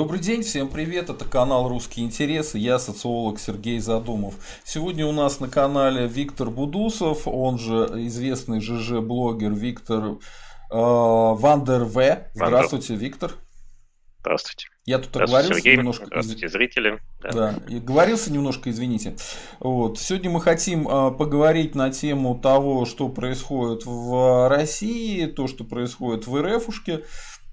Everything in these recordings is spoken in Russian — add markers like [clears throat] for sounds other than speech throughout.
Добрый день, всем привет, это канал «Русские интересы», я социолог Сергей Задумов. Сегодня у нас на канале Виктор Будусов, он же известный ЖЖ-блогер Виктор э, Вандер В. Здравствуйте, Виктор. Здравствуйте. Я тут оговорился Сергей. немножко. Здравствуйте, зрители. Да. да, и говорился немножко, извините. Вот. Сегодня мы хотим э, поговорить на тему того, что происходит в России, то, что происходит в РФушке.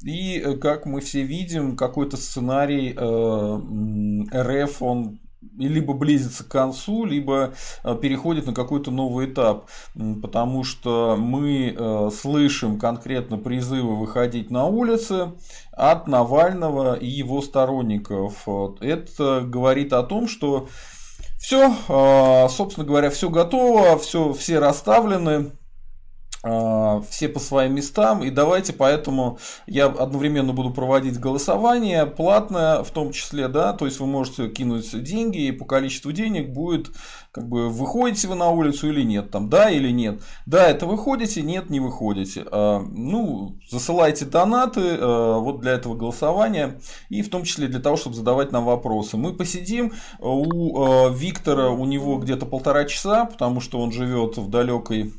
И, э, как мы все видим, какой-то сценарий э, РФ, он либо близится к концу, либо э, переходит на какой-то новый этап, потому что мы э, слышим конкретно призывы выходить на улицы от Навального и его сторонников. Это говорит о том, что все, собственно говоря, все готово, все, все расставлены, все по своим местам, и давайте поэтому я одновременно буду проводить голосование, платное в том числе, да, то есть вы можете кинуть деньги, и по количеству денег будет, как бы, выходите вы на улицу или нет, там, да или нет. Да, это выходите, нет, не выходите. А, ну, засылайте донаты а, вот для этого голосования, и в том числе для того, чтобы задавать нам вопросы. Мы посидим, у Виктора, у него где-то полтора часа, потому что он живет в далекой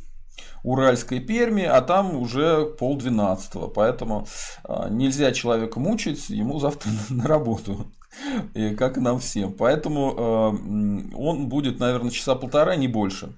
Уральской Перми, а там уже полдвенадцатого. Поэтому а, нельзя человека мучить, ему завтра [laughs] на работу. И как и нам всем. Поэтому а, он будет, наверное, часа полтора, не больше.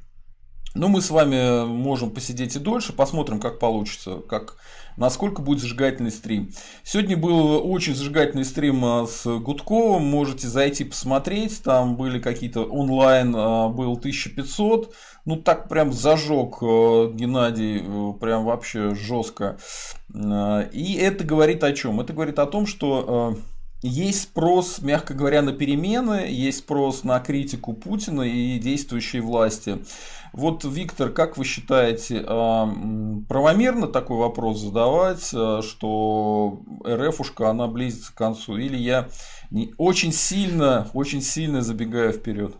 Но мы с вами можем посидеть и дольше, посмотрим, как получится, как, насколько будет зажигательный стрим. Сегодня был очень зажигательный стрим а, с Гудковым, можете зайти посмотреть, там были какие-то онлайн, был 1500, ну так прям зажег э, Геннадий, э, прям вообще жестко. Э, и это говорит о чем? Это говорит о том, что есть спрос, мягко говоря, на перемены, есть спрос на критику Путина и действующей власти. Вот, Виктор, как вы считаете, правомерно такой вопрос задавать, что РФушка, она близится к концу, или я очень сильно, очень сильно забегаю вперед?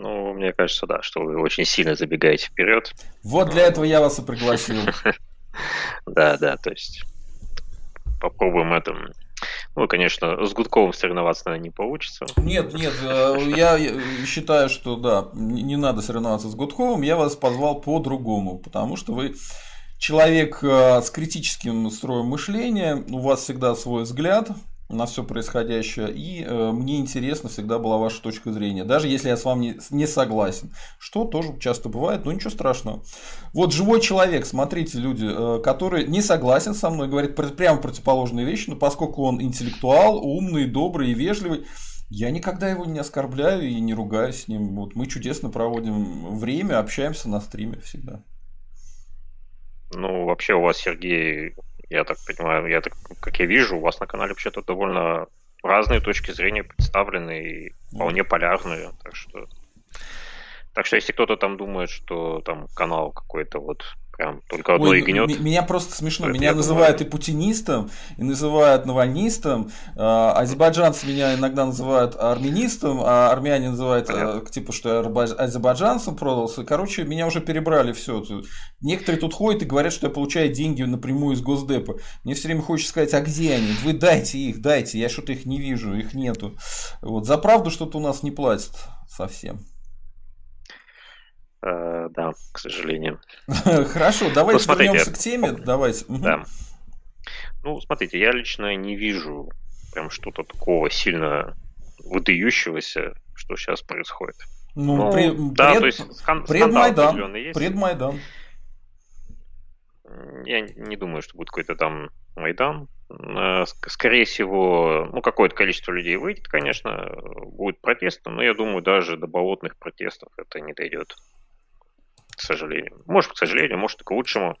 Ну, мне кажется, да, что вы очень сильно забегаете вперед. Вот для этого я вас и пригласил. [laughs] Да, да, то есть попробуем это. Ну, конечно, с Гудковым соревноваться, наверное, не получится. Нет, нет, э, я считаю, что да, не надо соревноваться с Гудковым. Я вас позвал по-другому, потому что вы человек э, с критическим строем мышления, у вас всегда свой взгляд, на все происходящее. И э, мне интересно всегда была ваша точка зрения, даже если я с вами не, не согласен, что тоже часто бывает, но ничего страшного. Вот живой человек, смотрите, люди, э, который не согласен со мной, говорит прямо противоположные вещи, но поскольку он интеллектуал, умный, добрый и вежливый, я никогда его не оскорбляю и не ругаюсь с ним. Вот мы чудесно проводим время, общаемся на стриме всегда. Ну, вообще у вас, Сергей, я так понимаю, я так, как я вижу, у вас на канале вообще-то довольно разные точки зрения представлены и вполне полярные, так что. Так что если кто-то там думает, что там канал какой-то вот прям только одно Ой, и гнет. Меня просто смешно. Меня называют думаю... и путинистом, и называют навальнистом. А, азербайджанцы меня иногда называют армянистом, а армяне называют. Э, типа, что я азербайджанцем продался. Короче, меня уже перебрали все. Некоторые тут ходят и говорят, что я получаю деньги напрямую из Госдепа. Мне все время хочется сказать, а где они? Вы дайте их, дайте. Я что-то их не вижу, их нету. Вот. За правду что-то у нас не платят совсем. Э, да, к сожалению. [laughs] Хорошо, давайте ну, вернемся к теме. Давайте. Да. Ну, смотрите, я лично не вижу прям что-то такого сильно выдающегося, что сейчас происходит. Ну, ну при, да, пред, то есть скан, предмайдан, есть. Предмайдан. Я не думаю, что будет какой-то там Майдан. Э, скорее всего, ну, какое-то количество людей выйдет, конечно, будет протестом, но я думаю, даже до болотных протестов это не дойдет к сожалению. Может, к сожалению, может, и к лучшему.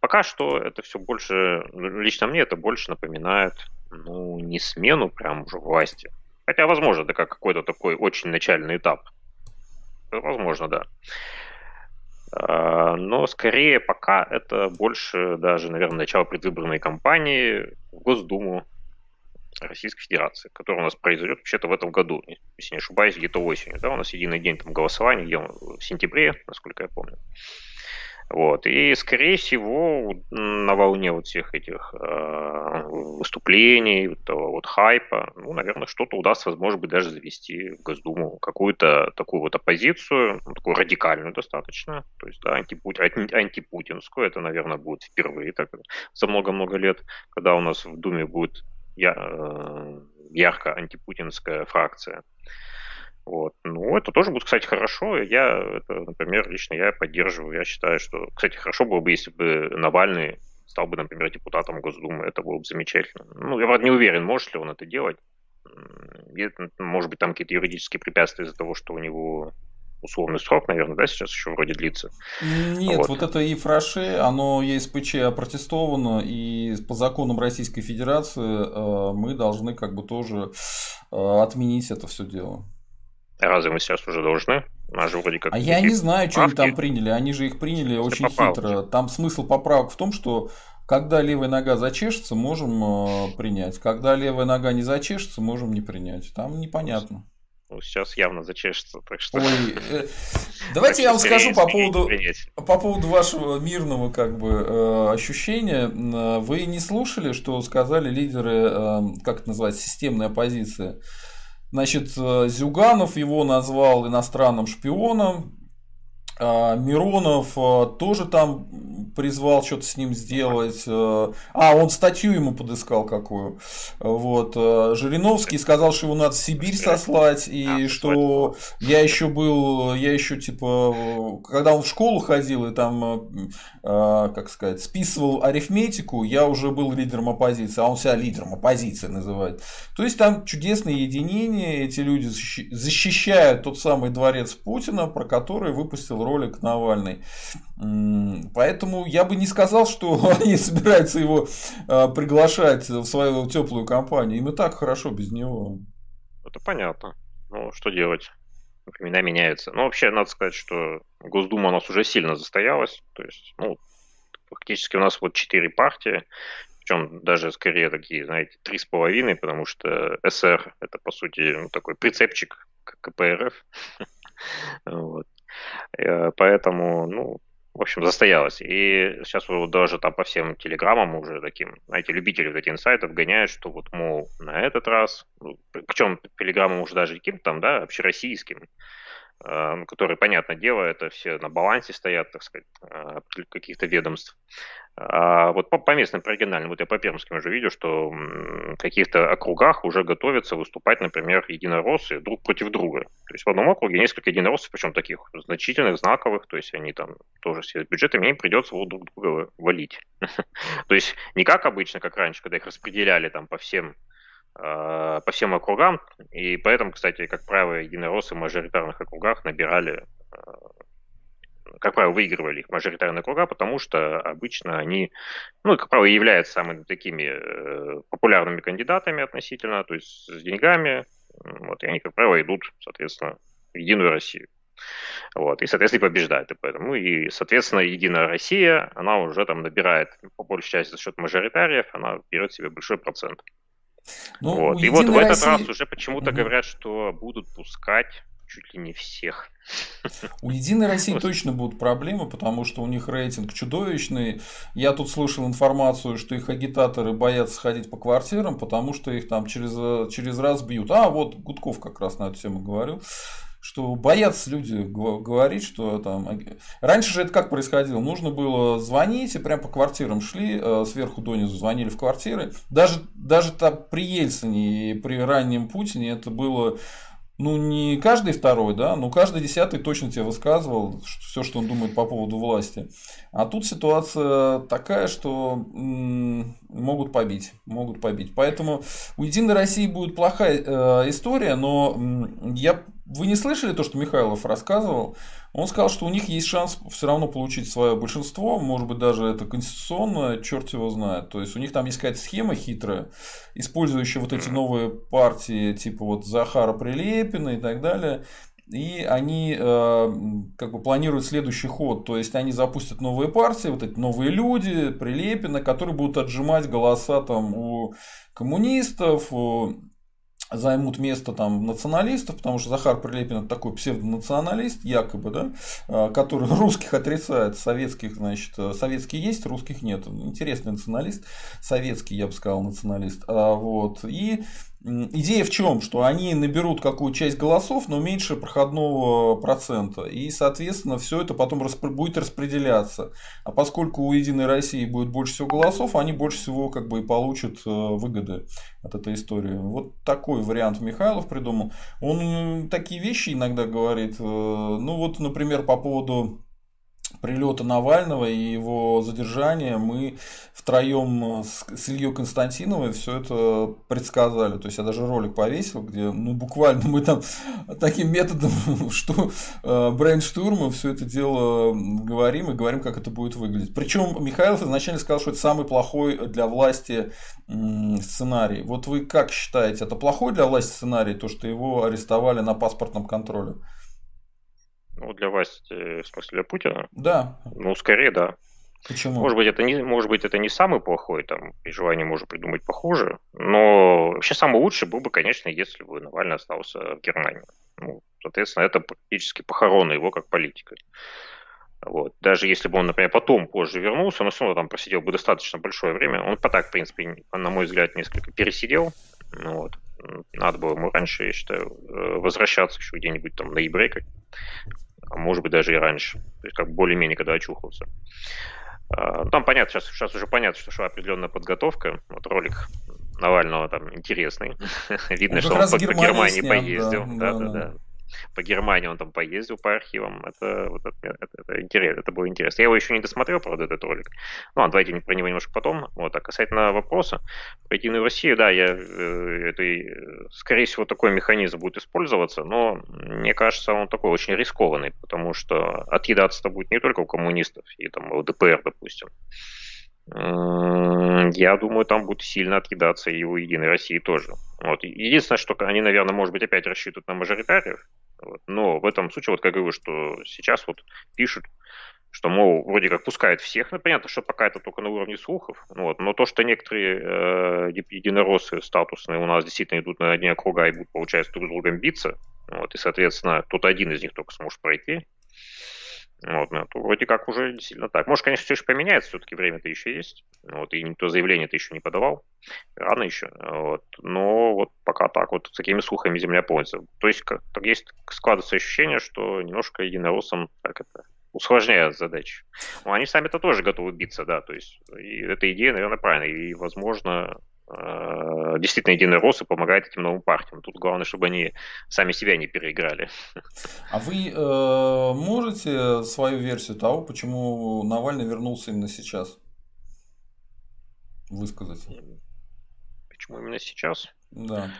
Пока что это все больше, лично мне это больше напоминает, ну, не смену прям уже власти. Хотя, возможно, это как какой-то такой очень начальный этап. Возможно, да. А, но скорее пока это больше даже, наверное, начало предвыборной кампании в Госдуму Российской Федерации, который у нас произойдет вообще-то в этом году, если не ошибаюсь, где-то осенью. Да, у нас единый день там голосования, где в сентябре, насколько я помню. Вот. И, скорее всего, на волне вот всех этих э, выступлений, вот вот хайпа, ну, наверное, что-то удастся, может быть, даже завести в Госдуму какую-то такую вот оппозицию, ну, такую радикальную достаточно, то есть, да, антипут, антипутинскую, это, наверное, будет впервые так за много-много лет, когда у нас в Думе будет ярко антипутинская фракция. Вот. Ну, это тоже будет, кстати, хорошо. Я, это, например, лично я поддерживаю. Я считаю, что, кстати, хорошо было бы, если бы Навальный стал бы, например, депутатом Госдумы. Это было бы замечательно. Ну, я, правда, не уверен, может ли он это делать. Может быть, там какие-то юридические препятствия из-за того, что у него условный срок, наверное, да, сейчас еще вроде длится. Нет, вот, вот это ЕФРАШЕ, оно ЕСПЧ опротестовано, и по законам Российской Федерации э, мы должны как бы тоже э, отменить это все дело. Разве мы сейчас уже должны? Же вроде как... А я не знаю, что они там приняли. Они же их приняли очень поправки. хитро. Там смысл поправок в том, что когда левая нога зачешется, можем э, принять. Когда левая нога не зачешется, можем не принять. Там непонятно. Ну, сейчас явно зачешется, так что... Ой, э, [laughs] давайте я вам скажу по поводу, по поводу вашего мирного как бы э, ощущения. Э, вы не слушали, что сказали лидеры, э, как это называется, системной оппозиции? Значит, э, Зюганов его назвал иностранным шпионом. А, Миронов э, тоже там призвал что-то с ним сделать. Э, а, он статью ему подыскал какую. Вот. Жириновский сказал, что его надо в Сибирь сослать, и а, что я еще был, я еще типа, когда он в школу ходил и там, как сказать, списывал арифметику, я уже был лидером оппозиции, а он себя лидером оппозиции называет. То есть там чудесное единение, эти люди защищают тот самый дворец Путина, про который выпустил ролик Навальный. Поэтому я бы не сказал, что [laughs] они собираются его а, приглашать в свою теплую компанию. Им и так хорошо без него. Это понятно. Ну, что делать? Времена меняются. Ну, вообще, надо сказать, что Госдума у нас уже сильно застоялась. То есть, ну, фактически у нас вот четыре партии причем даже скорее такие, знаете, три с половиной, потому что СР это по сути ну, такой прицепчик к КПРФ. [laughs] вот. Э, поэтому, ну, в общем, застоялось. И сейчас вот даже там по всем телеграммам уже таким, знаете, любители вот этих инсайтов гоняют, что вот, мол, на этот раз, ну, причем телеграммам уже даже каким-то там, да, общероссийским, которые, понятное дело, это все на балансе стоят, так сказать, э, каких-то ведомств. А вот по, по местным, по региональным, вот я по пермским уже видел, что в каких-то округах уже готовятся выступать, например, единороссы друг против друга. То есть в одном округе несколько единороссов, причем таких значительных, знаковых, то есть они там тоже все с бюджетами, им придется друг друга валить. [laughs] То есть не как обычно, как раньше, когда их распределяли там по всем Э, по всем округам, и поэтому, кстати, как правило, единороссы в мажоритарных округах набирали, э, как правило, выигрывали их мажоритарные округа, потому что обычно они, ну, как правило, являются самыми такими э, популярными кандидатами относительно, то есть с деньгами, вот, и они, как правило, идут, соответственно, в Единую Россию. Вот, и, соответственно, и побеждает. И поэтому, и, соответственно, Единая Россия, она уже там набирает, по большей части за счет мажоритариев, она берет себе большой процент. Ну, вот. И вот в этот России... раз уже почему-то угу. говорят, что будут пускать чуть ли не всех. У Единой России точно будут проблемы, потому что у них рейтинг чудовищный. Я тут слышал информацию, что их агитаторы боятся ходить по квартирам, потому что их там через, через раз бьют. А, вот Гудков как раз на эту тему говорил что боятся люди говорить, что там... Раньше же это как происходило? Нужно было звонить, и прям по квартирам шли, э, сверху донизу звонили в квартиры. Даже, даже там при Ельцине и при раннем Путине это было ну, не каждый второй, да, но каждый десятый точно тебе высказывал все, что он думает по поводу власти. А тут ситуация такая, что могут побить, могут побить. Поэтому у Единой России будет плохая э, история, но я вы не слышали то, что Михайлов рассказывал? Он сказал, что у них есть шанс все равно получить свое большинство, может быть, даже это конституционно, черт его знает. То есть у них там есть какая-то схема хитрая, использующая вот эти новые партии, типа вот Захара Прилепина и так далее. И они э, как бы планируют следующий ход, то есть они запустят новые партии, вот эти новые люди, Прилепина, которые будут отжимать голоса там у коммунистов, у займут место там националистов, потому что Захар Прилепин это такой псевдонационалист, якобы, да, а, который [laughs] русских отрицает, советских, значит, советские есть, русских нет. Интересный националист, советский, я бы сказал, националист. А, вот. И Идея в чем? Что они наберут какую часть голосов, но меньше проходного процента. И, соответственно, все это потом распро- будет распределяться. А поскольку у Единой России будет больше всего голосов, они больше всего как бы и получат э, выгоды от этой истории. Вот такой вариант Михайлов придумал. Он такие вещи иногда говорит. Э, ну вот, например, по поводу прилета Навального и его задержания мы втроем с, с Ильей Константиновой все это предсказали. То есть я даже ролик повесил, где ну буквально мы там [laughs] таким методом, [laughs] что э, брейнштурма все это дело говорим и говорим, как это будет выглядеть. Причем Михайлов изначально сказал, что это самый плохой для власти сценарий. Вот вы как считаете, это плохой для власти сценарий, то, что его арестовали на паспортном контроле? Ну, для власти, в смысле, для Путина? Да. Ну, скорее, да. Почему? Может быть, это не, может быть, это не самый плохой, там, при желании можно придумать похуже, но вообще самый лучший был бы, конечно, если бы Навальный остался в Германии. Ну, соответственно, это практически похорона его как политика. Вот. Даже если бы он, например, потом позже вернулся, он все равно там просидел бы достаточно большое время. Он по так, в принципе, на мой взгляд, несколько пересидел. Ну, вот. Надо было ему раньше, я считаю, э, возвращаться еще где-нибудь там в ноябре, а может быть даже и раньше, то есть как более-менее когда очухался. А, ну, там понятно, сейчас, сейчас уже понятно, что шла определенная подготовка. Вот ролик Навального там интересный. [laughs] Видно, что он по, по Германии поездил. Да, да, да по Германии он там поездил по архивам. Это, вот это, это, это, интересно, это было интересно. Я его еще не досмотрел, правда, этот ролик. Ну, а давайте про него немножко потом. Вот, а касательно вопроса про единую Россию, да, я, э, это, скорее всего, такой механизм будет использоваться, но мне кажется, он такой очень рискованный, потому что отъедаться-то будет не только у коммунистов и там у ДПР, допустим. Я думаю, там будет сильно отъедаться и у Единой России тоже. Вот. Единственное, что они, наверное, может быть, опять рассчитывают на мажоритариев, вот. но в этом случае, вот как говорю, что сейчас вот пишут, что, мол, вроде как пускают всех, ну, понятно, что пока это только на уровне слухов, вот, но то, что некоторые э, единороссы статусные у нас действительно идут на одни округа и будут, получается, друг с другом биться, вот, и, соответственно, тут один из них только сможет пройти, вот, ну, то вроде как уже действительно так. Может, конечно, все еще поменяется, все-таки время-то еще есть. Вот, и никто заявление-то еще не подавал. Рано еще. Вот. Но вот пока так вот, с такими слухами земля полнится. То есть, как, так есть складывается ощущение, что немножко единороссам как это, усложняют задачи. Но они сами-то тоже готовы биться, да. То есть, и эта идея, наверное, правильная. И, возможно, действительно единый рост и помогает этим новым партиям. Тут главное, чтобы они сами себя не переиграли. А вы э, можете свою версию того, почему Навальный вернулся именно сейчас? Высказать. Почему именно сейчас? Да.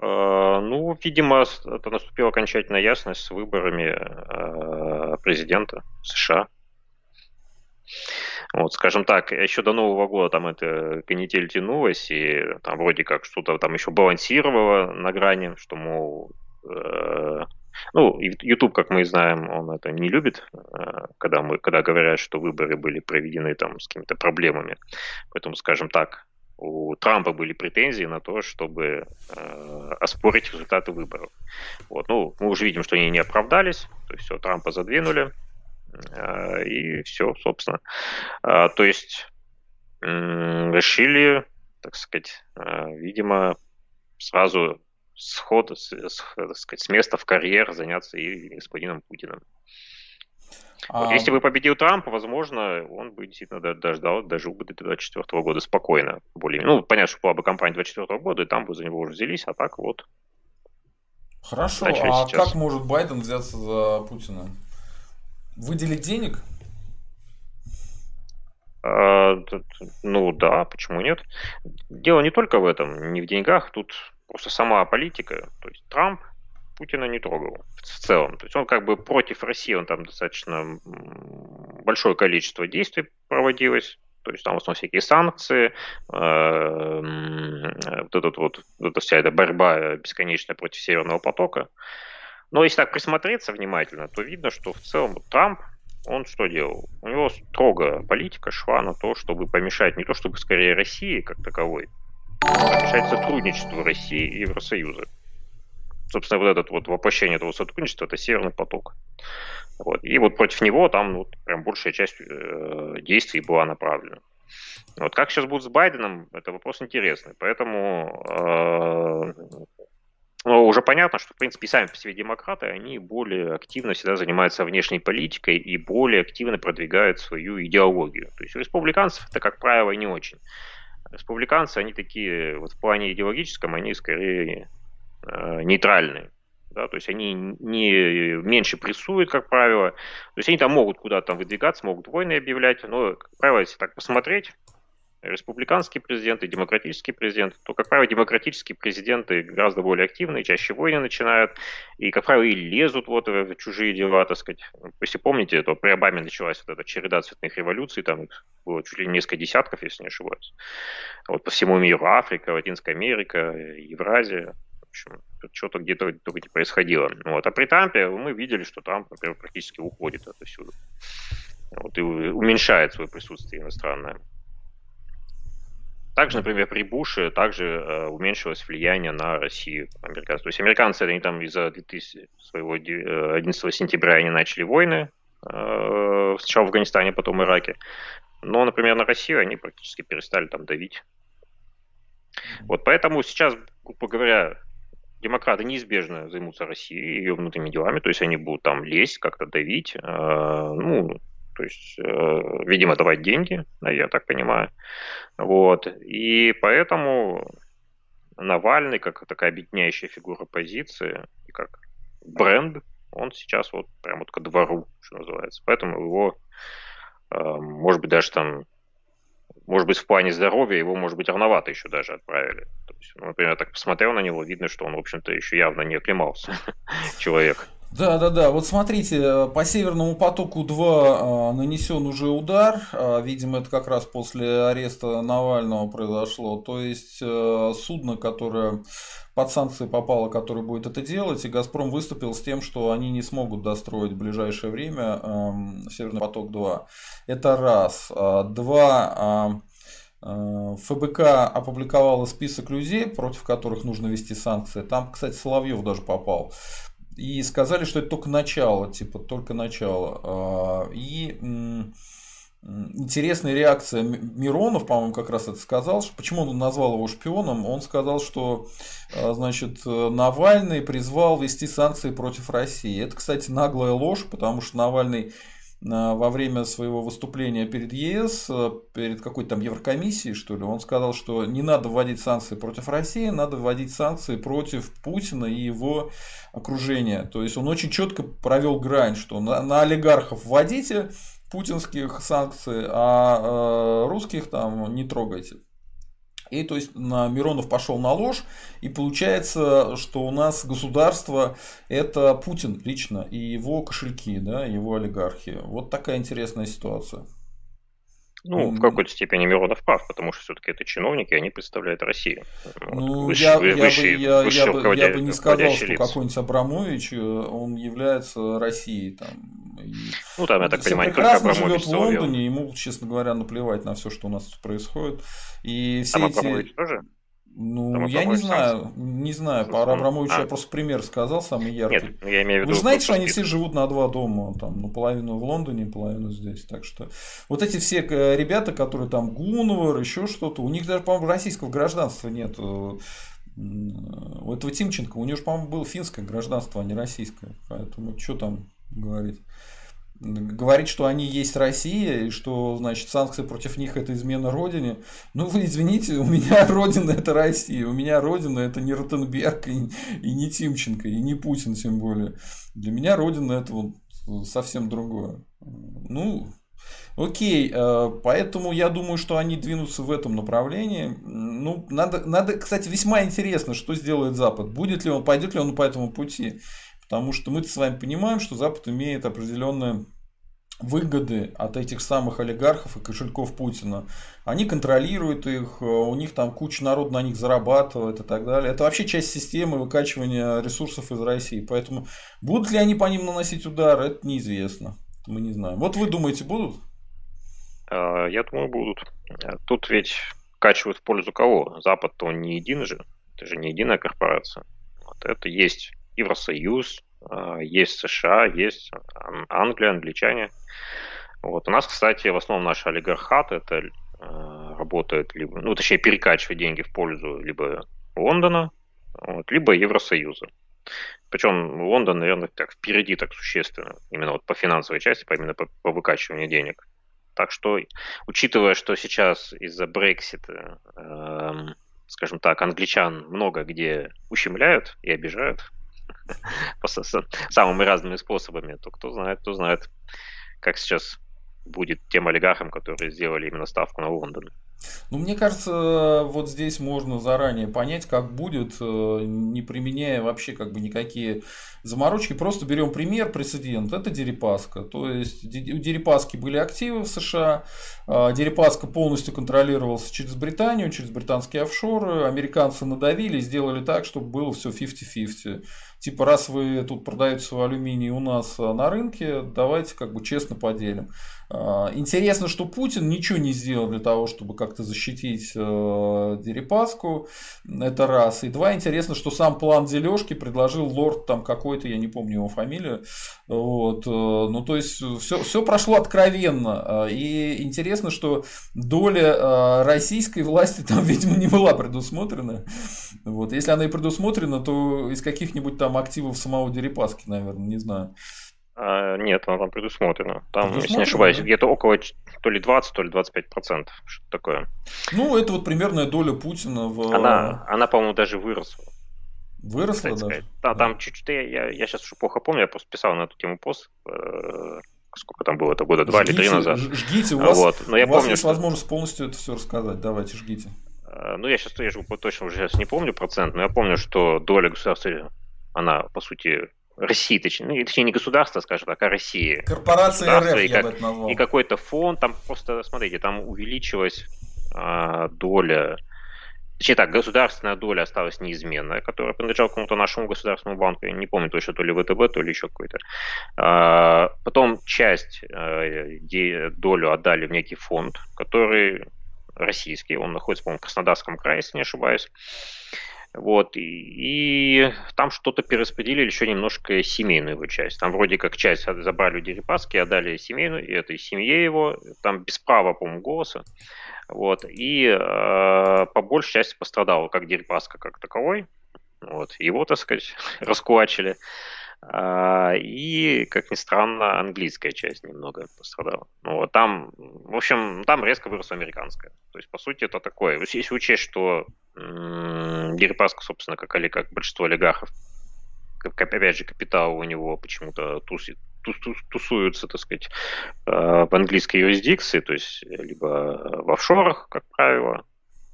Э, ну, видимо, это наступила окончательная ясность с выборами э, президента США. Вот, скажем так, еще до Нового года там эта канитель тянулась, и там вроде как что-то там еще балансировало на грани, что, мол, э, ну, YouTube, как мы знаем, он это не любит, э, когда, мы, когда говорят, что выборы были проведены там с какими-то проблемами. Поэтому, скажем так, у Трампа были претензии на то, чтобы э, оспорить результаты выборов. Вот. Ну, мы уже видим, что они не оправдались, то есть все, Трампа задвинули, и все, собственно. А, то есть решили, так сказать, а, видимо, сразу сход, с, так сказать, с места в карьер заняться и господином Путиным. А... Вот если бы победил Трамп, возможно, он бы действительно дождал, дожил бы до 2024 года спокойно. Более, ну, понятно, что была бы компания 2024 года, и там бы за него уже взялись, а так вот. Хорошо, а сейчас. как может Байден взяться за Путина? Выделить денег? А, ну да, почему нет? Дело не только в этом, не в деньгах, тут просто сама политика. То есть Трамп Путина не трогал в целом. То есть он как бы против России, он там достаточно большое количество действий проводилось. То есть там в основном всякие санкции, э, вот, этот вот, вот эта вся эта борьба бесконечная против Северного потока. Но если так присмотреться внимательно, то видно, что в целом Трамп, он что делал? У него строго политика шла на то, чтобы помешать не то чтобы скорее России как таковой, мешать сотрудничеству России и Евросоюза. Собственно, вот это вот воплощение этого сотрудничества – это Северный поток. Вот. И вот против него там ну, прям большая часть э, действий была направлена. Вот как сейчас будет с Байденом, это вопрос интересный. Поэтому э, ну, уже понятно, что, в принципе, сами по себе демократы, они более активно всегда занимаются внешней политикой и более активно продвигают свою идеологию. То есть у республиканцев это, как правило, не очень. Республиканцы, они такие, вот в плане идеологическом, они скорее э, нейтральные да, то есть они не меньше прессуют, как правило, то есть они там могут куда-то там выдвигаться, могут войны объявлять, но, как правило, если так посмотреть, республиканские президенты, демократические президенты, то, как правило, демократические президенты гораздо более активные, чаще войны начинают, и, как правило, и лезут вот в чужие дела, так сказать. Если помните, то при Обаме началась вот эта череда цветных революций, там было чуть ли несколько десятков, если не ошибаюсь. Вот по всему миру, Африка, Латинская Америка, Евразия, общем, что-то где-то только не происходило. Вот. А при Трампе мы видели, что Трамп, например, практически уходит отсюда. Вот, и уменьшает свое присутствие иностранное. Также, например, при Буше также э, уменьшилось влияние на Россию американцев. То есть американцы, они там из-за 2000, своего 11 э, сентября они начали войны, э, сначала в Афганистане, потом в Ираке. Но, например, на Россию они практически перестали там давить. Вот поэтому сейчас, грубо говоря, демократы неизбежно займутся Россией и ее внутренними делами, то есть они будут там лезть, как-то давить, э, ну, то есть, э, видимо, давать деньги, я так понимаю. Вот. И поэтому Навальный, как такая объединяющая фигура позиции, и как бренд, он сейчас вот прям вот ко двору, что называется. Поэтому его, э, может быть, даже там может быть, в плане здоровья его, может быть, рановато еще даже отправили. То есть, ну, например, я так посмотрел на него, видно, что он, в общем-то, еще явно не оклемался [laughs] человек. Да, да, да. Вот смотрите, по Северному потоку 2 а, нанесен уже удар. А, видимо, это как раз после ареста Навального произошло. То есть судно, которое под санкции попало, которое будет это делать, и Газпром выступил с тем, что они не смогут достроить в ближайшее время Северный поток 2. Это раз. Два. ФБК опубликовала список людей, против которых нужно вести санкции. Там, кстати, Соловьев даже попал. И сказали, что это только начало, типа только начало. А, и интересная реакция Миронов, по-моему, как раз это сказал, что почему он назвал его шпионом. Он сказал, что а, значит, Навальный призвал вести санкции против России. Это, кстати, наглая ложь, потому что Навальный во время своего выступления перед ЕС, э, перед какой-то там Еврокомиссией, что ли, он сказал, что не надо вводить санкции против России, надо вводить санкции против Путина и его окружения. То есть он очень четко провел грань, что на, на олигархов вводите путинских санкций, а э, русских там не трогайте. И то есть на Миронов пошел на ложь, и получается, что у нас государство это Путин лично и его кошельки, да, его олигархи. Вот такая интересная ситуация. Ну, в какой-то степени Миронов прав, потому что все-таки это чиновники, они представляют Россию. Ну, вот, я, выше, я, выше, бы, я, я, бы, я бы не сказал, что какой-нибудь Абрамович, э, он является Россией. Там, и... Ну, там, я так понимаю, не только Абрамович живет в Лондоне, ему, честно говоря, наплевать на все, что у нас тут происходит. И все там эти... Абрамович тоже? Ну, Там я не знаю, не знаю, по Абрамовичу а. я просто пример сказал, самый яркий. Нет, я имею в виду... Вы знаете, что они все живут на два дома, там, ну, половину в Лондоне, половину здесь, так что... Вот эти все э, ребята, которые там Гунвар, еще что-то, у них даже, по-моему, российского гражданства нет. У этого Тимченко, у него же, по-моему, было финское гражданство, а не российское, поэтому что там говорить говорить, что они есть Россия, и что, значит, санкции против них это измена Родине. Ну, вы извините, у меня [laughs] Родина это Россия, у меня Родина это не Ротенберг и, и не Тимченко, и не Путин тем более. Для меня Родина это вот совсем другое. Ну, Окей, э, поэтому я думаю, что они двинутся в этом направлении. Ну, надо, надо, кстати, весьма интересно, что сделает Запад. Будет ли он, пойдет ли он по этому пути. Потому что мы с вами понимаем, что Запад имеет определенные выгоды от этих самых олигархов и кошельков Путина. Они контролируют их, у них там куча народу на них зарабатывает и так далее. Это вообще часть системы выкачивания ресурсов из России. Поэтому будут ли они по ним наносить удар, это неизвестно. Мы не знаем. Вот вы думаете, будут? А, я думаю, будут. Тут ведь вкачивают в пользу кого? Запад-то он не един же, это же не единая корпорация. Вот это есть Евросоюз, а, есть США, есть Англия, англичане. Вот. У нас, кстати, в основном наш олигархат это э, работает либо, ну, точнее, перекачивает деньги в пользу либо Лондона, вот, либо Евросоюза. Причем Лондон, наверное, так впереди так существенно, именно вот по финансовой части, по, именно по, по выкачиванию денег. Так что, учитывая, что сейчас из-за Брексита, э, скажем так, англичан много где ущемляют и обижают [laughs] самыми разными способами, то кто знает, кто знает, как сейчас будет тем олигархам, которые сделали именно ставку на Лондон. Ну, мне кажется, вот здесь можно заранее понять, как будет, э, не применяя вообще как бы никакие заморочки. Просто берем пример, прецедент. Это Дерипаска. То есть у Дерипаски были активы в США. А, Дерипаска полностью контролировался через Британию, через британские офшоры. Американцы надавили, сделали так, чтобы было все 50-50 типа, раз вы тут продаете свой алюминий у нас э, на рынке, давайте как бы честно поделим. А, интересно, что Путин ничего не сделал для того, чтобы как-то защитить э, Дерипаску. Это раз. И два, интересно, что сам план дележки предложил лорд там какой-то, я не помню его фамилию. Вот. Э, ну, то есть, все, все прошло откровенно. И интересно, что доля российской власти там, [laughs] видимо, не была предусмотрена. Вот. Если она и предусмотрена, то из каких-нибудь там активов самого Дерипаски, наверное, не знаю. А, нет, она там предусмотрена. Там, если не ошибаюсь, да? где-то около то ли 20, то ли 25 процентов. Что такое. Ну, это вот примерная доля Путина в... Она, она по-моему, даже выросла. Выросла даже? Сказать. Да, да, там чуть-чуть, я, я, я сейчас уже плохо помню, я просто писал на эту тему пост, э, сколько там было, это года два или три назад. Жгите, у вас, вот. Но я у помню, вас есть что... возможность полностью это все рассказать, давайте, жгите. Э, ну, я сейчас я точно уже сейчас не помню процент, но я помню, что доля государства, она, по сути, России, точнее, ну, точнее, не государство, скажем так, а Россия. Корпорация РФ, и, как, и какой-то фонд, там просто, смотрите, там увеличилась а, доля, точнее так, государственная доля осталась неизменная, которая принадлежала какому-то нашему государственному банку, я не помню точно, то ли ВТБ, то ли еще какой-то. А, потом часть а, долю отдали в некий фонд, который российский, он находится, по-моему, в Краснодарском крае, если не ошибаюсь. Вот, и, и там что-то перераспределили еще немножко семейную его часть. Там вроде как часть забрали у Дерипаски, отдали семейную, и этой семье его, там без права, по-моему, голоса. Вот, и э, по большей части пострадал как Дерипаска как таковой. Вот, его, так сказать, [laughs] раскулачили. А, и, как ни странно, английская часть немного пострадала. Ну, вот там, в общем, там резко выросла американская. То есть, по сути, это такое. Если учесть, что Дерипаска, собственно, как, или как большинство олигархов, как, опять же, капитал у него почему-то тусит, тус, тус, тусуются, так сказать, э, в английской юрисдикции, то есть либо в офшорах, как правило,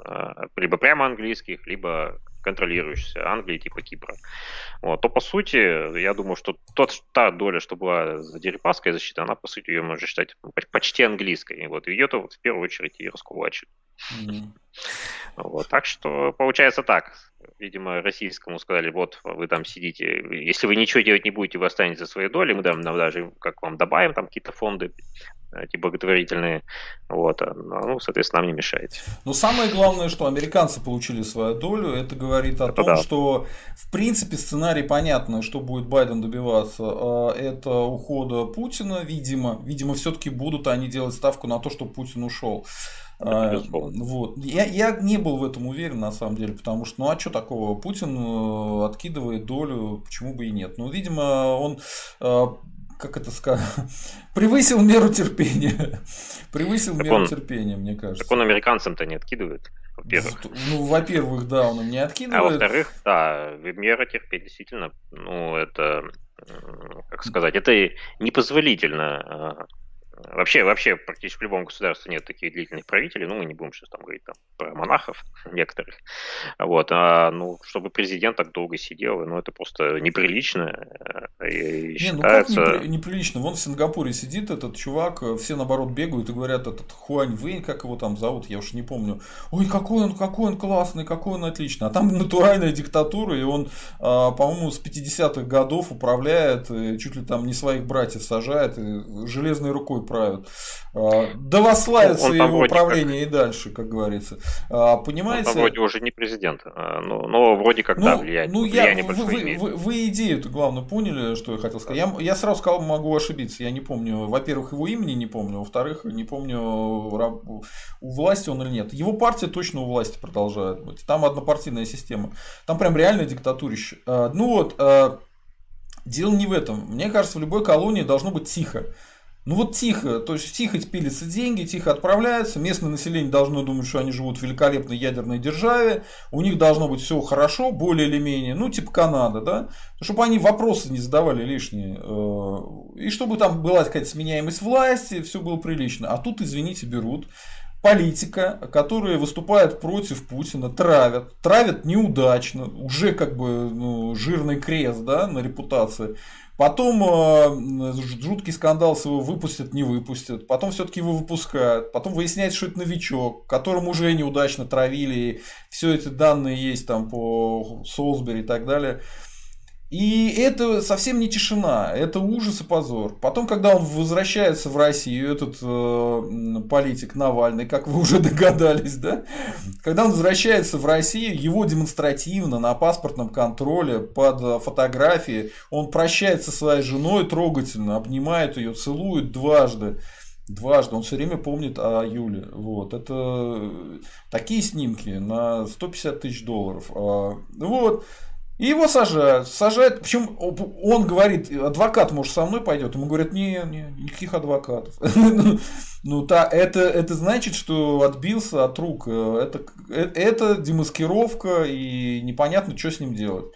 э, либо прямо английских, либо контролирующейся Англии типа Кипра, вот, то по сути, я думаю, что тот, та доля, что была за Дерипаской защита, она по сути ее можно считать почти английской. И вот ее-то вот в первую очередь и раскулачит. Mm-hmm. Вот, так что получается так. Видимо, российскому сказали, вот вы там сидите, если вы ничего делать не будете, вы останетесь за своей долей, мы там даже как вам добавим там какие-то фонды, эти благотворительные, вот, а, ну, соответственно, нам не мешаете. Но самое главное, что американцы получили свою долю, это говорит о это том, да. что, в принципе, сценарий понятный, что будет Байден добиваться, а, это ухода Путина, видимо, видимо, все-таки будут они делать ставку на то, что Путин ушел. А, вот. Я, я не был в этом уверен, на самом деле, потому что, ну а что такого? Путин э, откидывает долю, почему бы и нет. Ну, видимо, он э, как это сказать, [laughs] превысил меру терпения. [laughs] превысил так меру он, терпения, мне кажется. Так он американцам-то не откидывает, во-первых. Ну, во-первых, да, он им не откидывает. А во-вторых, да, мера терпения действительно, ну, это, как сказать, это непозволительно а, Вообще, вообще практически в любом государстве нет таких длительных правителей. Ну, мы не будем сейчас там говорить там, про монахов [laughs] некоторых. Вот. А, ну, чтобы президент так долго сидел, ну, это просто неприлично. И не, ну как непри- неприлично? Вон в Сингапуре сидит этот чувак, все наоборот бегают и говорят, этот Хуань Вэнь, как его там зовут, я уж не помню. Ой, какой он, какой он классный, какой он отличный. А там натуральная диктатура, и он, а, по-моему, с 50-х годов управляет, чуть ли там не своих братьев сажает, железной рукой правит. А, да восславится ну, его управление как... и дальше, как говорится. А, понимаете? Он вроде уже не президент, но, но вроде как, ну, да, влияние, ну, я, влияние вы, вы, вы, вы идею эту главную поняли, что я хотел сказать. Я, я сразу сказал, могу ошибиться. Я не помню, во-первых, его имени не помню, во-вторых, не помню, у власти он или нет. Его партия точно у власти продолжает быть. Там однопартийная система. Там прям реально диктатурище. А, ну вот, а, дело не в этом. Мне кажется, в любой колонии должно быть тихо. Ну вот тихо, то есть тихо пилятся деньги, тихо отправляются, местное население должно думать, что они живут в великолепной ядерной державе, у них должно быть все хорошо, более или менее, ну типа Канада, да, чтобы они вопросы не задавали лишние, э, и чтобы там была какая-то сменяемость власти, все было прилично. А тут, извините, берут политика, которые выступают против Путина, травят, травят неудачно, уже как бы ну, жирный крест да, на репутации. Потом э, жуткий скандал с его выпустят, не выпустят. Потом все-таки его выпускают. Потом выясняется, что это новичок, которому уже неудачно травили. Все эти данные есть там по Солсбери и так далее. И это совсем не тишина, это ужас и позор. Потом, когда он возвращается в Россию, этот э, политик Навальный, как вы уже [laughs] догадались, да, когда он возвращается в Россию, его демонстративно на паспортном контроле под фотографией, он прощается со своей женой трогательно, обнимает ее, целует дважды. Дважды. Он все время помнит о Юле. Вот. Это такие снимки на 150 тысяч долларов. А, вот. И его сажают. Сажают. Причем он говорит, адвокат, может, со мной пойдет. Ему говорят, не, не никаких адвокатов. [laughs] Ну, та, это, это значит, что отбился от рук. Это, это демаскировка, и непонятно, что с ним делать.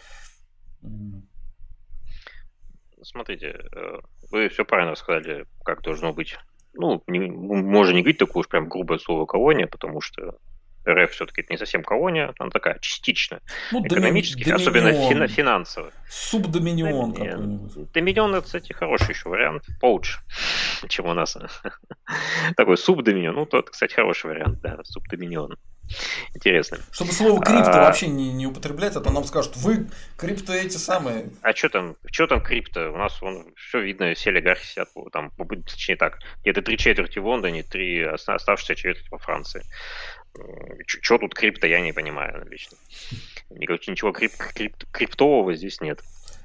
Смотрите, э, вы все правильно сказали, как должно быть. Ну, не, можно не говорить такое уж прям грубое слово колония, потому что РФ все-таки не совсем колония, она такая частичная, ну, экономически, доми... особенно фин... финансово. Субдоминион Доми... какой-нибудь. Доминион, это, кстати, хороший еще вариант, получше, чем у нас. [laughs] Такой субдоминион, ну, тот, кстати, хороший вариант, да, субдоминион. Интересно. Чтобы слово крипто а... вообще не, не употреблять, а то нам скажут, вы крипто эти самые. А что там, что там крипто? У нас вон, все видно, все олигархи сидят, там, точнее так, где-то три четверти в Лондоне, три оставшиеся четверти во Франции. Что тут крипто, я не понимаю лично. Ничего крип, крип, криптового здесь нет.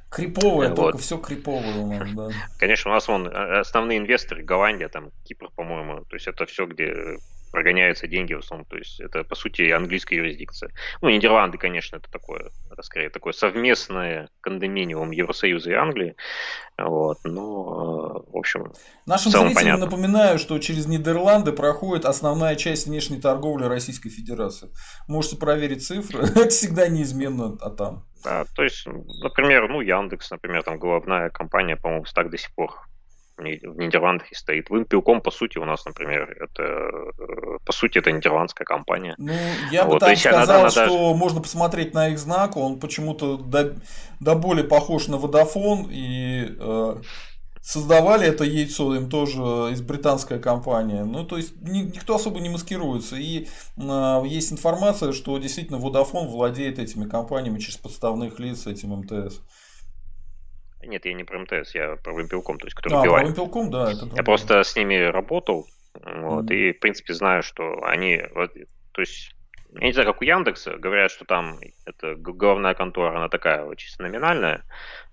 Криповое, вот. только все криповое у нас, да. Конечно, у нас вон э, основные инвесторы, Голландия, там, Кипр, по-моему, то есть это все, где прогоняются деньги в основном. То есть это, по сути, английская юрисдикция. Ну, Нидерланды, конечно, это такое, это скорее такое совместное кондоминиум Евросоюза и Англии. Вот, но, в общем, Нашим зрителям понятно. напоминаю, что через Нидерланды проходит основная часть внешней торговли Российской Федерации. Можете проверить цифры, [laughs] это всегда неизменно, а там. Да, то есть, например, ну, Яндекс, например, там главная компания, по-моему, так до сих пор в Нидерландах и стоит. Вимпелком, по сути, у нас, например, это, э, по сути, это нидерландская компания. Ну, я вот, бы так сказал, она, что даже... можно посмотреть на их знак, он почему-то до, до более похож на Водофон, и э, создавали это яйцо им тоже из британская компания. Ну, то есть, ни, никто особо не маскируется. И э, есть информация, что действительно Водофон владеет этими компаниями через подставных лиц, этим МТС. Нет, я не про МТС, я про Вимпелком, то есть который а, про Вимпелком, да. Это я просто с ними работал, вот, mm и, в принципе, знаю, что они, вот, то есть, я не знаю, как у Яндекса, говорят, что там это главная контора, она такая вот чисто номинальная,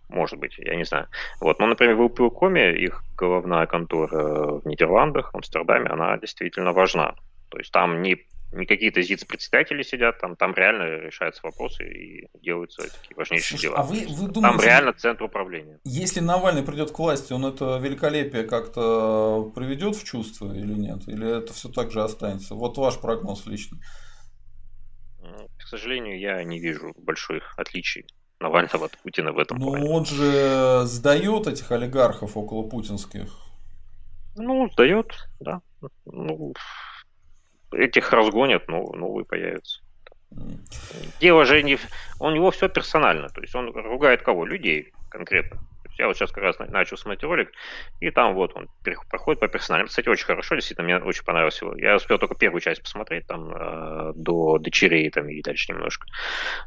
может быть, я не знаю. Вот, но, например, в Вилпелкоме их головная контора в Нидерландах, в Амстердаме, она действительно важна. То есть там не не какие-то ЗИЦ-председатели сидят, там, там реально решаются вопросы и делаются такие важнейшие Слушай, дела. А вы, вы думаете, там реально центр управления. Если Навальный придет к власти, он это великолепие как-то приведет в чувство или нет? Или это все так же останется? Вот ваш прогноз лично. К сожалению, я не вижу больших отличий Навального от Путина в этом Ну, он же сдает этих олигархов около путинских. Ну, сдает, да. Ну, этих разгонят, но новые появятся. Дело же не... У него все персонально. То есть он ругает кого? Людей конкретно. Я вот сейчас как раз начал смотреть ролик, и там вот он проходит по персональным. Кстати, очень хорошо, действительно, мне очень понравилось его. Я успел только первую часть посмотреть, там, э, до дочерей, там, и дальше немножко.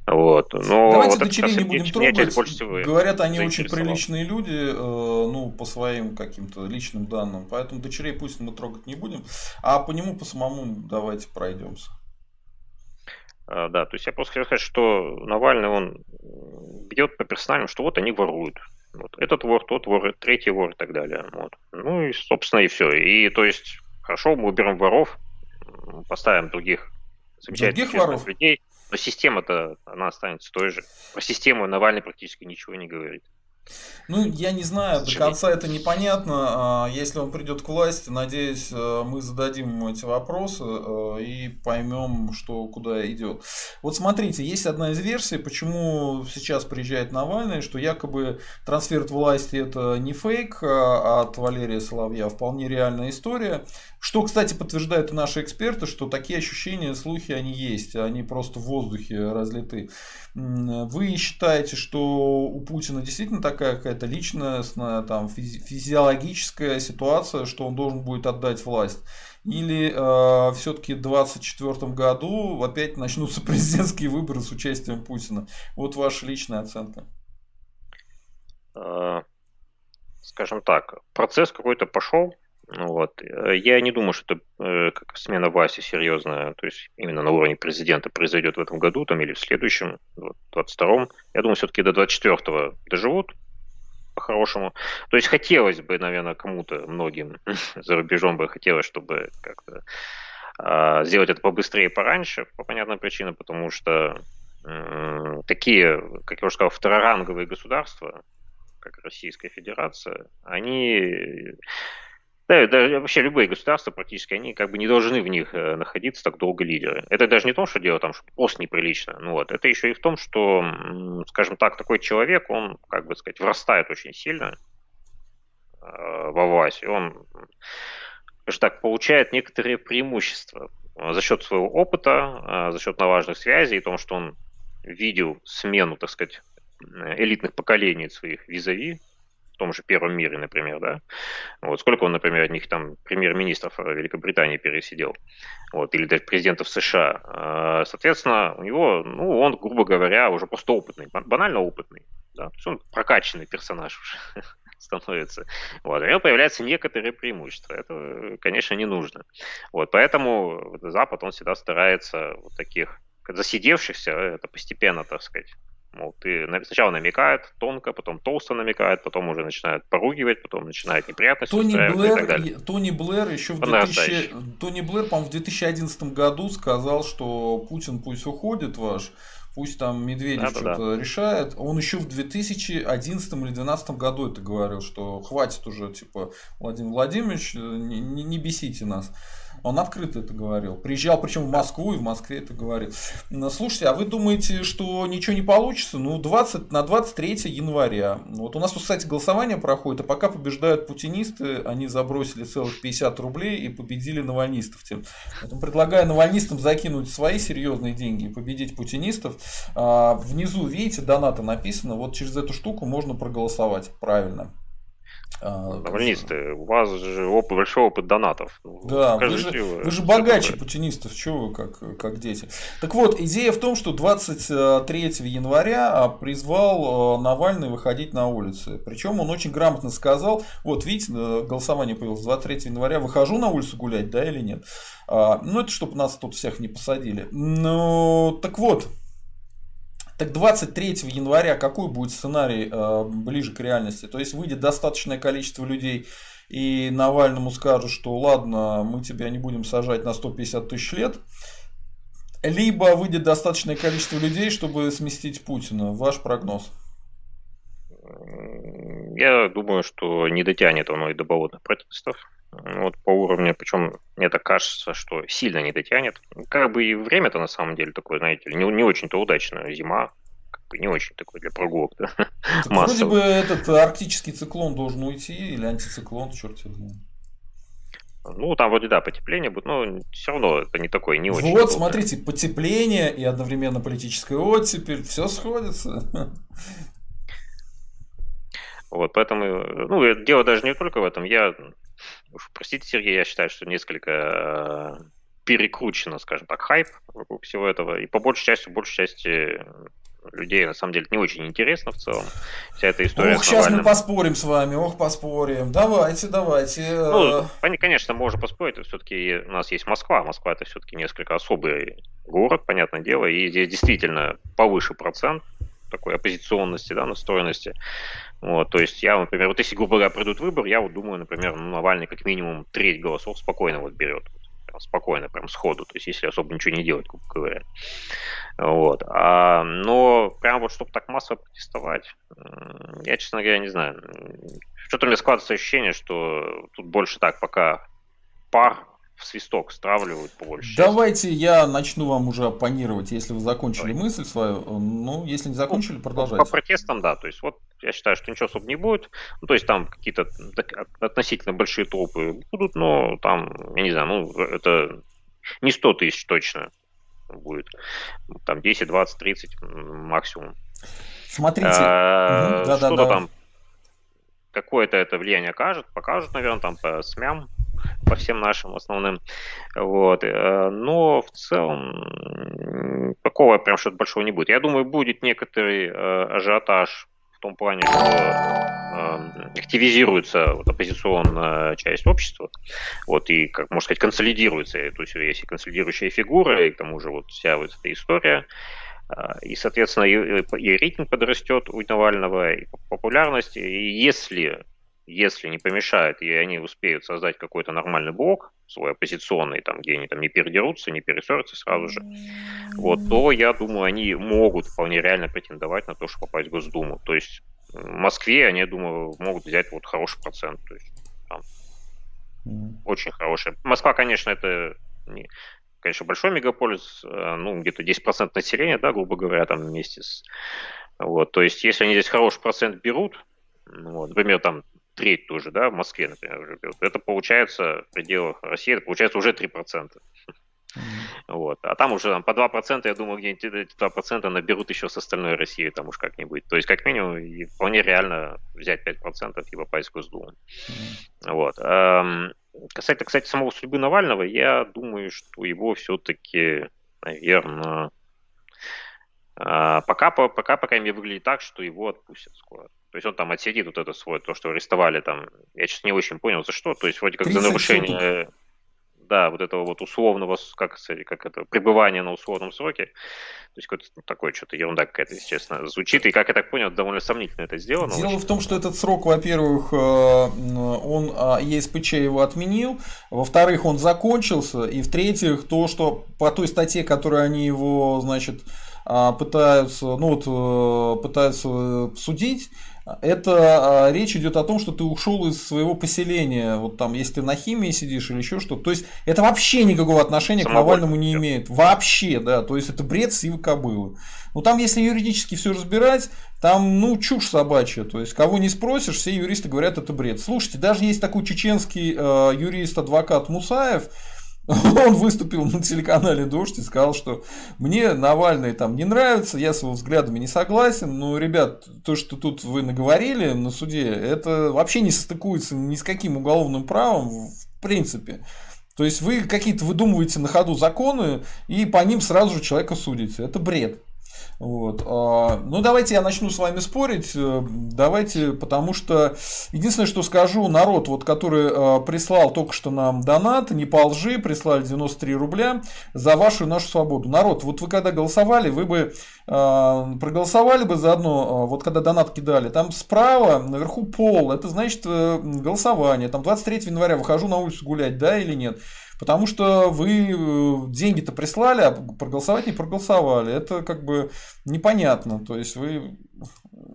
Вот. Но Давайте вот дочерей не будем трогать. больше всего Говорят, они очень приличные люди, э, ну, по своим каким-то личным данным. Поэтому дочерей пусть мы трогать не будем. А по нему, по самому, давайте пройдемся. А, да, то есть я просто хотел сказать, что Навальный, он бьет по персональным, что вот они воруют. Вот. Этот вор, тот вор, третий вор и так далее. Вот. Ну и, собственно, и все. И то есть, хорошо, мы уберем воров, поставим других замечательных других воров? людей, но система-то, она останется той же. Про систему Навальный практически ничего не говорит. Ну, я не знаю, до конца это непонятно. А, если он придет к власти, надеюсь, э, мы зададим ему эти вопросы э, и поймем, что куда идет. Вот смотрите, есть одна из версий, почему сейчас приезжает Навальный, что якобы трансфер власти это не фейк а от Валерия Соловья, а вполне реальная история. Что, кстати, подтверждают и наши эксперты, что такие ощущения, слухи, они есть, они просто в воздухе разлиты. Вы считаете, что у Путина действительно такая какая-то личностная, там, физиологическая ситуация, что он должен будет отдать власть? Или э, все-таки в 2024 году опять начнутся [laughs] президентские выборы с участием Путина? Вот ваша личная оценка. А, скажем так, процесс какой-то пошел, вот. Э, я не думаю, что это э, как смена власти серьезная, то есть именно на уровне президента произойдет в этом году там, или в следующем, в 22-м. Я думаю, все-таки до 24-го доживут по-хорошему. То есть хотелось бы, наверное, кому-то, многим [laughs] за рубежом бы хотелось, чтобы как-то э, сделать это побыстрее, пораньше, по понятным причинам, потому что э, такие, как я уже сказал, второранговые государства, как Российская Федерация, они да, да, вообще любые государства практически, они как бы не должны в них э, находиться так долго лидеры. Это даже не то, что дело там, что просто неприлично. Ну вот, это еще и в том, что, скажем так, такой человек, он, как бы сказать, врастает очень сильно э, во власть. И он, скажем так, получает некоторые преимущества за счет своего опыта, э, за счет наважных связей, и том, что он видел смену, так сказать, элитных поколений своих визави, том же Первом мире, например, да. Вот сколько он, например, от них там премьер-министров Великобритании пересидел, вот, или даже президентов США. А, соответственно, у него, ну, он, грубо говоря, уже просто опытный, банально опытный, да, то есть он прокачанный персонаж уже [laughs] становится. Вот. У него появляются некоторые преимущества. Это, конечно, не нужно. Вот. Поэтому Запад, он всегда старается вот таких засидевшихся, это постепенно, так сказать, Мол, ты сначала намекает тонко, потом толсто намекает, потом уже начинает поругивать, потом начинает неприятности Тони Блэр, и так далее. Тони Блэр еще в 2000, Тони Блэр, по-моему, в 2011 году сказал, что Путин пусть уходит ваш, пусть там Медведев да, что-то да. решает. Он еще в 2011 или 2012 году это говорил, что хватит уже, типа, Владимир Владимирович, не, не, не бесите нас. Он открыто это говорил. Приезжал, причем в Москву и в Москве это говорил. Слушайте, а вы думаете, что ничего не получится? Ну, 20, на 23 января. Вот у нас тут, кстати, голосование проходит, а пока побеждают путинисты, они забросили целых 50 рублей и победили навальнистов. Тем. Поэтому предлагаю навальнистам закинуть свои серьезные деньги и победить путинистов. А, внизу, видите, донаты написано. Вот через эту штуку можно проголосовать правильно. Навальнисты, у вас же опыт, большой опыт донатов. Ну, да, вы же, вы, вы же богаче путинистов, что вы как, как дети. Так вот, идея в том, что 23 января а, призвал а, Навальный выходить на улицы. Причем он очень грамотно сказал, вот видите, э, голосование появилось 23 января, выхожу на улицу гулять, да или нет. А, ну, это чтобы нас тут всех не посадили. Ну, так вот, так 23 января какой будет сценарий э, ближе к реальности? То есть выйдет достаточное количество людей и Навальному скажут, что ладно, мы тебя не будем сажать на 150 тысяч лет, либо выйдет достаточное количество людей, чтобы сместить Путина. Ваш прогноз? Я думаю, что не дотянет оно и до болотных протестов вот по уровню, причем мне так кажется, что сильно не дотянет. Как бы и время-то на самом деле такое, знаете, не, не очень-то удачно, зима, как бы не очень такой для прогулок. Да? вроде бы этот арктический циклон должен уйти, или антициклон, черт его знает. Ну, там вроде, да, потепление будет, но все равно это не такое, не очень. Вот, удобно. смотрите, потепление и одновременно политическая оттепель, все сходится. Вот, поэтому, ну, дело даже не только в этом. Я, уж простите, Сергей, я считаю, что несколько э, перекручено, скажем так, хайп вокруг всего этого. И по большей части, по большей части людей на самом деле не очень интересно в целом. Вся эта история. Ох, сейчас мы поспорим с вами, ох, поспорим. Давайте, давайте. Ну, конечно, можно поспорить, все-таки у нас есть Москва. Москва это все-таки несколько особый город, понятное дело, и здесь действительно повыше процент такой оппозиционности, да, настроенности. Вот, то есть я, например, вот если, грубо говоря, придут выборы, я вот думаю, например, ну, Навальный как минимум треть голосов спокойно вот берет спокойно, прям сходу, то есть если особо ничего не делать, грубо говоря. Вот. А, но прям вот чтобы так массово протестовать, я, честно говоря, не знаю. Что-то у меня складывается ощущение, что тут больше так пока пар в свисток стравливают по большей Давайте я начну вам уже оппонировать, если вы закончили Давай. мысль свою. Ну, если не закончили, ну, продолжайте. По протестам, да. То есть, вот я считаю, что ничего особо не будет. Ну, то есть, там какие-то относительно большие толпы будут, но там, я не знаю, ну, это не 100 тысяч точно будет. Там 10, 20, 30 максимум. Смотрите. А, угу, что-то там какое-то это влияние окажет, покажут, наверное, там по СМИам, по всем нашим основным. Вот. Э, но в целом такого прям что-то большого не будет. Я думаю, будет некоторый э, ажиотаж в том плане, что э, активизируется вот, оппозиционная часть общества, вот, и, как можно сказать, консолидируется, то есть есть и консолидирующая фигура, и к тому же вот вся вот эта история, и, соответственно, и, и рейтинг подрастет у Навального, и популярность. И если если не помешает, и они успеют создать какой-то нормальный блок, свой оппозиционный, там, где они там не передерутся, не перессорятся сразу же, вот, то, я думаю, они могут вполне реально претендовать на то, чтобы попасть в Госдуму. То есть в Москве они, я думаю, могут взять вот хороший процент. То есть там очень хороший. Москва, конечно, это не, конечно, большой мегаполис, э, ну, где-то 10% населения, да, грубо говоря, там вместе с... Вот, то есть, если они здесь хороший процент берут, ну вот, например, там треть тоже, да, в Москве, например, уже берут. Это получается в пределах России, это получается уже 3%. Mm-hmm. Вот. А там уже там, по 2%, я думаю, где-нибудь эти 2% наберут еще с остальной России там уж как-нибудь. То есть, как минимум, вполне реально взять 5% и попасть в Госдуму. Mm-hmm. Вот. Эм, касательно, кстати, самого судьбы Навального, я думаю, что его все-таки, наверное, э, пока, пока, пока мне выглядит так, что его отпустят скоро. То есть он там отсидит вот это свое, то, что арестовали там. Я сейчас не очень понял, за что. То есть вроде как за нарушение, суток. да, вот этого вот условного, как, как это, пребывания на условном сроке. То есть какое-то ну, такое что-то ерунда какая-то, если честно, звучит. И как я так понял, довольно сомнительно это сделано. Дело очень. в том, что этот срок, во-первых, э, он а, ЕСПЧ его отменил, во-вторых, он закончился, и в-третьих, то, что по той статье, которую они его, значит, а, пытаются, ну вот, э, пытаются судить, это а, речь идет о том, что ты ушел из своего поселения, вот там, если ты на химии сидишь или еще что-то. То есть это вообще никакого отношения к Навальному не имеет. Вообще, да. То есть это бред сивы кобылы. Ну там, если юридически все разбирать, там, ну, чушь собачья. То есть, кого не спросишь, все юристы говорят, это бред. Слушайте, даже есть такой чеченский э, юрист-адвокат Мусаев, [laughs] он выступил на телеканале Дождь и сказал, что мне Навальный там не нравится, я с его взглядами не согласен, но, ребят, то, что тут вы наговорили на суде, это вообще не состыкуется ни с каким уголовным правом в принципе. То есть вы какие-то выдумываете на ходу законы и по ним сразу же человека судите. Это бред. Вот. А, ну, давайте я начну с вами спорить. Э, давайте, потому что единственное, что скажу, народ, вот, который э, прислал только что нам донат, не по лжи, прислали 93 рубля за вашу и нашу свободу. Народ, вот вы когда голосовали, вы бы э, проголосовали бы заодно, вот когда донат кидали, там справа наверху пол, это значит голосование. Там 23 января выхожу на улицу гулять, да или нет? Потому что вы э, деньги-то прислали, а проголосовать не проголосовали. Это как бы непонятно. То есть вы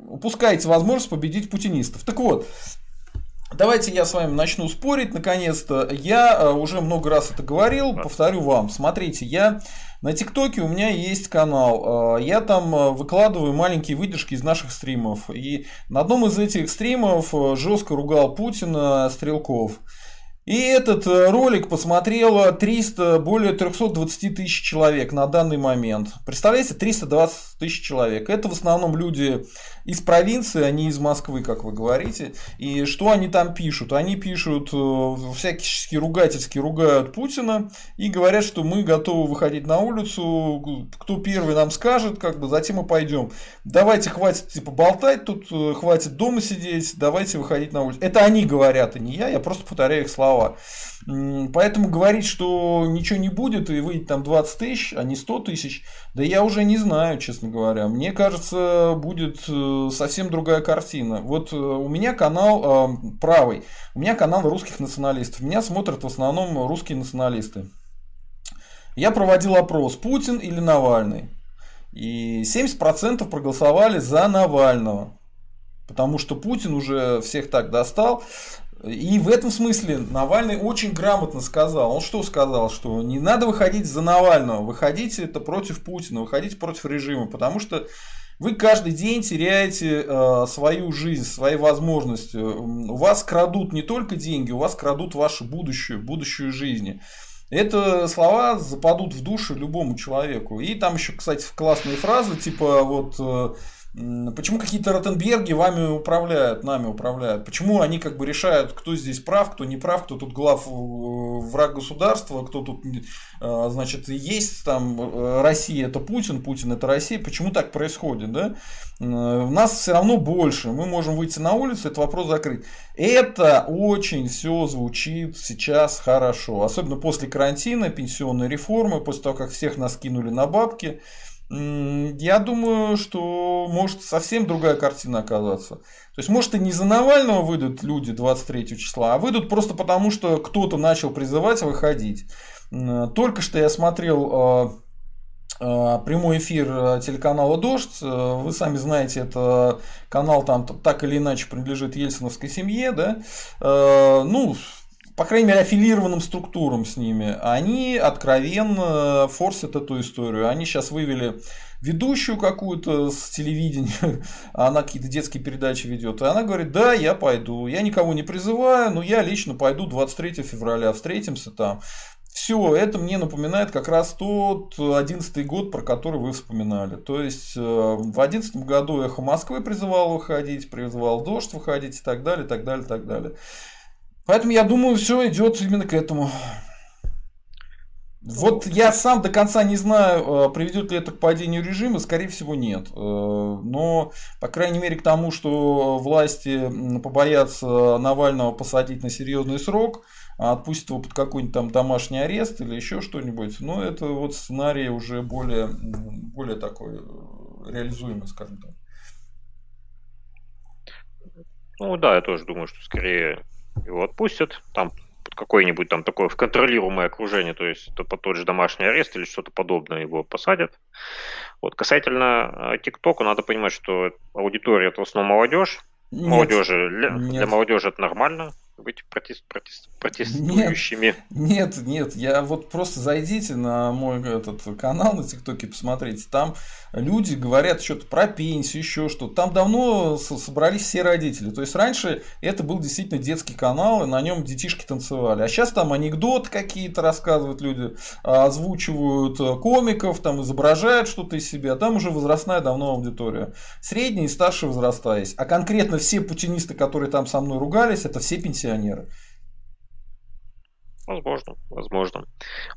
упускаете возможность победить путинистов. Так вот, Давайте я с вами начну спорить, наконец-то. Я э, уже много раз это говорил, повторю вам. Смотрите, я на ТикТоке у меня есть канал. Э, я там выкладываю маленькие выдержки из наших стримов. И на одном из этих стримов жестко ругал Путина Стрелков. И этот э, ролик посмотрело 300, более 320 тысяч человек на данный момент. Представляете, 320 тысяч человек. Это в основном люди из провинции, а не из Москвы, как вы говорите. И что они там пишут? Они пишут э, всякие ругательски ругают Путина и говорят, что мы готовы выходить на улицу, кто первый нам скажет, как бы затем мы пойдем. Давайте хватит типа болтать тут, э, хватит дома сидеть, давайте выходить на улицу. Это они говорят, а не я, я просто повторяю их слова. Поэтому говорить, что ничего не будет и выйдет там 20 тысяч, а не 100 тысяч, да я уже не знаю, честно говоря. Мне кажется, будет э, совсем другая картина. Вот э, у меня канал э, правый, у меня канал русских националистов. Меня смотрят в основном русские националисты. Я проводил опрос, Путин или Навальный. И 70% проголосовали за Навального. Потому что Путин уже всех так достал. И в этом смысле Навальный очень грамотно сказал. Он что сказал? Что не надо выходить за Навального, выходите это против Путина, выходите против режима, потому что вы каждый день теряете э, свою жизнь, свои возможности. У вас крадут не только деньги, у вас крадут вашу будущую, будущую жизнь. Это слова западут в душу любому человеку. И там еще, кстати, классные фразы, типа вот э, Почему какие-то Ротенберги вами управляют, нами управляют? Почему они как бы решают, кто здесь прав, кто не прав, кто тут глав э, враг государства, кто тут, э, значит, есть там э, Россия это Путин, Путин это Россия. Почему так происходит, да? Нас все равно больше, мы можем выйти на улицу, этот вопрос закрыть. Это очень все звучит сейчас хорошо, особенно после карантина, пенсионной реформы, после того, как всех нас кинули на бабки. Я думаю, что может совсем другая картина оказаться. То есть, может, и не за Навального выйдут люди 23 числа, а выйдут просто потому, что кто-то начал призывать выходить. Только что я смотрел а, а, прямой эфир а, телеканала «Дождь». Вы сами знаете, это канал там так или иначе принадлежит ельциновской семье. Да? Ну, по крайней мере, аффилированным структурам с ними, они откровенно форсят эту историю. Они сейчас вывели ведущую какую-то с телевидения, [laughs] она какие-то детские передачи ведет, и она говорит, да, я пойду, я никого не призываю, но я лично пойду 23 февраля, встретимся там. Все, это мне напоминает как раз тот 11 год, про который вы вспоминали. То есть, э, в 11 году «Эхо Москвы» призывал выходить, призывал «Дождь» выходить и так далее, так далее, так далее. Поэтому я думаю, все идет именно к этому. Вот я сам до конца не знаю, э, приведет ли это к падению режима, скорее всего нет. Э, но, по крайней мере, к тому, что власти побоятся Навального посадить на серьезный срок, а отпустят его под какой-нибудь там домашний арест или еще что-нибудь, ну, это вот сценарий уже более, более такой э, реализуемый, скажем так. Ну да, я тоже думаю, что скорее его отпустят, там под какое-нибудь там такое в контролируемое окружение, то есть то под тот же домашний арест или что-то подобное его посадят. Вот касательно э, ТикТока, надо понимать, что аудитория это в основном молодежь. Нет, молодежи, для, нет. для молодежи это нормально быть протест, протест, протестующими. Нет, нет, нет, я вот просто зайдите на мой этот канал на ТикТоке, посмотрите, там люди говорят что-то про пенсию, еще что-то. Там давно собрались все родители. То есть раньше это был действительно детский канал, и на нем детишки танцевали. А сейчас там анекдоты какие-то рассказывают люди, а, озвучивают э, комиков, там изображают что-то из себя. Там уже возрастная давно аудитория. Средняя и старшая возраста есть. А конкретно все путинисты, которые там со мной ругались, это все пенсионеры пенсионеры. Возможно, возможно.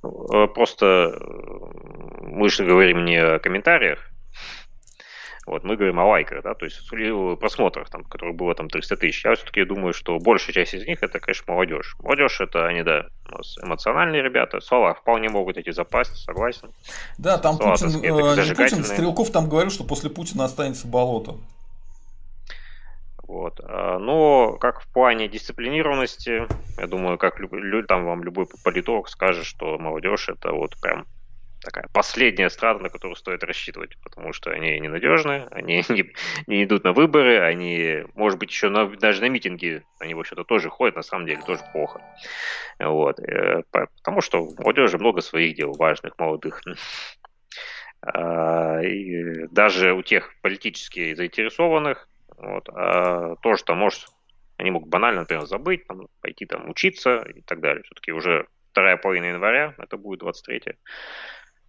Э, просто э, мы же говорим не о комментариях, вот, мы говорим о лайках, да, то есть просмотрах, там, которых было там 300 тысяч. Я все-таки думаю, что большая часть из них это, конечно, молодежь. Молодежь это они, да, эмоциональные ребята. Слова вполне могут эти запасть, согласен. Да, там Слова, Путин, э, не Путин, Стрелков там говорил, что после Путина останется болото. Вот. А, но как в плане дисциплинированности, я думаю, как там вам любой политолог скажет, что молодежь это вот прям такая последняя страна, на которую стоит рассчитывать, потому что они ненадежны, они [laughs] не, не идут на выборы, они, может быть, еще на, даже на митинги, они вообще-то тоже ходят, на самом деле тоже плохо. Вот. Э, потому что у молодежи много своих дел важных, молодых. [laughs] А, и даже у тех политически заинтересованных вот. А то, что может, они могут банально, например, забыть, там, пойти там учиться и так далее. Все-таки уже вторая половина января, это будет 23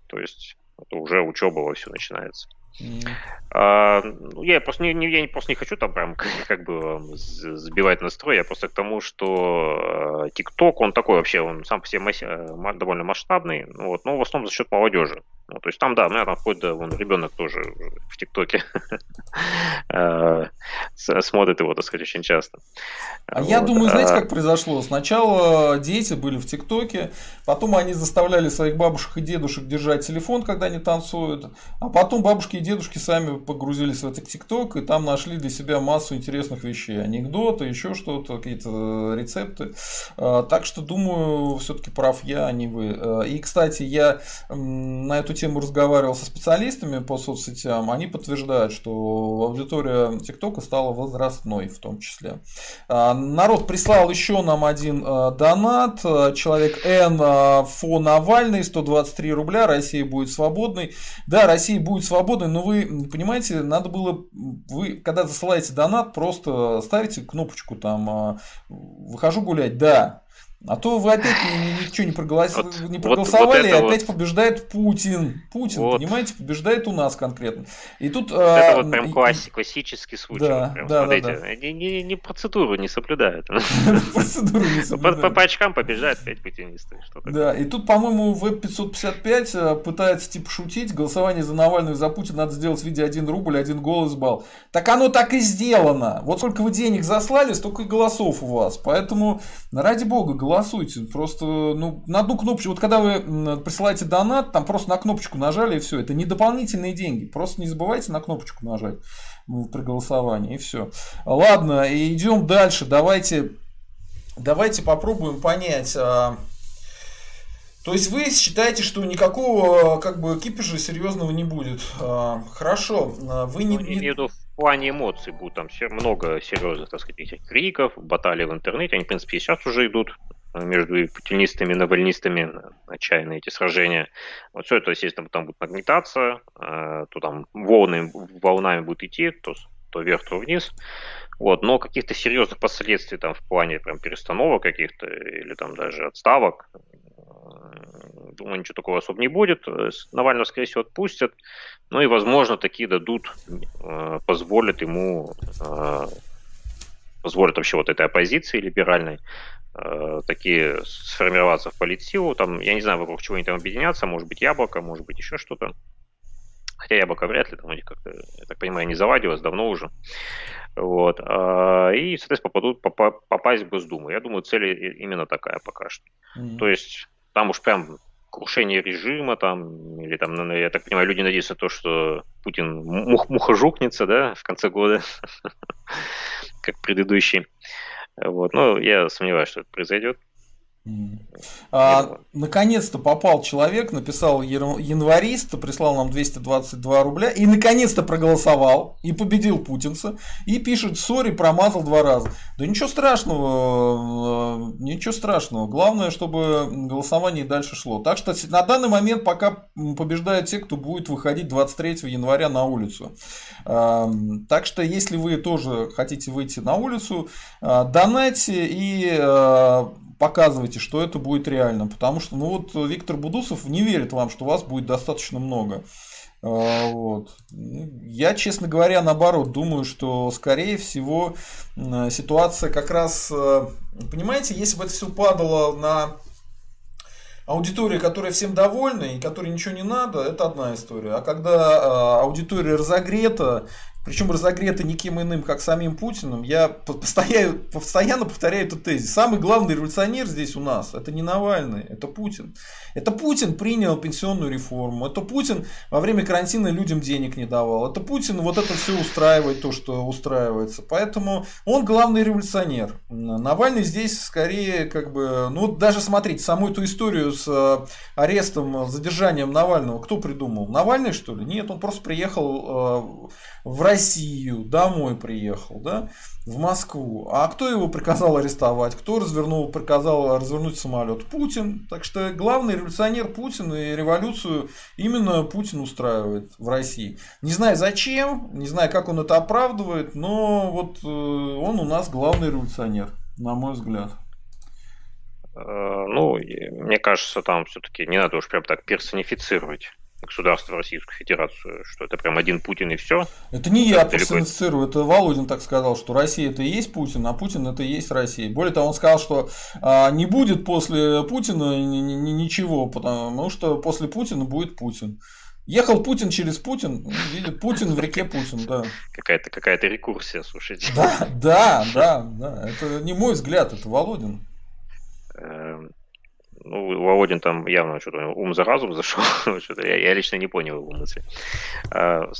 То есть это уже учеба во все начинается. А, ну, я просто не, не, я просто не хочу там прям [laughs] как бы сбивать настрой, я просто к тому, что TikTok, он такой вообще, он сам по себе масс... довольно масштабный, ну вот, но в основном за счет молодежи. Ну, то есть там, да, у меня там входит, да, вон, ребенок тоже в ТикТоке [laughs] смотрит его, так сказать, очень часто. А я думаю, знаете, как произошло? Сначала дети были в ТикТоке, потом они заставляли своих бабушек и дедушек держать телефон, когда они танцуют, а потом бабушки и дедушки сами погрузились в этот ТикТок и там нашли для себя массу интересных вещей. Анекдоты, еще что-то, какие-то рецепты. А, так что, думаю, все-таки прав я, а не вы. А, и, кстати, я на эту тему разговаривал со специалистами по соцсетям. Они подтверждают, что аудитория ТикТока стала возрастной в том числе. Народ прислал еще нам один донат. Человек Н. Фо Навальный, 123 рубля. Россия будет свободной. Да, Россия будет свободной, но вы понимаете, надо было, вы когда засылаете донат, просто ставите кнопочку там а, «Выхожу гулять», да, а то вы опять ни, ничего не, проголос... вот, не проголосовали, вот, вот и опять вот... побеждает Путин. Путин, вот. понимаете, побеждает у нас конкретно. И тут. Вот а... Это вот прям классик, классический случай. Да, прям, да, смотрите, да, да. Не, не, не процедуру не соблюдают. [laughs] Процедуру не соблюдают. По очкам побеждает опять путинисты. Да, и тут, по-моему, Веб-555 э, пытается типа шутить. Голосование за Навального и за Путина надо сделать в виде 1 рубль, 1 голос бал. Так оно так и сделано. Вот сколько вы денег заслали, столько и голосов у вас. Поэтому, ради бога, голосуйте. Просто ну, на одну кнопочку. Вот когда вы присылаете донат, там просто на кнопочку нажали и все. Это не дополнительные деньги. Просто не забывайте на кнопочку нажать при голосовании и все. Ладно, идем дальше. Давайте, давайте попробуем понять. А, то есть вы считаете, что никакого как бы кипиша серьезного не будет? А, хорошо, а, вы не... Ну, плане эмоций будет там много серьезных, так сказать, этих криков, баталий в интернете. Они, в принципе, сейчас уже идут между путинистами и навальнистами, отчаянные эти сражения. Вот все это, естественно, там будет нагнетаться, э, то там волны, волнами будет идти, то, то вверх, то вниз. Вот, но каких-то серьезных последствий там в плане прям перестановок каких-то или там даже отставок, э, думаю, ничего такого особо не будет. Навального, скорее всего, отпустят. Ну и, возможно, такие дадут, э, позволят ему, позволят вообще вот этой оппозиции либеральной э, такие сформироваться в политсилу. Там, я не знаю, вокруг чего они там объединятся. Может быть, яблоко, может быть, еще что-то. Хотя яблоко вряд ли, там у них как-то, я так понимаю, не завадилось давно уже. Вот. А, и, соответственно, попадут, попасть в Госдуму. Я думаю, цель именно такая пока что. Mm-hmm. То есть там уж прям крушение режима там, или там, ну, я так понимаю, люди надеются на то, что Путин мух муха жукнется, да, в конце года, [laughs] как предыдущий. Вот. Но я сомневаюсь, что это произойдет. А, наконец-то попал человек, написал январист, прислал нам 222 рубля и наконец-то проголосовал и победил путинца и пишет, сори, промазал два раза. Да ничего страшного, э, ничего страшного. Главное, чтобы голосование дальше шло. Так что на данный момент пока побеждают те, кто будет выходить 23 января на улицу. Так что если вы тоже хотите выйти на улицу, э, донайте и э, показывайте, что это будет реально. Потому что, ну вот, Виктор Будусов не верит вам, что вас будет достаточно много. А, вот. Я, честно говоря, наоборот, думаю, что, скорее всего, ситуация как раз, э, понимаете, если бы это все падало на аудиторию, которая всем довольна и которой ничего не надо, это одна история. А когда э, аудитория разогрета, причем разогреты никем иным, как самим Путиным, я постоянно, постоянно повторяю этот тезис. Самый главный революционер здесь у нас это не Навальный, это Путин. Это Путин принял пенсионную реформу, это Путин во время карантина людям денег не давал, это Путин вот это все устраивает, то, что устраивается. Поэтому он главный революционер. Навальный здесь скорее как бы, ну даже смотрите, саму эту историю с э, арестом, задержанием Навального, кто придумал? Навальный что ли? Нет, он просто приехал э, в Россию, домой приехал, да, в Москву. А кто его приказал арестовать? Кто развернул, приказал развернуть самолет? Путин. Так что главный революционер Путин и революцию именно Путин устраивает в России. Не знаю зачем, не знаю, как он это оправдывает, но вот э, он у нас главный революционер, на мой взгляд. Э, ну, мне кажется, там все-таки не надо уж прям так персонифицировать государство Российскую Федерацию, что это прям один Путин и все. Это не я персонифицирую, это Володин так сказал, что Россия это и есть Путин, а Путин это и есть Россия. Более того, он сказал, что а, не будет после Путина ничего, потому что после Путина будет Путин. Ехал Путин через Путин, видит Путин в реке Путин, да. Какая-то какая-то рекурсия, слушайте. Да, да, да, да. Это не мой взгляд, это Володин. Ну, Володин там явно что-то ум за разум [laughs] зашел. что-то я, я лично не понял его мысли. А,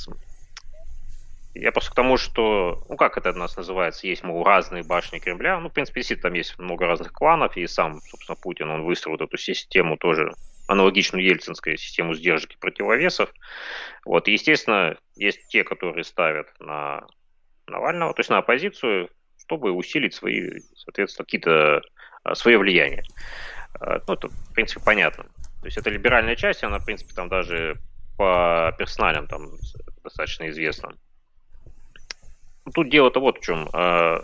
я просто к тому, что, ну как это у нас называется, есть, мол, разные башни Кремля. Ну, в принципе, действительно, там есть много разных кланов, и сам, собственно, Путин, он выстроил вот эту систему тоже, аналогичную ельцинской систему сдержки противовесов. Вот, и, естественно, есть те, которые ставят на Навального, то есть на оппозицию, чтобы усилить свои, соответственно, какие-то а, свое влияние. А, ну, это, в принципе, понятно. То есть это либеральная часть, она, в принципе, там даже по персоналям там достаточно известна. Тут дело-то вот в чем. А,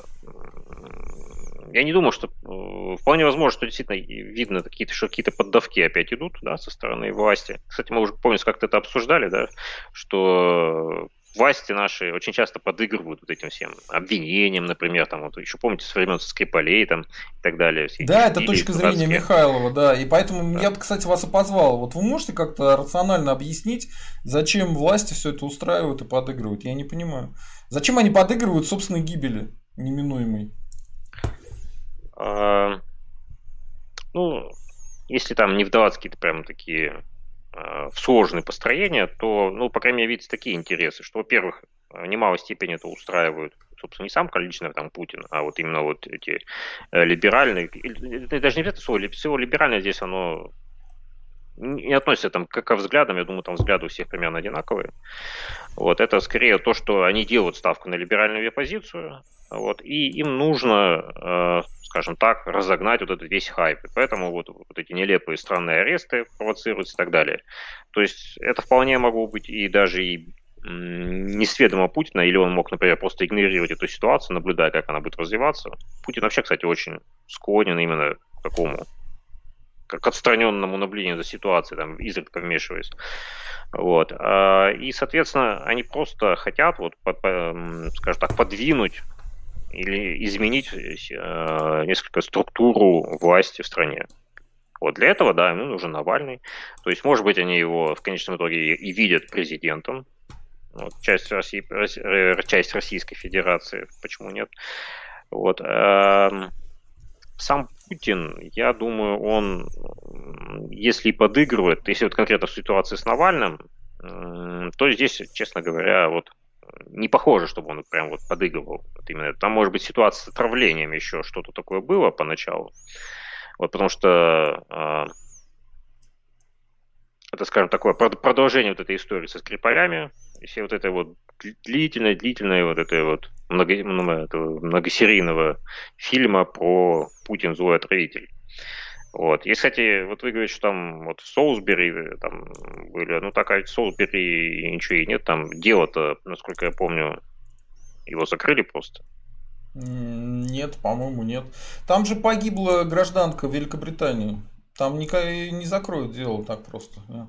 я не думаю, что э, вполне возможно, что действительно видно какие-то, что какие-то поддавки опять идут да, со стороны власти. Кстати, мы уже, помните, как-то это обсуждали, да, что власти наши очень часто подыгрывают вот этим всем обвинениям, например, там вот еще помните, с времен Скрипалей там и так далее. Да, это точка зрения Михайлова, да, и поэтому да. я бы, кстати, вас и позвал. Вот вы можете как-то рационально объяснить, зачем власти все это устраивают и подыгрывают? Я не понимаю. Зачем они подыгрывают собственной гибели неминуемой? А, ну, если там не вдаваться какие-то прям такие в сложные построения, то, ну, по крайней мере, видятся такие интересы, что, во-первых, в немалой степени это устраивают, собственно, не сам количественный там Путин, а вот именно вот эти э, либеральные, даже не это слово, слово либеральное здесь оно не относится там к, к взглядам, я думаю, там взгляды у всех примерно одинаковые. Вот, это скорее то, что они делают ставку на либеральную оппозицию, вот, и им нужно, э, скажем так, разогнать вот этот весь хайп. И поэтому вот, вот эти нелепые странные аресты провоцируются и так далее. То есть это вполне могло быть и даже и несведомо Путина, или он мог, например, просто игнорировать эту ситуацию, наблюдая, как она будет развиваться. Путин вообще, кстати, очень склонен именно к такому как отстраненному наблюдению за ситуацией, там, изредка вмешиваясь. Вот. А, и, соответственно, они просто хотят, вот, скажем так, подвинуть или изменить э, несколько структуру власти в стране. Вот для этого, да, ему нужен Навальный. То есть, может быть, они его в конечном итоге и видят президентом. Вот, часть, России, часть Российской Федерации, почему нет? Вот. Эм, сам Путин, я думаю, он, если подыгрывает, если вот конкретно в ситуации с Навальным, то здесь, честно говоря, вот не похоже, чтобы он прям вот подыгрывал. Вот именно. Там может быть ситуация с отравлением еще, что-то такое было поначалу. Вот потому что э, это, скажем, такое продолжение вот этой истории со Скрипалями, и все вот это вот длительное вот это вот много, ну, этого многосерийного фильма про Путин злой отравитель. Вот. И, кстати, вот вы говорите, что там вот в Соусбери э, там были, ну так, а в Соусбери ничего и нет, там дело-то, насколько я помню, его закрыли просто. Нет, по-моему, нет. Там же погибла гражданка Великобритании. Там не закроют дело так просто. Нет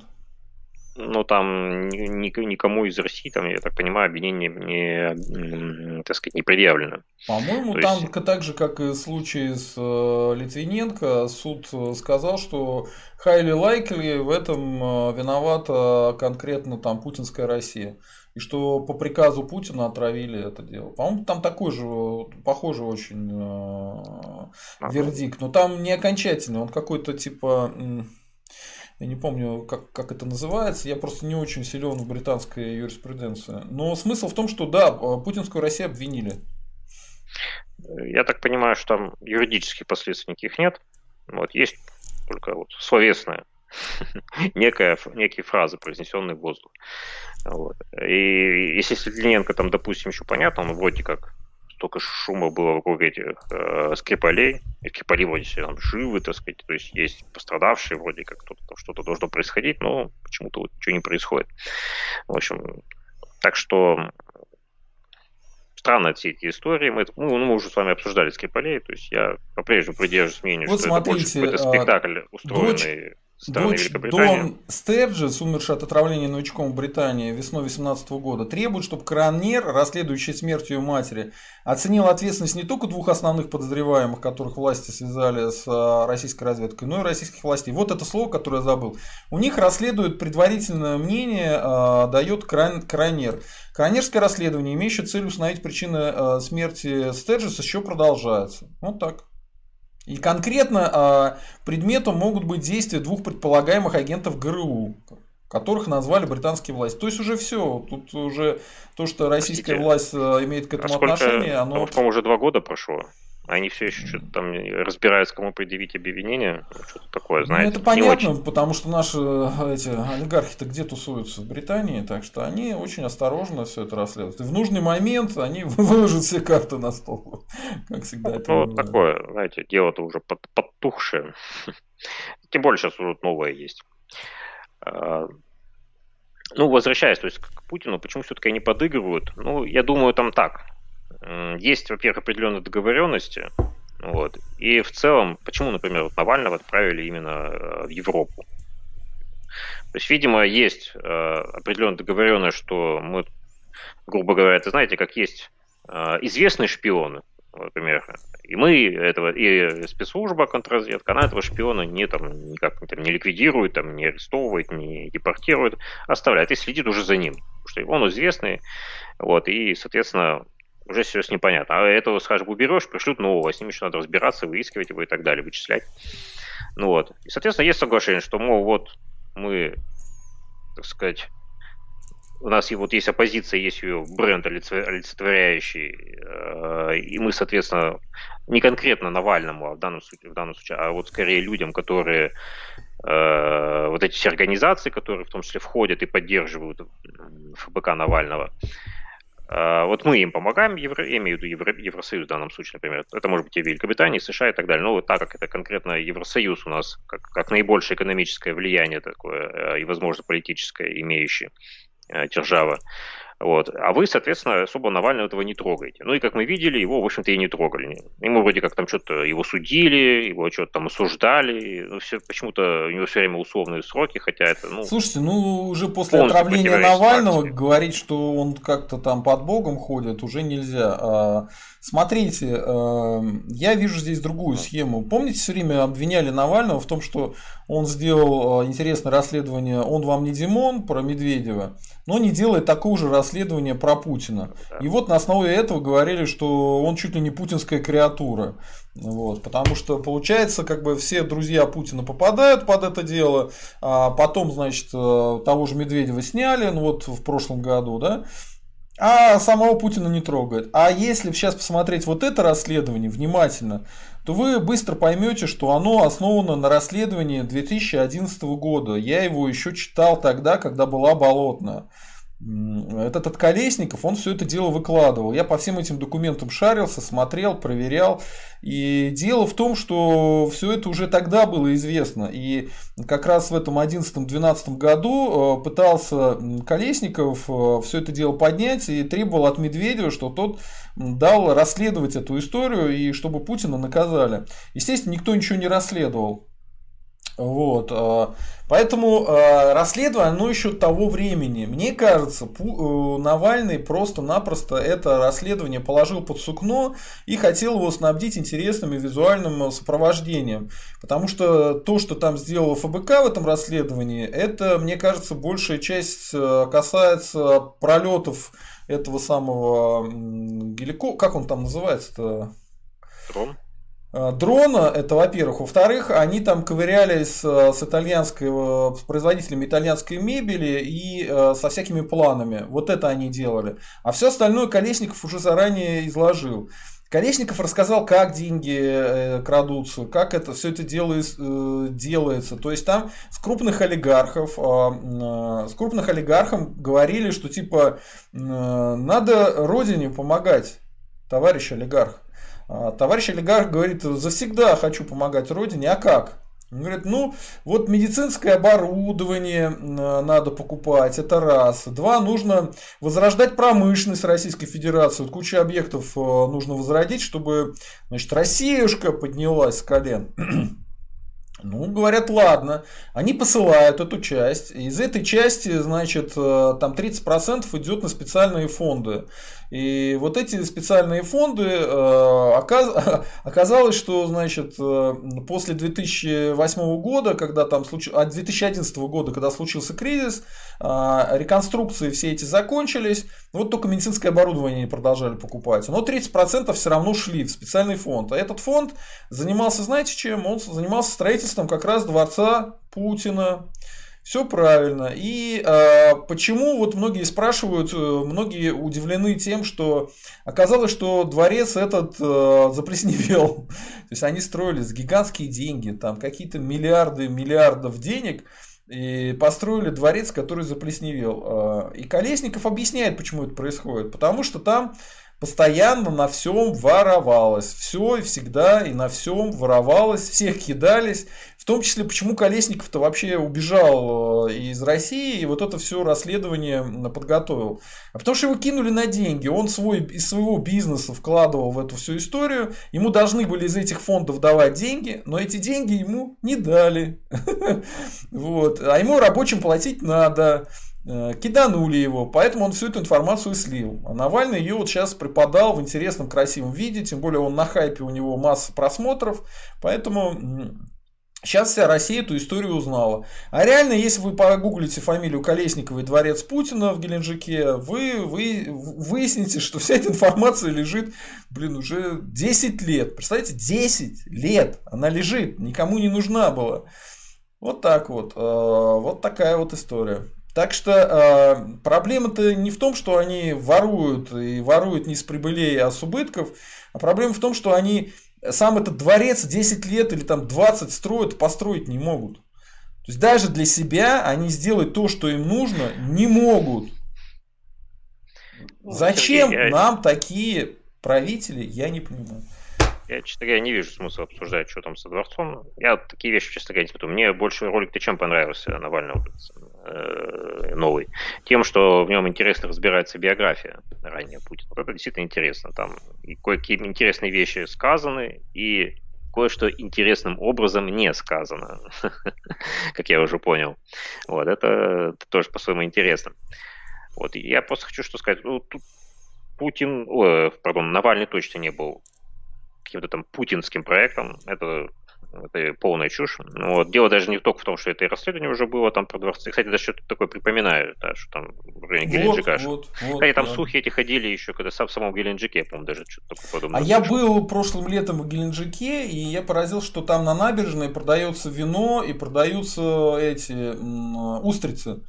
но там никому из России, там, я так понимаю, обвинение не, так сказать, не предъявлено. По-моему, То там есть... так же, как и в случае с э, Литвиненко, суд сказал, что highly likely в этом э, виновата конкретно там путинская Россия. И что по приказу Путина отравили это дело. По-моему, там такой же, похожий очень э, вердикт. Но там не окончательный, он какой-то типа я не помню, как, как это называется, я просто не очень силен в британской юриспруденции. Но смысл в том, что да, путинскую Россию обвинили. Я так понимаю, что там юридических последствий никаких нет. Вот, есть только вот словесная [laughs] некая, некие фразы, произнесенные в воздух. Вот. И если Светлененко там, допустим, еще понятно, он вроде как столько шума было вокруг этих э, Скрипалей. И Скрипали вроде все там живы, так сказать. То есть есть пострадавшие, вроде как там что-то должно происходить, но почему-то вот ничего не происходит. В общем, так что странно все эти истории. Мы, ну, мы уже с вами обсуждали Скрипалей, то есть я по-прежнему придерживаюсь мнению, вот что смотрите, это больше какой-то а, спектакль, устроенный... Дочь, Дочь Дон Стерджес, умерший от отравления новичком в Британии весной 2018 года, требует, чтобы Кранер, расследующий смерть ее матери, оценил ответственность не только двух основных подозреваемых, которых власти связали с а, российской разведкой, но и российских властей. Вот это слово, которое я забыл. У них расследует предварительное мнение, э, дает Кран, Кранер. Кранерское расследование, имеющее цель установить причины э, смерти Стерджес, еще продолжается. Вот так. И конкретно а, предметом могут быть действия двух предполагаемых агентов ГРУ, которых назвали британские власти. То есть уже все. Тут уже то, что российская Простите, власть а, имеет к этому а отношение, оно. По уже два года прошло. Они все еще что-то там разбираются, кому предъявить обвинение. Что-то такое, знаете. Ну, это понятно, потому что наши э, эти олигархи-то где тусуются? В Британии, так что они очень осторожно все это расследуют. И в нужный момент они [laughs] выложат все карты на стол. Как всегда это Ну, вот такое, знаете, дело-то уже под, подтухшее. [laughs] Тем более сейчас уже новое есть. А, ну, возвращаясь, то есть к Путину, почему все-таки они подыгрывают? Ну, я думаю, там так есть, во-первых, определенные договоренности, вот, и в целом, почему, например, Навального отправили именно э, в Европу? То есть, видимо, есть э, определенная договоренность, что мы, грубо говоря, это знаете, как есть э, известные шпионы, например, и мы этого, и спецслужба контрразведка, она этого шпиона не, там, никак там, не ликвидирует, там, не арестовывает, не депортирует, оставляет и следит уже за ним, потому что он известный, вот, и, соответственно, уже сейчас непонятно. А этого, скажем, уберешь, пришлют нового, с ним еще надо разбираться, выискивать его и так далее, вычислять. Ну вот. И, соответственно, есть соглашение, что, мол, вот мы, так сказать, у нас вот есть оппозиция, есть ее бренд олицетворяющий, э, и мы, соответственно, не конкретно Навальному, а в данном в данном случае а вот скорее людям, которые э, вот эти все организации, которые в том числе входят и поддерживают ФБК Навального, вот мы им помогаем, Евро, я имею в виду Евро, Евросоюз в данном случае, например. Это может быть и Великобритания, и США и так далее. Но вот так как это конкретно Евросоюз у нас, как, как наибольшее экономическое влияние такое э, и, возможно, политическое имеющее э, держава, вот. А вы, соответственно, особо Навального этого не трогаете. Ну и как мы видели, его, в общем-то, и не трогали. Ему вроде как там что-то его судили, его что-то там осуждали. Ну, все, почему-то у него все время условные сроки, хотя это, ну... Слушайте, ну уже после отравления Навального факте. говорить, что он как-то там под Богом ходит, уже нельзя. А, смотрите, а, я вижу здесь другую схему. Помните, все время обвиняли Навального в том, что он сделал а, интересное расследование «Он вам не Димон» про Медведева, но не делает такого же расследования про Путина. И вот на основе этого говорили, что он чуть ли не путинская креатура. Вот, потому что получается, как бы все друзья Путина попадают под это дело, а потом, значит, э, того же Медведева сняли, ну вот в прошлом году, да, а самого Путина не трогает. А если сейчас посмотреть вот это расследование внимательно, то вы быстро поймете, что оно основано на расследовании 2011 года. Я его еще читал тогда, когда была болотная. Этот от Колесников, он все это дело выкладывал. Я по всем этим документам шарился, смотрел, проверял. И дело в том, что все это уже тогда было известно. И как раз в этом 11-12 году э, пытался Колесников э, все это дело поднять и требовал от Медведева, что тот дал расследовать эту историю и чтобы Путина наказали. Естественно, никто ничего не расследовал. Вот. Э, поэтому э, расследование, оно еще того времени. Мне кажется, э, Навальный просто-напросто это расследование положил под сукно и хотел его снабдить интересным и визуальным сопровождением. Потому что то, что там сделала ФБК в этом расследовании, это, мне кажется, большая часть касается пролетов этого самого гелико... Как он там называется-то? Трон? Э, дрона, это во-первых. Во-вторых, они там ковырялись с итальянской, э, с производителями итальянской мебели и э, со всякими планами. Вот это они делали. А все остальное Колесников уже заранее изложил. Колесников рассказал, как деньги крадутся, как это все это делается. То есть там с крупных олигархов, с крупных олигархов говорили, что типа надо родине помогать, товарищ олигарх. А, товарищ олигарх говорит, завсегда хочу помогать родине, а как? Он говорит, ну, вот медицинское оборудование надо покупать, это раз. Два, нужно возрождать промышленность Российской Федерации. Вот куча объектов э, нужно возродить, чтобы, значит, Россиюшка поднялась с колен. [clears throat] Ну, говорят, ладно. Они посылают эту часть. Из этой части, значит, э, там 30% идет на специальные фонды. И вот эти специальные фонды, э, [laughs] оказалось, что, значит, э, после 2008 года, когда там случ... от 2011 года, когда случился кризис, э, реконструкции все эти закончились, вот только медицинское оборудование они продолжали покупать. Но 30% все равно шли в специальный фонд. А этот фонд занимался, знаете чем? Он занимался строительством как раз дворца Путина. Все правильно. И э, почему вот многие спрашивают, э, многие удивлены тем, что оказалось, что дворец этот э, заплесневел. [laughs] То есть они строили с гигантские деньги, там какие-то миллиарды миллиардов денег и построили дворец, который заплесневел. Э, и Колесников объясняет, почему это происходит. Потому что там постоянно на всем воровалось. Все и всегда и на всем воровалось, всех кидались. В том числе, почему Колесников-то вообще убежал э, из России и вот это все расследование подготовил. А потому что его кинули на деньги. Он свой, из своего бизнеса вкладывал в эту всю историю. Ему должны были из этих фондов давать деньги, но эти деньги ему не дали. [laughs] Вот. А ему рабочим платить надо. Э, киданули его, поэтому он всю эту информацию слил. А Навальный ее вот сейчас преподал в интересном, красивом виде, тем более он на хайпе, у него масса просмотров, поэтому Сейчас вся Россия эту историю узнала. А реально, если вы погуглите фамилию Колесникова и дворец Путина в Геленджике, вы, вы выясните, что вся эта информация лежит, блин, уже 10 лет. Представляете, 10 лет она лежит, никому не нужна была. Вот так вот. Э, вот такая вот история. Так что э, проблема-то не в том, что они воруют и воруют не с прибылей, а с убытков, а проблема в том, что они сам этот дворец 10 лет или там 20 строят, построить не могут. То есть даже для себя они сделать то, что им нужно, не могут. Ну, Зачем Сергей, я... нам такие правители, я не понимаю. Я, честно говоря, не вижу смысла обсуждать, что там со дворцом. Я вот такие вещи, честно говоря, не смотрю. Мне больше ролик-то чем понравился Навального новый? Тем, что в нем интересно разбирается биография ранее Путина. Вот это действительно интересно. Там и кое-какие интересные вещи сказаны, и кое-что интересным образом не сказано, [laughs] как я уже понял. Вот, это, тоже по-своему интересно. Вот, я просто хочу что сказать. Ну, тут Путин, о, пардон, Навальный точно не был каким-то там путинским проектом. Это это полная чушь. Вот. Дело даже не только в том, что это и расследование уже было там про дворцы. Кстати, даже что-то такое припоминаю, да, что там в районе Геленджика. Вот, вот, Кстати, там да. слухи эти ходили еще, когда сам в самом Геленджике, я помню, даже что-то такое подобное. А слышал. я был прошлым летом в Геленджике, и я поразил, что там на набережной продается вино и продаются эти устрицы.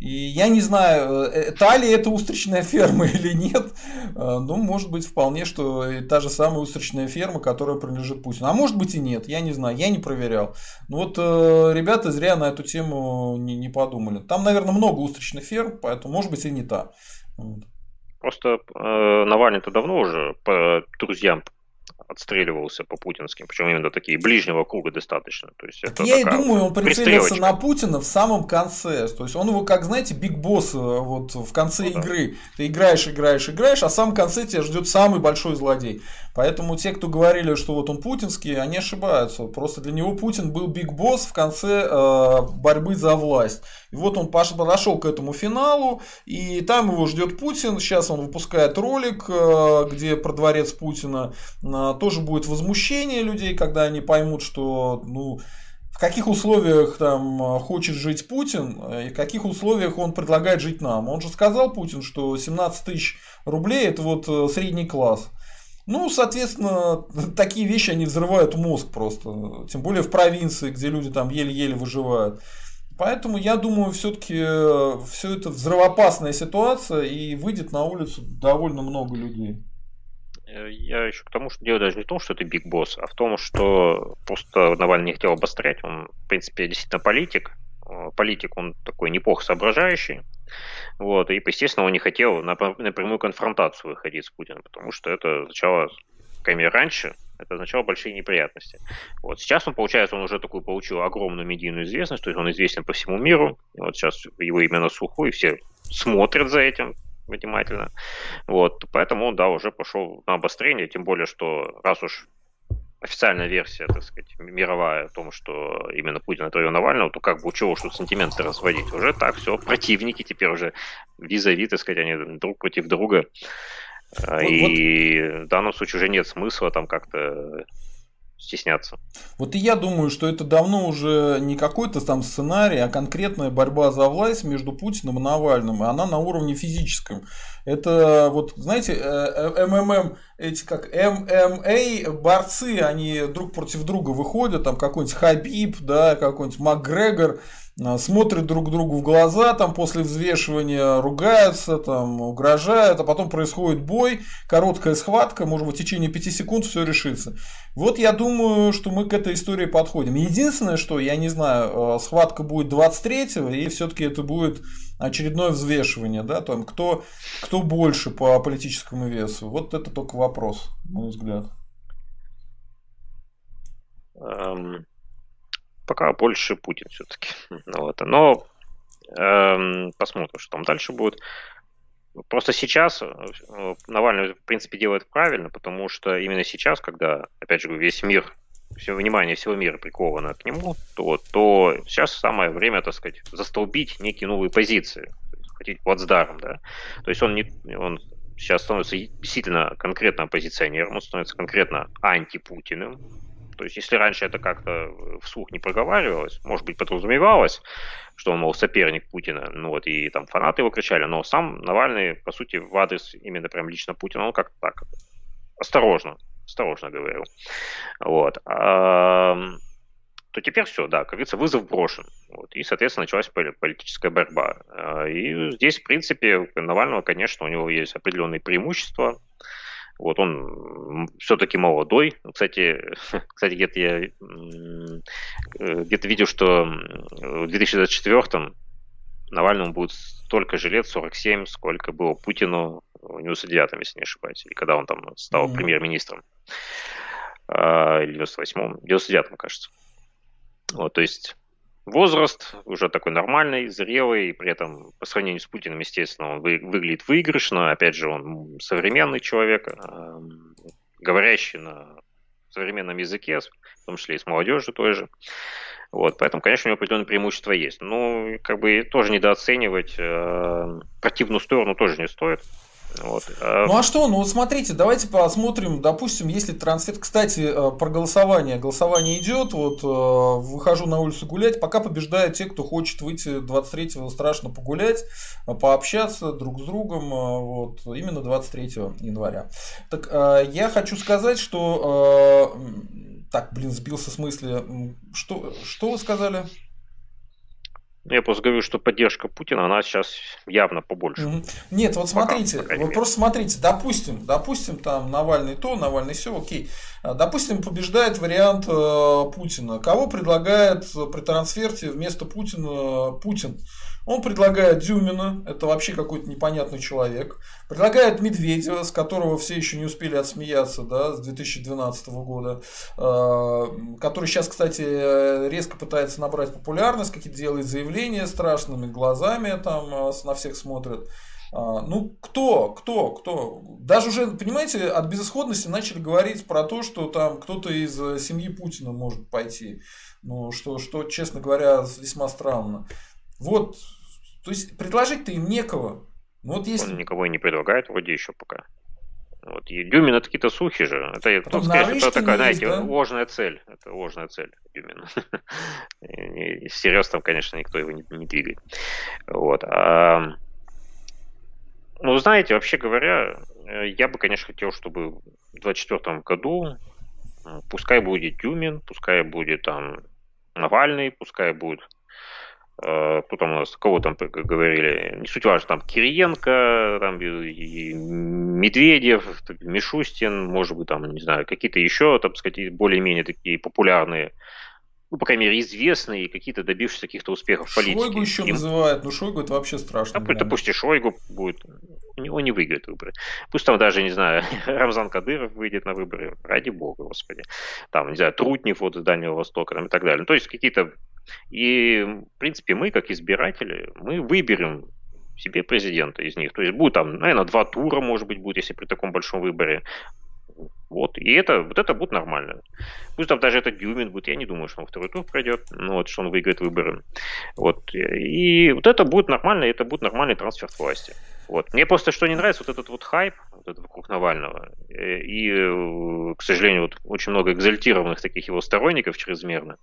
И я не знаю, э, та ли это устричная ферма [laughs] или нет. Э, ну, может быть, вполне, что та же самая устричная ферма, которая принадлежит Путину. А может быть и нет, я не знаю, я не проверял. Ну вот э, ребята зря на эту тему не, не подумали. Там, наверное, много устричных ферм, поэтому, может быть, и не та. Просто э, Навальный-то давно уже по друзьям отстреливался по путинским, причем именно такие ближнего круга достаточно. То есть это я и думаю, он прицелился на Путина в самом конце. То есть он его, как знаете, биг босс э, вот в конце ну, игры. Да. Ты играешь, играешь, играешь, а в самом конце тебя ждет самый большой злодей. Поэтому те, кто говорили, что вот он путинский, они ошибаются. Просто для него Путин был биг босс в конце э, борьбы за власть. И вот он подошел к этому финалу, и там его ждет Путин. Сейчас он выпускает ролик, э, где про дворец Путина. Э, тоже будет возмущение людей, когда они поймут, что ну, в каких условиях там хочет жить Путин и в каких условиях он предлагает жить нам. Он же сказал Путин, что 17 тысяч рублей это вот э, средний класс. Ну, соответственно, такие вещи, они взрывают мозг просто. Тем более в провинции, где люди там еле-еле выживают. Поэтому я думаю, все-таки э, все это взрывоопасная ситуация и выйдет на улицу довольно много людей. Э, я еще к тому, что дело даже не в том, что это биг босс, а в том, что просто Навальный не хотел обострять. Он, в принципе, действительно политик. Э, политик, он такой неплохо соображающий. Вот, и, естественно, он не хотел на, прямую конфронтацию выходить с Путиным, потому что это означало, кроме раньше, это означало большие неприятности. Вот сейчас он, получается, он уже такую получил огромную медийную известность, то есть он известен по всему миру. И вот сейчас его имя на слуху, и все смотрят за этим внимательно. Вот, поэтому он, да, уже пошел на обострение, тем более, что раз уж официальная версия, так сказать, мировая о том, что именно Путин отравил Навального, то как бы чего что сантименты разводить? Уже так, все, противники теперь уже визави, так сказать, они друг против друга. Вот, и вот. в данном случае уже нет смысла там как-то стесняться. Вот и я думаю, что это давно уже не какой-то там сценарий, а конкретная борьба за власть между Путиным и Навальным, и она на уровне физическом. Это вот, знаете, э, э, МММ, эти как ММА борцы, они друг против друга выходят, там какой-нибудь Хабиб, да, какой-нибудь Макгрегор, смотрят друг другу в глаза, там после взвешивания ругаются, там угрожают, а потом происходит бой, короткая схватка, может в течение 5 секунд все решится. Вот я думаю, что мы к этой истории подходим. Единственное, что, я не знаю, а, схватка будет 23-го, и все-таки это будет очередное взвешивание, да, там, кто, кто больше по политическому весу. Вот это только вопрос, на мой взгляд. Um пока больше Путин все-таки. [laughs] Вот. Но эм, посмотрим, что там дальше будет. Просто сейчас э, Навальный, в принципе, делает правильно, потому что именно сейчас, когда, опять же, весь мир, все внимание всего мира приковано к нему, то, то сейчас самое время, так сказать, застолбить некие новые позиции, хотите, плацдарм, да. То есть он, не, он сейчас становится действительно конкретно оппозиционером, он становится конкретно антипутиным, то есть, если раньше это как-то вслух не проговаривалось, может быть, подразумевалось, что он, мол, соперник Путина, ну вот, и там фанаты его кричали, но сам Навальный, по сути, в адрес именно прям лично Путина, он как-то так осторожно, осторожно говорил. Вот. А, то теперь все, да, как говорится, вызов брошен. Вот, и, соответственно, началась политическая борьба. А, и здесь, в принципе, Навального, конечно, у него есть определенные преимущества, вот он все-таки молодой. Кстати, [laughs] кстати где-то я э, где-то видел, что в 2024 Навальному будет столько же лет, 47, сколько было Путину в 99-м, если не ошибаюсь, и когда он там стал mm-hmm. премьер-министром. А, или в 98-м, 99-м, кажется. Вот, то есть возраст уже такой нормальный, зрелый, и при этом по сравнению с Путиным, естественно, он вы, выглядит выигрышно. Опять же, он современный человек, э, говорящий на современном языке, в том числе и с молодежью той же. Вот, поэтому, конечно, у него определенные преимущества есть. Но как бы тоже недооценивать э, противную сторону тоже не стоит. Вот. А ну а что, ну вот смотрите, давайте посмотрим, допустим, если трансфер, кстати, э, про голосование, голосование идет, вот э, выхожу на улицу гулять, пока побеждают те, кто хочет выйти 23-го страшно погулять, э, пообщаться друг с другом, вот, именно 23 января. Так, я хочу сказать, что, так, блин, сбился с мысли, что, что вы сказали? Я просто говорю, что поддержка Путина, она сейчас явно побольше. Нет, вот смотрите, Пока, вот просто смотрите, допустим, допустим, там Навальный то, Навальный все, окей. А, допустим, побеждает вариант э, Путина. Кого предлагает при трансферте вместо Путина Путин? Он предлагает Дюмина, это вообще какой-то непонятный человек. Предлагает Медведева, с которого все еще не успели отсмеяться, да, с 2012 года. Э, который сейчас, кстати, резко пытается набрать популярность, какие-то делает заявления страшными глазами, там э, на всех смотрят. А, ну, кто, кто, кто? Даже уже, понимаете, от безысходности начали говорить про то, что там кто-то из семьи Путина может пойти. Ну, что, что, честно говоря, весьма странно. Вот, то есть предложить-то им некого. Ну, вот если... Он никого и не предлагает вроде еще пока. Вот. И Дюмин это какие-то сухи же. Это, Потом ну, сказать, это такая, знаете, да? ложная цель. Это ложная цель Дюмина. [laughs] Всерьез там, конечно, никто его не, не двигает. Вот. А, ну, знаете, вообще говоря, э, я бы, конечно, хотел, чтобы в 2024 году пускай будет Дюмин, пускай будет там Навальный, пускай будет кто там у нас, кого там говорили, не суть важно, там Кириенко, там и Медведев, Мишустин, может быть, там, не знаю, какие-то еще, так сказать, более-менее такие популярные ну, по крайней мере, известные и какие-то добившиеся каких-то успехов в политике. Шойгу еще Им... называют, но Шойгу это вообще страшно. Да, пусть и Шойгу будет, у него не выиграет выборы. Пусть там даже, не знаю, [laughs] Рамзан Кадыров выйдет на выборы, ради бога, господи. Там, не знаю, Трутнев вот из Дальнего Востока там, и так далее. Ну, то есть какие-то... И, в принципе, мы, как избиратели, мы выберем себе президента из них. То есть будет там, наверное, два тура, может быть, будет, если при таком большом выборе Вот. И это, вот это будет нормально. Пусть там даже этот Дюмин будет, я не думаю, что он второй тур пройдет, ну вот, что он выиграет выборы. Вот. И вот это будет нормально, это будет нормальный трансфер власти. Вот. Мне просто что не нравится, вот этот вот хайп, вот этот вокруг Навального. Э, и, э, к сожалению, вот очень много экзальтированных таких его сторонников чрезмерно.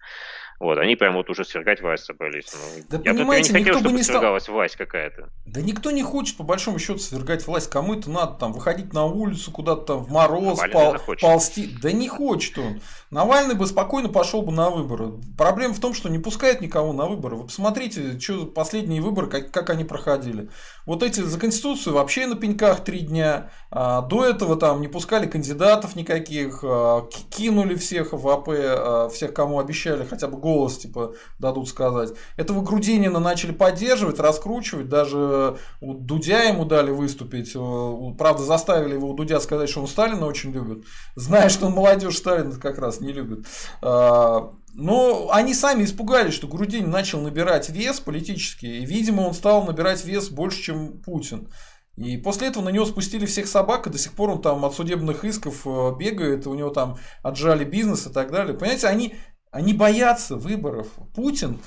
Вот, они прям вот уже свергать власть собрались. Ну, да я понимаете, не хотел, никто бы не стал... власть какая-то. Да никто не хочет, по большому счету, свергать власть. Кому это надо там выходить на улицу, куда-то там в мороз, пол... ползти. Да не хочет он. Навальный бы спокойно пошел бы на выборы. Проблема в том, что не пускает никого на выборы. Вы посмотрите, что последние выборы, как, как они проходили. Вот эти за Конституцию вообще на пеньках три дня. А, до этого там не пускали кандидатов никаких, а, кинули всех в АП, а, всех, кому обещали хотя бы голос типа дадут сказать. Этого Грудинина начали поддерживать, раскручивать, даже у Дудя ему дали выступить. Э, правда, заставили его у Дудя сказать, что он Сталина очень любит, зная, что он молодежь Сталина как раз не любит. А, но они сами испугались, что Грудинин начал набирать вес политический, и, видимо, он стал набирать вес больше, чем Путин. И после этого на него спустили всех собак, и до сих пор он там от судебных исков э, бегает, у него там отжали бизнес и так далее. Понимаете, они они боятся выборов. Путин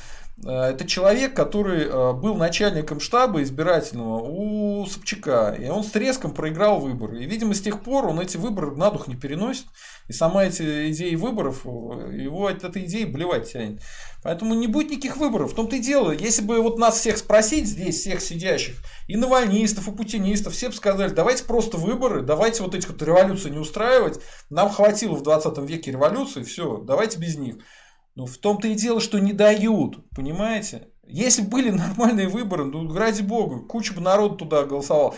это человек, который э, был начальником штаба избирательного у Собчака. И он с треском проиграл выборы. И, видимо, с тех пор он эти выборы на дух не переносит. И сама эти идеи выборов, его от этой идеи блевать тянет. Поэтому не будет никаких выборов. В том-то и дело, если бы вот нас всех спросить здесь, всех сидящих, и навальнистов, и путинистов, все бы сказали, давайте просто выборы, давайте вот эти вот революции не устраивать. Нам хватило в 20 веке революции, все, давайте без них. Ну, в том-то и дело, что не дают, понимаете? Если были [laughs] нормальные выборы, ну, ради бога, куча бы народу туда голосовал,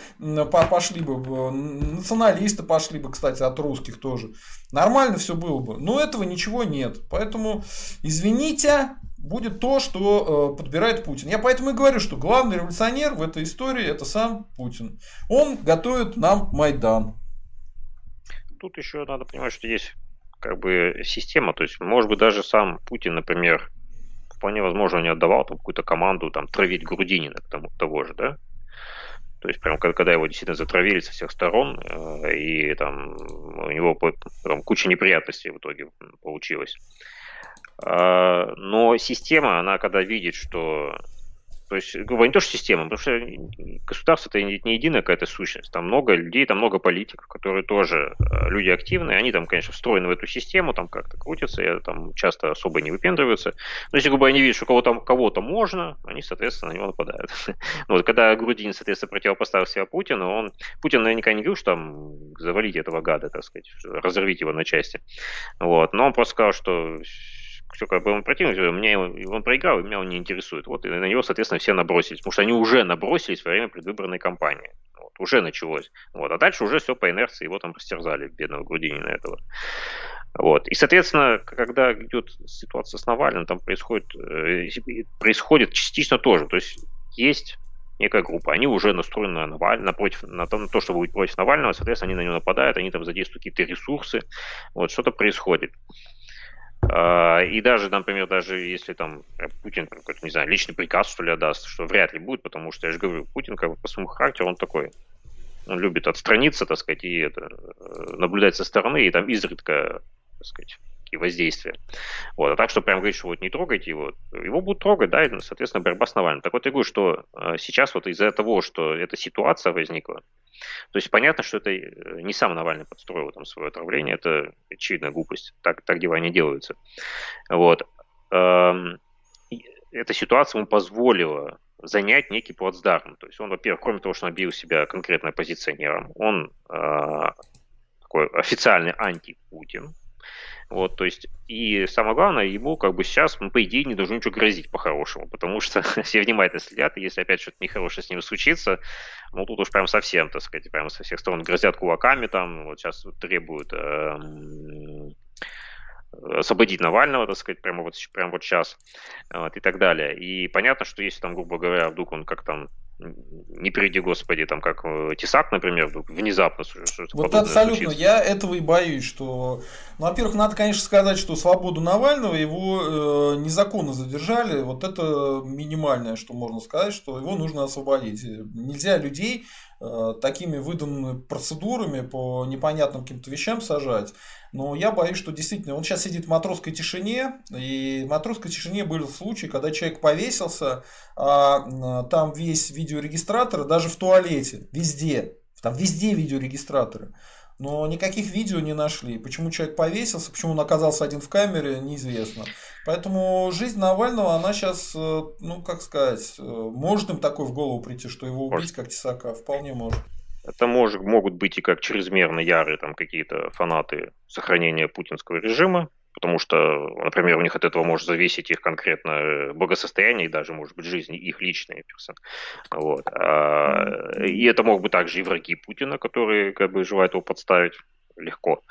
пошли бы, националисты пошли бы, кстати, от русских тоже. Нормально все было бы. Но этого ничего нет. Поэтому, извините, будет то, что э, подбирает Путин. Я поэтому и говорю, что главный революционер в этой истории это сам Путин. Он готовит нам Майдан. Тут еще надо понимать, что есть как бы система, то есть, может быть, даже сам Путин, например, вполне возможно, не отдавал там какую-то команду там травить Грудинина к тому, того же, да? То есть, прям когда его действительно затравили со всех сторон, э, и там у него там, куча неприятностей в итоге получилось. А, но система, она когда видит, что то есть, говорю, не то, что система, потому что государство это не единая какая-то сущность. Там много людей, там много политиков, которые тоже э, люди активные. Они там, конечно, встроены в эту систему, там как-то крутятся, и там часто особо не выпендриваются. Но если, грубо они видят, что кого-то, кого-то можно, они, соответственно, на него нападают. [laughs] вот, когда Грудинин, соответственно, противопоставил себя Путину, он... Путин наверняка не говорил, что там завалить этого гада, так сказать, разорвить его на части. Вот. Но он просто сказал, что все как бы он противник, мне он проиграл, и меня он не интересует. Вот, и на него, соответственно, все набросились, потому что они уже набросились во время предвыборной кампании. Вот, уже началось. Вот, а дальше уже все по инерции, его там растерзали, бедного Грудинина этого. Вот. И, соответственно, когда идет ситуация с Навальным, там происходит, э, происходит частично тоже. То есть есть некая группа, они уже настроены на Навального, напротив, на то, на то, чтобы быть против Навального, соответственно, они на него нападают, они там задействуют какие-то ресурсы, вот, что-то происходит. А, и даже, например, даже если там Путин какой-то, не знаю, личный приказ, что ли, отдаст, что вряд ли будет, потому что, я же говорю, Путин как бы по своему характеру, он такой, он любит отстраниться, так сказать, и это, э, наблюдать со стороны, и там изредка, так сказать, такие воздействия. Вот. А так, что прям говорить, что вот не трогайте его, его будут трогать, да, и, соответственно, борьба с Навальным. Так вот, я говорю, что э, сейчас вот из-за того, что эта ситуация возникла, то есть понятно, что это э, не сам Навальный подстроил там свое отравление, это очевидная глупость. Так, так дела не делаются. Вот. Эм, эта ситуация ему позволила занять некий плацдарм. То есть он, во-первых, кроме того, что объявил себя конкретно оппозиционером, он э, такой официальный антипутин, вот, то есть, и самое главное, ему как бы сейчас, ну, по идее, не должно ничего грозить по-хорошему, потому что [laughs] все внимательно следят, и если опять что-то нехорошее с ним случится, ну, тут уж прям совсем, так сказать, прямо со всех сторон грозят кулаками, там, вот сейчас требуют э, освободить Навального, так сказать, прямо вот, прямо вот сейчас, вот, и так далее. И понятно, что если там, грубо говоря, вдруг он как там не приди господи, там как э, Тесак, например, вдруг внезапно Вот абсолютно, случится. я этого и боюсь, что, ну, во-первых, надо, конечно, сказать, что свободу Навального его э, незаконно задержали, вот это минимальное, что можно сказать, что его нужно освободить. Нельзя людей такими выданными процедурами по непонятным каким-то вещам сажать. Но я боюсь, что действительно, он сейчас сидит в матросской тишине, и в матросской тишине был случай, когда человек повесился, а там весь видеорегистратор, даже в туалете, везде, там везде видеорегистраторы. Но никаких видео не нашли. Почему человек повесился, почему он оказался один в камере, неизвестно. Поэтому жизнь Навального, она сейчас, э, ну, как сказать, э, может им такой в голову прийти, что его убить, может. как Тесака, вполне может. Это может, могут быть и как чрезмерно ярые там какие-то фанаты сохранения путинского режима, потому что, например, у них от этого может зависеть их конкретно э, благосостояние и даже, может быть, жизнь их личные. Вот. А, и это могут быть также и враги Путина, которые как бы желают его подставить легко.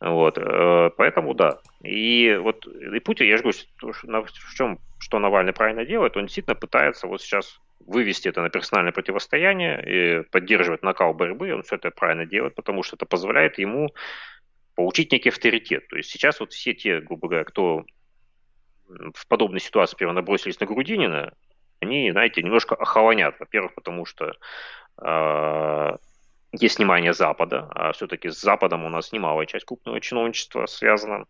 Вот. Э, поэтому да. И вот и Путин, я же говорю, в чем, что Навальный правильно делает, он действительно пытается вот сейчас вывести это на персональное противостояние и поддерживать накал борьбы, он все это правильно делает, потому что это позволяет ему получить некий авторитет. То есть сейчас вот все те, грубо говоря, кто в подобной ситуации, например, набросились на Грудинина, они, знаете, немножко охолонят. Во-первых, потому что э, есть внимание Запада, а все-таки с Западом у нас немалая часть крупного чиновничества связана.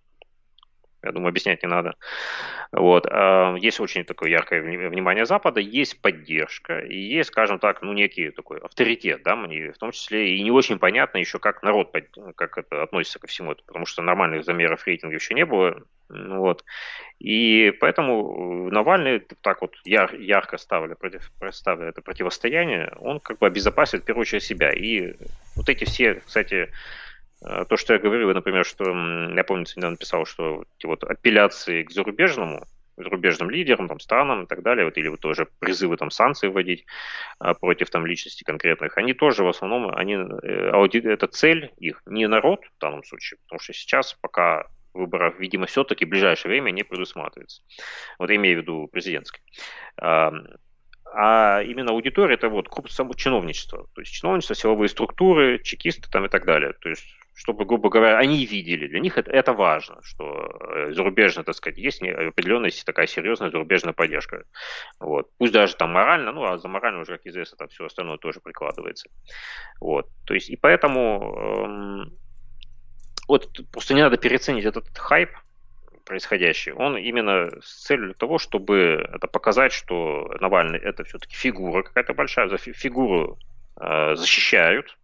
Я думаю, объяснять не надо. Вот. А, есть очень такое яркое внимание Запада, есть поддержка, и есть, скажем так, ну, некий такой авторитет, да, мне в том числе, и не очень понятно еще, как народ, как это относится ко всему этому, потому что нормальных замеров рейтинга еще не было, вот. И поэтому Навальный так вот яр, ярко ставили, против, ставили это противостояние, он как бы обезопасит в первую очередь себя. И вот эти все, кстати, Э, то, что я говорил, например, что я помню, недавно написал, что вот апелляции к зарубежному, зарубежным лидерам, там, странам и так далее, вот, или вот тоже призывы там санкции вводить а, против там личностей конкретных, они тоже в основном, они, э, аудит, это цель их, не народ в данном случае, потому что сейчас пока выборов, видимо, все-таки в ближайшее время не предусматривается. Вот я имею в виду президентский. А, а именно аудитория это вот само чиновничество, то есть чиновничество, силовые структуры, чекисты там и так далее. То есть чтобы, грубо говоря, они видели. Для них это, это важно, что э, зарубежная, так сказать, есть определенная такая серьезная зарубежная поддержка. Вот. Пусть даже там морально, ну, а за морально уже, как известно, там все остальное тоже прикладывается. Вот. То есть, и поэтому эм, вот просто не надо переоценить этот хайп, происходящий, он именно с целью того, чтобы это показать, что Навальный это все-таки фигура какая-то большая, за фигуру э, защищают,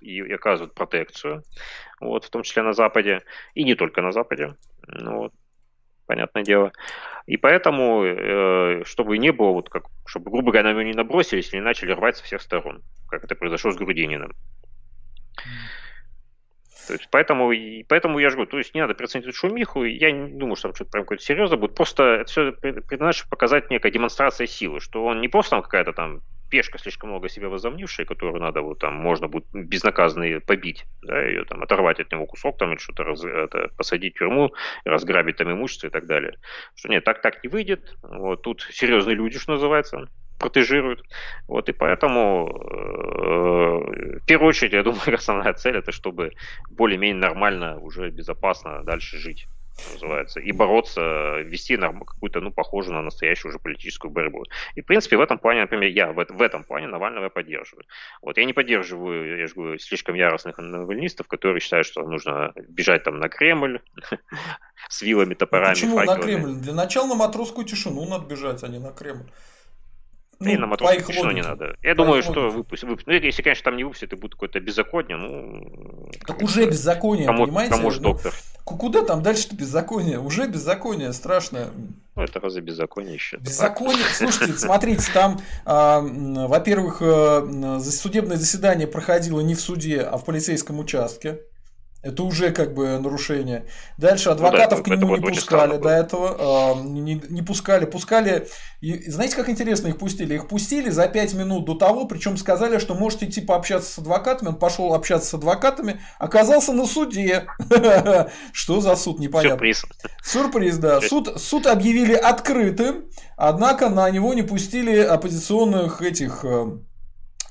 и, и оказывают протекцию, вот, в том числе на Западе, и не только на Западе, ну, вот, понятное дело. И поэтому, э, чтобы не было, вот как, чтобы, грубо говоря, на него не набросились, не начали рвать со всех сторон, как это произошло с Грудининым. То есть, поэтому, и, поэтому я говорю, то есть не надо переоценить шумиху, я не думаю, что там что-то прям какое-то серьезное будет, просто это все предназначено показать некая демонстрация силы, что он не просто там какая-то там пешка слишком много себя возомнившая, которую надо вот там, можно будет безнаказанно побить, да, ее там оторвать от него кусок там или что-то раз, это, посадить в тюрьму, разграбить там имущество и так далее. Что нет, так так не выйдет. Вот тут серьезные люди, что называется, протежируют. Вот, и поэтому, э, в первую очередь, я думаю, [laughs] основная цель это чтобы более-менее нормально, уже безопасно дальше жить называется, и бороться, вести какую-то, ну, похожую на настоящую уже политическую борьбу. И, в принципе, в этом плане, например, я в, в этом плане Навального я поддерживаю. Вот я не поддерживаю, я же говорю, слишком яростных навальнистов, которые считают, что нужно бежать там на Кремль [laughs] с вилами, топорами, Почему факелами. на Кремль? Для начала на матросскую тишину надо бежать, а не на Кремль. Ну, и на матросскую тишину не надо. Я по думаю, что выпустят. Выпуск... Ну, если, конечно, там не выпустят, это будет какое-то беззаконие, ну... Так уже беззаконие, кому, понимаете? Кому же ну, доктор? Куда там дальше-то беззаконие? Уже беззаконие страшное. Ну, это разве беззаконие еще? Беззаконие, [laughs] слушайте, смотрите, там, а, во-первых, э, судебное заседание проходило не в суде, а в полицейском участке. Это уже как бы нарушение. Дальше адвокатов ну, да, к нему не пускали до этого. Э, не, не пускали. Пускали. И, знаете, как интересно их пустили? Их пустили за 5 минут до того, причем сказали, что можете идти пообщаться с адвокатами. Он пошел общаться с адвокатами, оказался на суде. [laughs] Что за суд, непонятно. Сюрприз. Сюрприз, да. Суд, суд объявили открытым, однако на него не пустили оппозиционных этих э,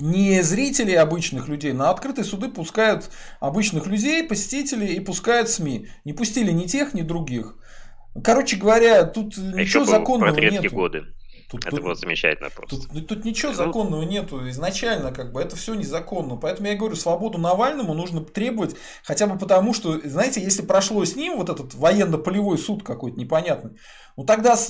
не зрителей обычных людей, на открытые суды пускают обычных людей, посетителей и пускают СМИ. Не пустили ни тех, ни других. Короче говоря, тут а ничего законного нет. годы. Тут, это тут, было замечательно просто. Тут, тут ничего ну, законного нету изначально, как бы это все незаконно. Поэтому я говорю, свободу Навальному нужно требовать хотя бы потому, что, знаете, если прошло с ним вот этот военно-полевой суд какой-то непонятный, ну тогда с,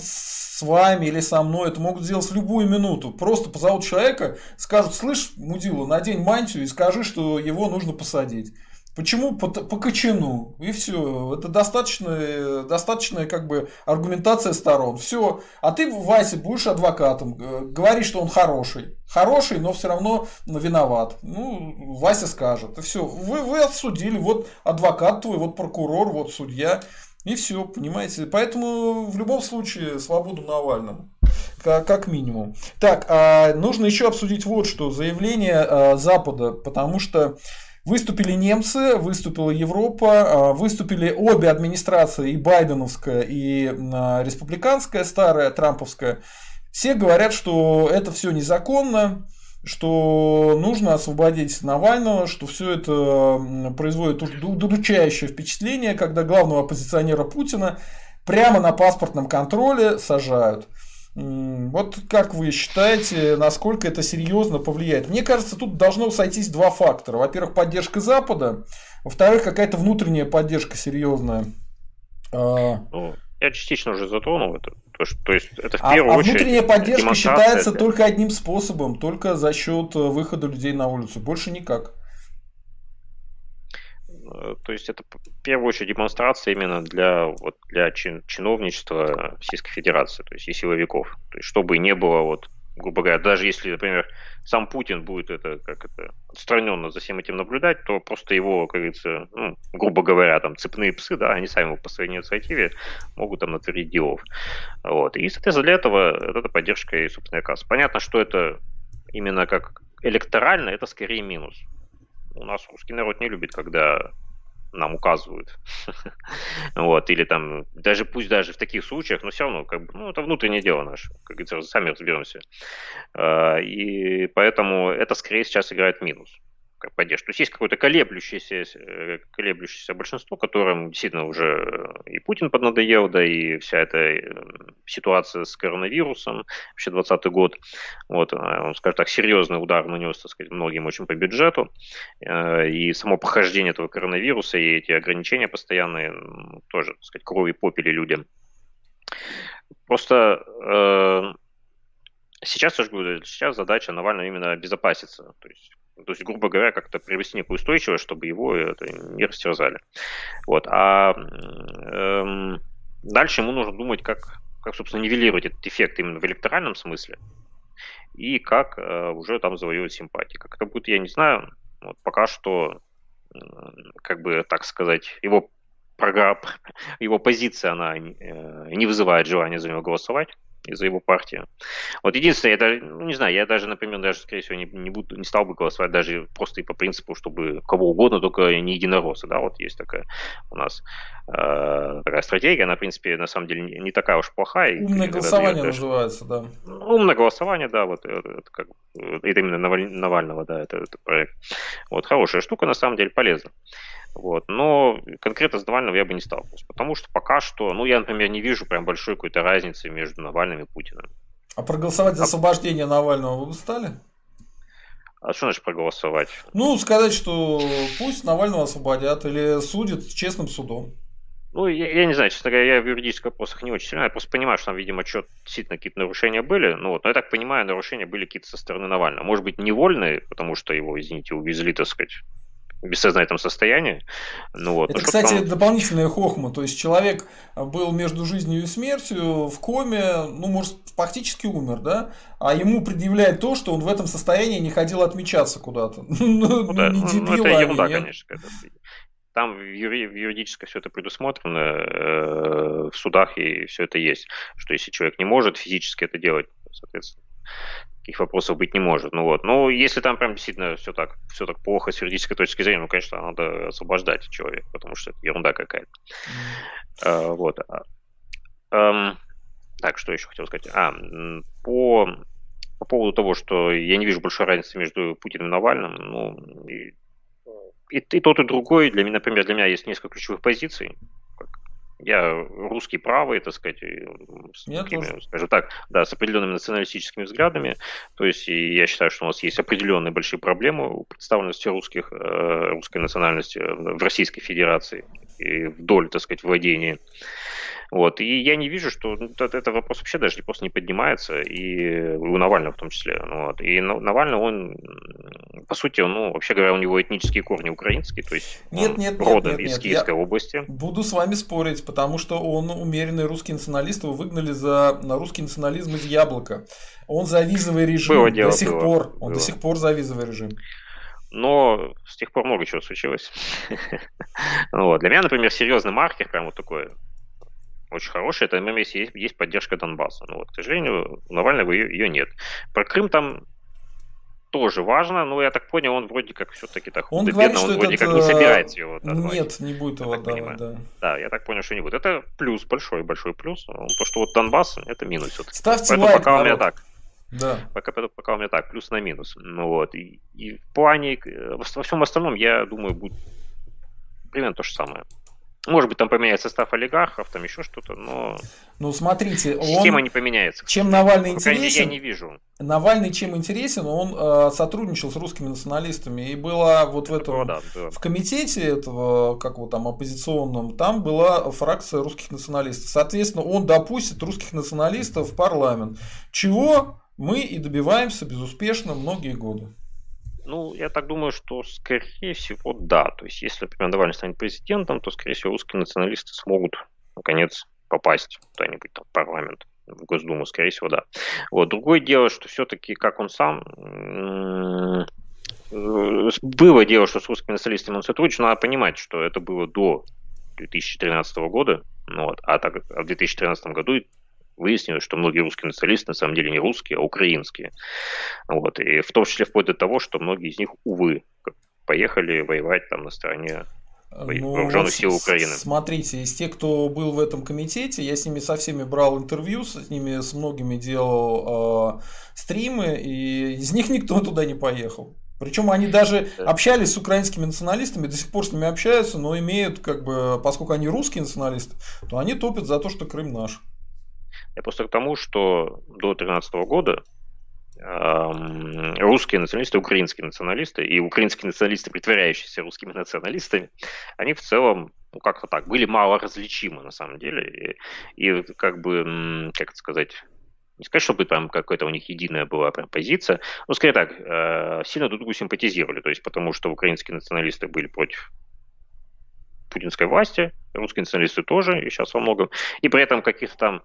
с вами или со мной это могут сделать в любую минуту. Просто позовут человека, скажут, слышь, мудила, надень мантию и скажи, что его нужно посадить. Почему по, по кочану? И все. Это достаточная, достаточная как бы аргументация сторон. Все. А ты, Вася, будешь адвокатом. Говори, что он хороший. Хороший, но все равно виноват. Ну, Вася скажет. И все. Вы, вы отсудили. Вот адвокат твой, вот прокурор, вот судья. И все, понимаете. Поэтому в любом случае свободу Навальному. Как, минимум. Так, а нужно еще обсудить вот что. Заявление а, Запада. Потому что Выступили немцы, выступила Европа, а, выступили обе администрации, и Байденовская, и республиканская, старая, трамповская. Все говорят, что это все незаконно, что нужно освободить Навального, что все это производит удручающее впечатление, когда главного оппозиционера Путина прямо на паспортном контроле сажают. Вот как вы считаете, насколько это серьезно повлияет? Мне кажется, тут должно сойтись два фактора. Во-первых, поддержка Запада, во-вторых, какая-то внутренняя поддержка серьезная. А. Ну, я частично уже затронул это. То, что, то есть это в а, первую а, очередь. А внутренняя поддержка считается это... только одним способом, только за счет э, выхода людей на улицу, больше никак. Э, то есть это в первую очередь демонстрация именно для, вот, для чин, чиновничества Российской Федерации, то есть и силовиков. То есть чтобы не было, вот, грубо говоря, даже если, например, сам Путин будет это как это отстраненно за всем этим наблюдать, то просто его, как говорится, ну, грубо говоря, там цепные псы, да, они сами по своей инициативе могут там натворить делов. Вот. И, соответственно, для этого эта поддержка и собственная касса. Понятно, что это именно как электорально, это скорее минус у нас русский народ не любит, когда нам указывают. вот, или там, даже пусть даже в таких случаях, но все равно, как бы, ну, это внутреннее дело наше, как говорится, сами разберемся. А, и поэтому это скорее сейчас играет минус как поддержку. То есть есть какое-то колеблющееся, э, колеблющееся большинство, которым действительно уже и Путин поднадоел, да и вся эта э, ситуация с коронавирусом, вообще 2020 год, вот, э, он, скажем так, серьезный удар нанес, так сказать, многим очень по бюджету, и само похождение этого коронавируса и эти ограничения постоянные тоже, так сказать, крови попили людям. Просто э, сейчас, я же говорю, сейчас задача Навального именно обезопаситься, то есть то есть, грубо говоря, как-то привести некую устойчивость, чтобы его это не растерзали. Вот. А эм, дальше ему нужно думать, как, как, собственно, нивелировать этот эффект именно в электоральном смысле и как э, уже там завоевывать симпатии. Как это будет, я не знаю. Вот пока что, э, как бы так сказать, его программа, [laughs] его позиция, она э, не вызывает желания за него голосовать из-за его партии. Вот единственное, я даже, ну, не знаю, я даже, например, даже, скорее всего, не, не, буду, не стал бы голосовать даже просто и по принципу, чтобы кого угодно, только не единороссы, да, вот есть такая у нас э, такая стратегия, она, в принципе, на самом деле не, не такая уж плохая. Умное голосование даже, называется, да. Умное голосование, да, вот это, это, как, это именно Навального, да, это, это проект. Вот, хорошая штука, на самом деле, полезна. Вот. Но конкретно с Навальным я бы не сталкивался, потому что пока что, ну, я, например, не вижу прям большой какой-то разницы между Навальным и Путиным. А проголосовать за а освобождение Навального вы бы стали? А что значит проголосовать? Ну, сказать, что пусть Навального освободят или судят честным судом. Ну, я, я не знаю, честно говоря, я в юридических вопросах не очень сильно. Я просто понимаю, что там, видимо, что действительно какие-то нарушения были. Ну, вот, но я так понимаю, нарушения были какие-то со стороны Навального. Может быть, невольные, потому что его, извините, увезли, так сказать, бессознательном состоянии. Ну, вот. Это, ну, кстати, там... дополнительная хохма. То есть человек был между жизнью и смертью, в коме, ну, может, фактически умер, да? А ему предъявляет то, что он в этом состоянии не ходил отмечаться куда-то. [laughs] Ну, да, ну, не ну, дебил, это ерунда, конечно. там в юридически все это предусмотрено, э, в судах и все это есть, что если человек не может физически это делать, соответственно, таких вопросов быть не может. Ну вот. Но если там прям действительно все так, все так плохо с юридической точки зрения, ну, конечно, надо освобождать человека, потому что это ерунда какая-то. Mm. А, вот. Um, так, что еще хотел сказать? А, по, по поводу того, что я не вижу большой разницы между Путиным и Навальным, ну, и, и, и тот, и другой, для меня, например, для меня есть несколько ключевых позиций. Я русский правый, так сказать, с такими, скажем так, да, с определенными националистическими взглядами. То есть я считаю, что у нас есть определенные большие проблемы у представленности русских, э, русской национальности в Российской Федерации и вдоль, так сказать, владения. Вот. И я не вижу, что ну, этот вопрос вообще даже просто не поднимается, и у Навального в том числе. Ну вот. И Навальный, он, по сути, ну, вообще говоря, у него этнические корни украинские, то есть нет, нет, нет, родом нет, нет, из Киевской я области. Буду с вами спорить, потому что он умеренный русский националист, его выгнали за на русский национализм из яблока. Он за визовый режим было дело, до сих было, пор. Он было. до сих пор за визовый режим. Но с тех пор много чего случилось. [laughs] вот. Для меня, например, серьезный маркер, прям вот такой очень хороший, это ММС есть, есть поддержка Донбасса. Но вот, к сожалению, у Навального ее, ее нет. Про Крым там тоже важно, но я так понял, он вроде как все-таки так он говорит, он вроде этот, как не собирается его отдавать. Нет, не будет его отдавать, да. Да, я так понял, что не будет. Это плюс, большой, большой плюс. То, что вот Донбасс, это минус все-таки. Ставьте Поэтому лайк, пока народ. у меня так. Да. Пока, пока у меня так, плюс на минус. Ну вот. И, и в плане, во всем остальном, я думаю, будет примерно то же самое. Может быть, там поменяется состав олигархов, там еще что-то, но... Ну, смотрите, он... Система не поменяется. Чем Навальный интересен... Я не вижу. Навальный чем интересен, он э, сотрудничал с русскими националистами. И было вот в этом... Да, да. В комитете этого, как вот там, оппозиционном, там была фракция русских националистов. Соответственно, он допустит русских националистов в парламент. Чего мы и добиваемся безуспешно многие годы. Ну, я так думаю, что, скорее всего, да. То есть, если, например, Навальный станет президентом, то, скорее всего, русские националисты смогут, наконец, попасть куда-нибудь там в парламент, в Госдуму, скорее всего, да. Вот. Другое дело, что все-таки, как он сам э, было дело, что с русскими националистами он сотрудничал, надо понимать, что это было до 2013 года, ну вот, а так а в 2013 году выяснилось, что многие русские националисты на самом деле не русские, а украинские. Вот. И в том числе вплоть до того, что многие из них, увы, поехали воевать там на стороне ну, вооруженных сил Украины. Смотрите, из тех, кто был в этом комитете, я с ними со всеми брал интервью, с ними с многими делал э, стримы, и из них никто туда не поехал. Причем они даже общались с украинскими националистами, до сих пор с ними общаются, но имеют, как бы, поскольку они русские националисты, то они топят за то, что Крым наш. Я просто к тому, что до 2013 года русские националисты, украинские националисты и украинские националисты, притворяющиеся русскими националистами, они в целом, ну как-то так, были мало различимы на самом деле. И, и как бы, как это сказать, не сказать, чтобы там какая-то у них единая была прям позиция, но скорее так, э, сильно друг другу симпатизировали, то есть потому что украинские националисты были против путинской власти, русские националисты тоже, и сейчас во многом, и при этом каких-то там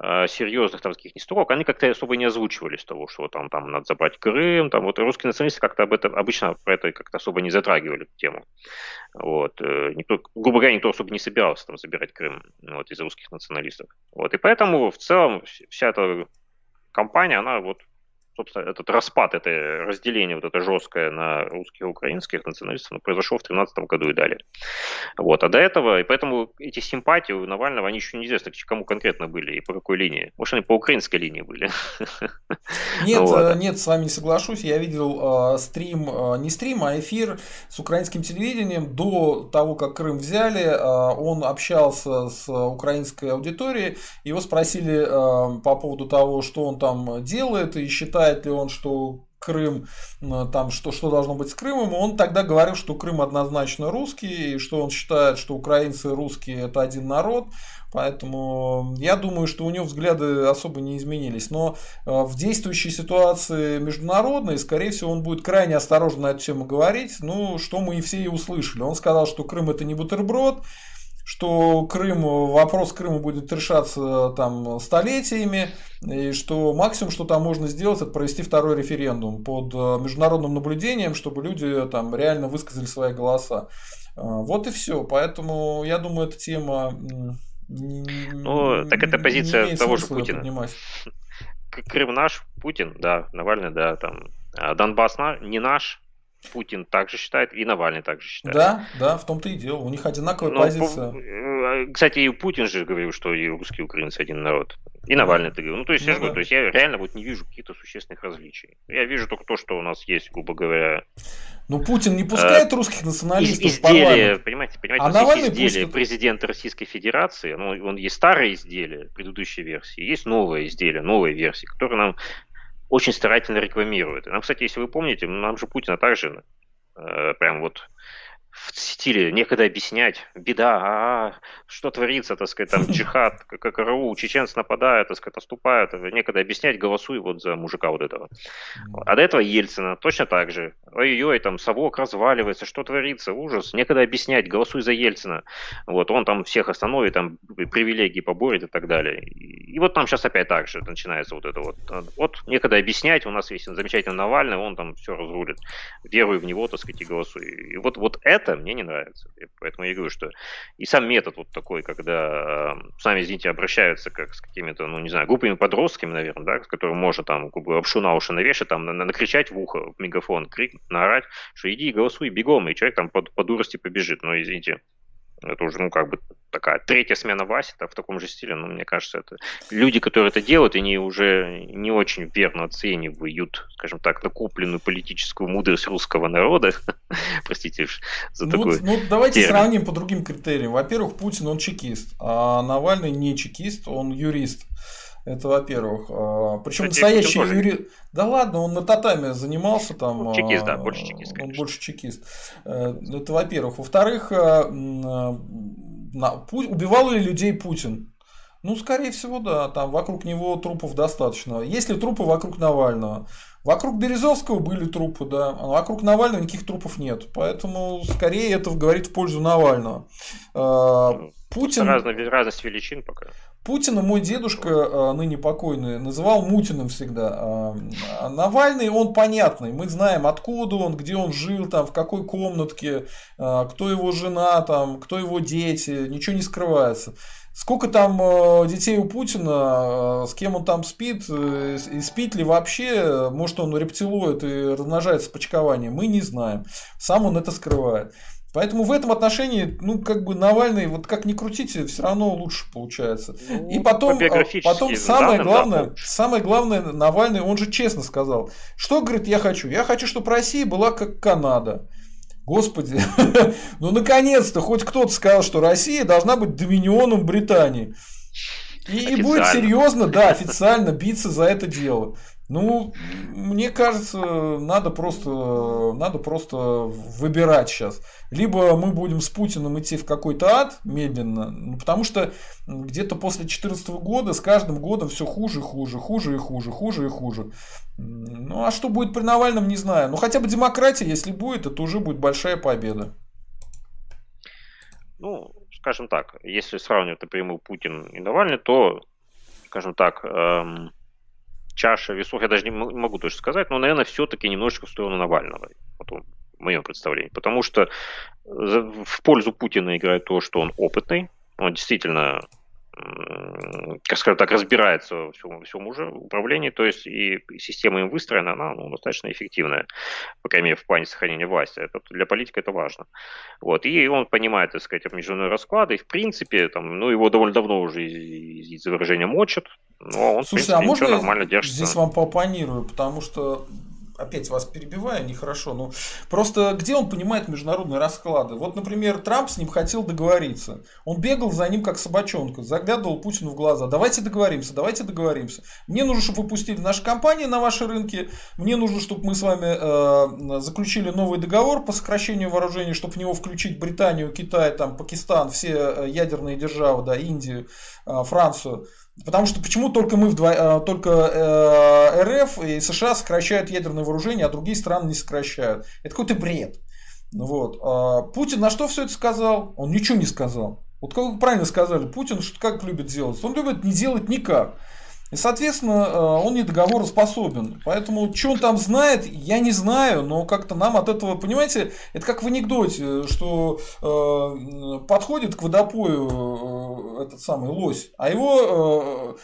серьезных там нестыковок, они как-то особо не озвучивали с того, что там, там надо забрать Крым, там вот русские националисты как-то об этом, обычно про это как-то особо не затрагивали эту тему. Вот. Э, никто, грубо говоря, никто особо не собирался там забирать Крым вот, из русских националистов. Вот. И поэтому в целом вся эта компания, она вот собственно, этот распад, это разделение вот это жесткое на русских и украинских националистов ну, произошло в 2013 году и далее. Вот. А до этого, и поэтому эти симпатии у Навального, они еще неизвестно, кому конкретно были и по какой линии. Может, они по украинской линии были. [laughs] Нет, вот. Э, нет, с вами не соглашусь. Я видел э, стрим, э, не стрим, а эфир с украинским телевидением до того, как Крым взяли. Э, он общался с украинской аудиторией. Его спросили э, по поводу того, что он там делает и считает считает ли он, что Крым, там, что, что должно быть с Крымом, он тогда говорил, что Крым однозначно русский, и что он считает, что украинцы и русские это один народ, поэтому я думаю, что у него взгляды особо не изменились. Но э, в действующей ситуации международной, скорее всего, он будет крайне осторожно на эту тему говорить, ну, что мы и все и услышали. Он сказал, что Крым это не бутерброд, что Крым, вопрос Крыма будет решаться там столетиями, и что максимум, что там можно сделать, это провести второй референдум под э, международным наблюдением, чтобы люди там реально высказали свои голоса. Э, вот и все. Поэтому я думаю, эта тема ну, так это позиция того же Путина. Поднимать. Крым наш, Путин, да, Навальный, да, там. А Донбасс не наш, Путин также считает, и Навальный также считает. Да, да, в том-то и дело. У них одинаковая Но, позиция. Э, кстати, и Путин же говорил, что и русские, и украинцы один народ. И Навальный это говорил. Ну, то есть, ну, я же да. говорю, то есть я реально вот не вижу каких-то существенных различий. Я вижу только то, что у нас есть, грубо говоря. Ну, Путин не пускает э, русских националистов изделия, в понимаете, понимаете, а Навальный есть изделие пусть... президента Российской Федерации, ну, он есть старое изделие предыдущей версии, есть новое изделие, новая версия, которое нам очень старательно рекламирует. Нам, кстати, если вы помните, нам же Путина также э, прям вот в стиле некогда объяснять, беда, а, -а, что творится, так сказать, там [laughs] джихад, как РУ, чеченцы нападают, так сказать, наступают, некогда объяснять, голосуй вот за мужика вот этого. А до этого Ельцина точно так же. Ой-ой, там совок разваливается, что творится, ужас, некогда объяснять, голосуй за Ельцина. Вот, он там всех остановит, там привилегии поборет и так далее. И вот там сейчас опять так же начинается вот это вот. Вот некогда объяснять, у нас есть замечательный Навальный, он там все разрулит. Веруй в него, так сказать, и голосуй. И вот, вот это это мне не нравится. Поэтому я говорю, что и сам метод вот такой, когда с нами, извините, обращаются как с какими-то, ну, не знаю, глупыми подростками, наверное, да, с которым можно там обшу на уши навешать, там, накричать в ухо, в мегафон, крик, наорать, что иди голосуй бегом, и человек там по, по дурости побежит. Но, извините, это уже, ну, как бы такая третья смена Васи в таком же стиле. Но мне кажется, это люди, которые это делают, они уже не очень верно оценивают, скажем так, накопленную политическую мудрость русского народа. [laughs] Простите за ну, такое. Ну, давайте термин. сравним по другим критериям. Во-первых, Путин, он чекист, а Навальный не чекист, он юрист. Это во-первых. А, Причем настоящий юрист. Да ладно, он на татами занимался там. Ну, чекист, да, больше чекист. Конечно. Он больше чекист. Э, это во-первых. Во-вторых, э, убивал ли людей Путин? Ну, скорее всего, да. Там вокруг него трупов достаточно. Есть ли трупы вокруг Навального? Вокруг Березовского были трупы, да. А вокруг Навального никаких трупов нет. Поэтому, скорее, это говорит в пользу Навального. Э, ну, Путин... Разность, разность величин пока. Путина мой дедушка, а, ныне покойный, называл Мутиным всегда. А, а Навальный, он понятный. Мы знаем, откуда он, где он жил, там, в какой комнатке, кто его жена, там, кто его дети. Ничего не скрывается. Сколько там детей у Путина, с кем он там спит, э, и спит ли вообще, может он рептилоид и размножается почкованием, мы не знаем. Сам он это скрывает. Поэтому в этом отношении, ну, как бы Навальный, вот как ни крутите, все равно лучше получается. Ну, и потом, а, потом самое главное, да, самое главное, Навальный, он же честно сказал, что, говорит, я хочу? Я хочу, чтобы Россия была как Канада. Господи, [laughs] ну наконец-то хоть кто-то сказал, что Россия должна быть доминионом Британии. И, и будет серьезно, да, официально биться за это дело. Ну, мне кажется, надо просто, надо просто выбирать сейчас. Либо мы будем с Путиным идти в какой-то ад медленно, ну, потому что где-то после 2014 года с каждым годом все хуже и хуже, хуже и хуже, хуже и хуже. Ну, а что будет при Навальном, не знаю. Ну, хотя бы демократия, если будет, это уже будет большая победа. Ну, скажем так, если сравнивать напрямую Путин и Навальный, то, скажем так, эм чаша весов, я даже не могу точно сказать, но, наверное, все-таки немножечко в сторону Навального, вот в моем представлении. Потому что в пользу Путина играет то, что он опытный, он действительно как скажем так, разбирается во всем, всем уже управлении, то есть и система им выстроена, она ну, достаточно эффективная, по крайней мере, в плане сохранения власти. Это, для политика это важно. Вот. И он понимает, так сказать, международные расклады, и в принципе, там, ну, его довольно давно уже, из-за выражения, мочат, но он, Слушай, в принципе, а можно нормально держится. здесь вам поопонирую, потому что опять вас перебиваю, нехорошо, но просто где он понимает международные расклады? Вот, например, Трамп с ним хотел договориться. Он бегал за ним как собачонка, заглядывал Путину в глаза. Давайте договоримся, давайте договоримся. Мне нужно, чтобы вы пустили наши компании на ваши рынки. Мне нужно, чтобы мы с вами э, заключили новый договор по сокращению вооружений, чтобы в него включить Британию, Китай, там, Пакистан, все э, ядерные державы, да, Индию, э, Францию. Потому что почему только мы вдво... Э, только э, РФ и США сокращают ядерное вооружение, а другие страны не сокращают. Это какой-то бред. Вот. А Путин на что все это сказал? Он ничего не сказал. Вот как вы правильно сказали, Путин что как любит делать? Он любит не делать никак. И, соответственно, э, он не договороспособен. Поэтому, что он там знает, я не знаю, но как-то нам от этого, понимаете, это как в анекдоте, что э, подходит к водопою э, этот самый лось, а его э,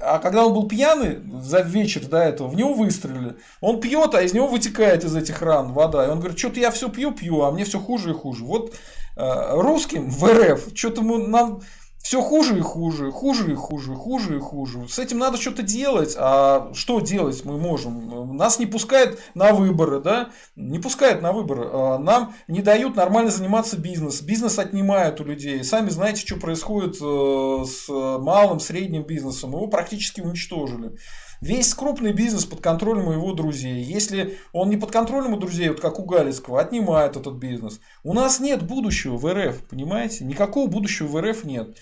а когда он был пьяный за вечер до этого, в него выстрелили. Он пьет, а из него вытекает из этих ран вода. И он говорит, что-то я все пью, пью, а мне все хуже и хуже. Вот э, русским в РФ, что-то нам все хуже и хуже, хуже и хуже, хуже и хуже. С этим надо что-то делать. А что делать мы можем? Нас не пускают на выборы, да? Не пускают на выборы. А нам не дают нормально заниматься бизнесом. Бизнес отнимают у людей. Сами знаете, что происходит э, с малым, средним бизнесом. Его практически уничтожили. Весь крупный бизнес под контролем его друзей. Если он не под контролем у друзей, вот как у Галицкого, отнимает этот бизнес. У нас нет будущего в РФ, понимаете? Никакого будущего в РФ нет.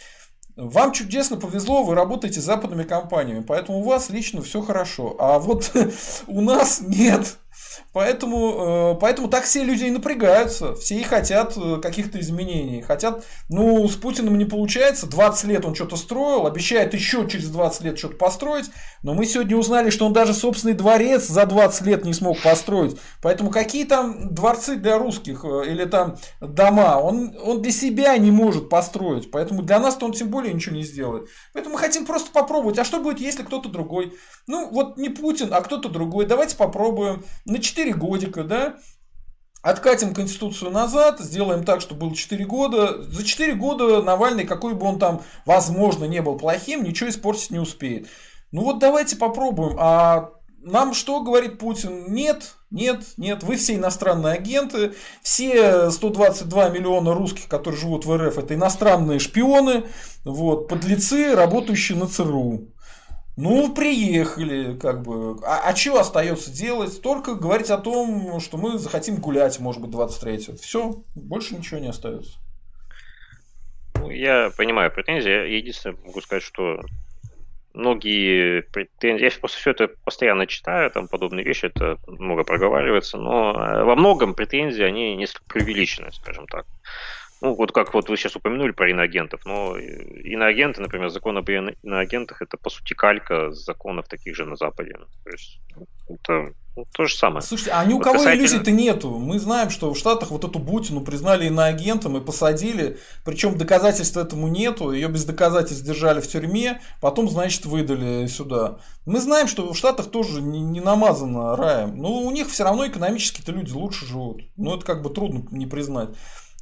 Вам чудесно повезло, вы работаете с западными компаниями, поэтому у вас лично все хорошо. А вот [laughs] у нас нет. Поэтому, э, поэтому так все люди и напрягаются. Все и хотят э, каких-то изменений. Хотят, ну, с Путиным не получается. 20 лет он что-то строил, обещает еще через 20 лет что-то построить. Но мы сегодня узнали, что он даже собственный дворец за 20 лет не смог построить. Поэтому какие там дворцы для русских э, или там дома, он, он для себя не может построить. Поэтому для нас-то он тем более ничего не сделает. Поэтому мы хотим просто попробовать. А что будет, если кто-то другой? Ну, вот не Путин, а кто-то другой. Давайте попробуем. На 4 годика, да, Откатим Конституцию назад, сделаем так, чтобы было 4 года. За 4 года Навальный, какой бы он там, возможно, не был плохим, ничего испортить не успеет. Ну вот давайте попробуем. А нам что говорит Путин? Нет, нет, нет, вы все иностранные агенты, все 122 миллиона русских, которые живут в РФ, это иностранные шпионы, вот, подлецы, работающие на ЦРУ. Ну, приехали, как бы. А, а чего остается делать? Только говорить о том, что мы захотим гулять, может быть, 23-го. Все, больше ничего не остается. Ну, я понимаю претензии. Я единственное могу сказать, что многие претензии, я просто все это постоянно читаю, там подобные вещи, это много проговаривается, но э, во многом претензии, они несколько преувеличены, скажем так. Ну, вот как вот вы сейчас упомянули про иноагентов, но иноагенты, например, закон об иноагентах, это по сути калька законов таких же на Западе. То есть это ну, то же самое. Слушайте, а ни у вот кого касательно... иллюзий-то нету. Мы знаем, что в Штатах вот эту Бутину признали иноагентом и посадили, причем доказательств этому нету, ее без доказательств держали в тюрьме, потом, значит, выдали сюда. Мы знаем, что в Штатах тоже не, не намазано раем, но у них все равно экономически-то люди лучше живут. Ну, это как бы трудно не признать.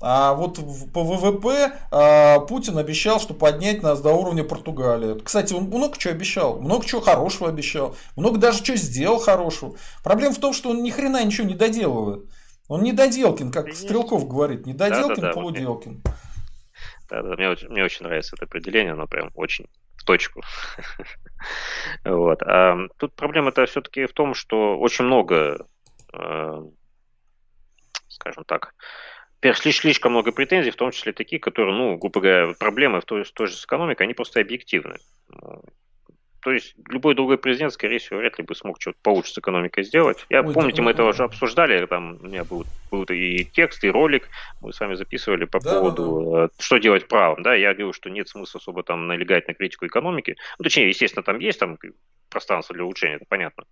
А вот по ВВП а, Путин обещал, что поднять нас до уровня Португалии. Кстати, он много чего обещал, много чего хорошего обещал, много даже чего сделал хорошего. Проблема в том, что он ни хрена ничего не доделывает. Он не доделкин, как Стрелков говорит, не доделкин, да, да, да, полуделкин. Да, да, мне, мне очень нравится это определение, оно прям очень в точку. [laughs] вот. А тут проблема-то все-таки в том, что очень много, э, скажем так, слишком много претензий, в том числе такие, которые, ну, грубо говоря, проблемы в той, той же с экономикой, они просто объективны. То есть любой другой президент, скорее всего, вряд ли бы смог что-то получше с экономикой сделать. Я Ой, помните, да, мы да, это уже обсуждали, там у меня был, был и текст, и ролик, мы с вами записывали по да, поводу, да, да. что делать правым. Да, я говорю, что нет смысла особо там налегать на критику экономики. Ну, точнее, естественно, там есть там пространство для улучшения, это понятно.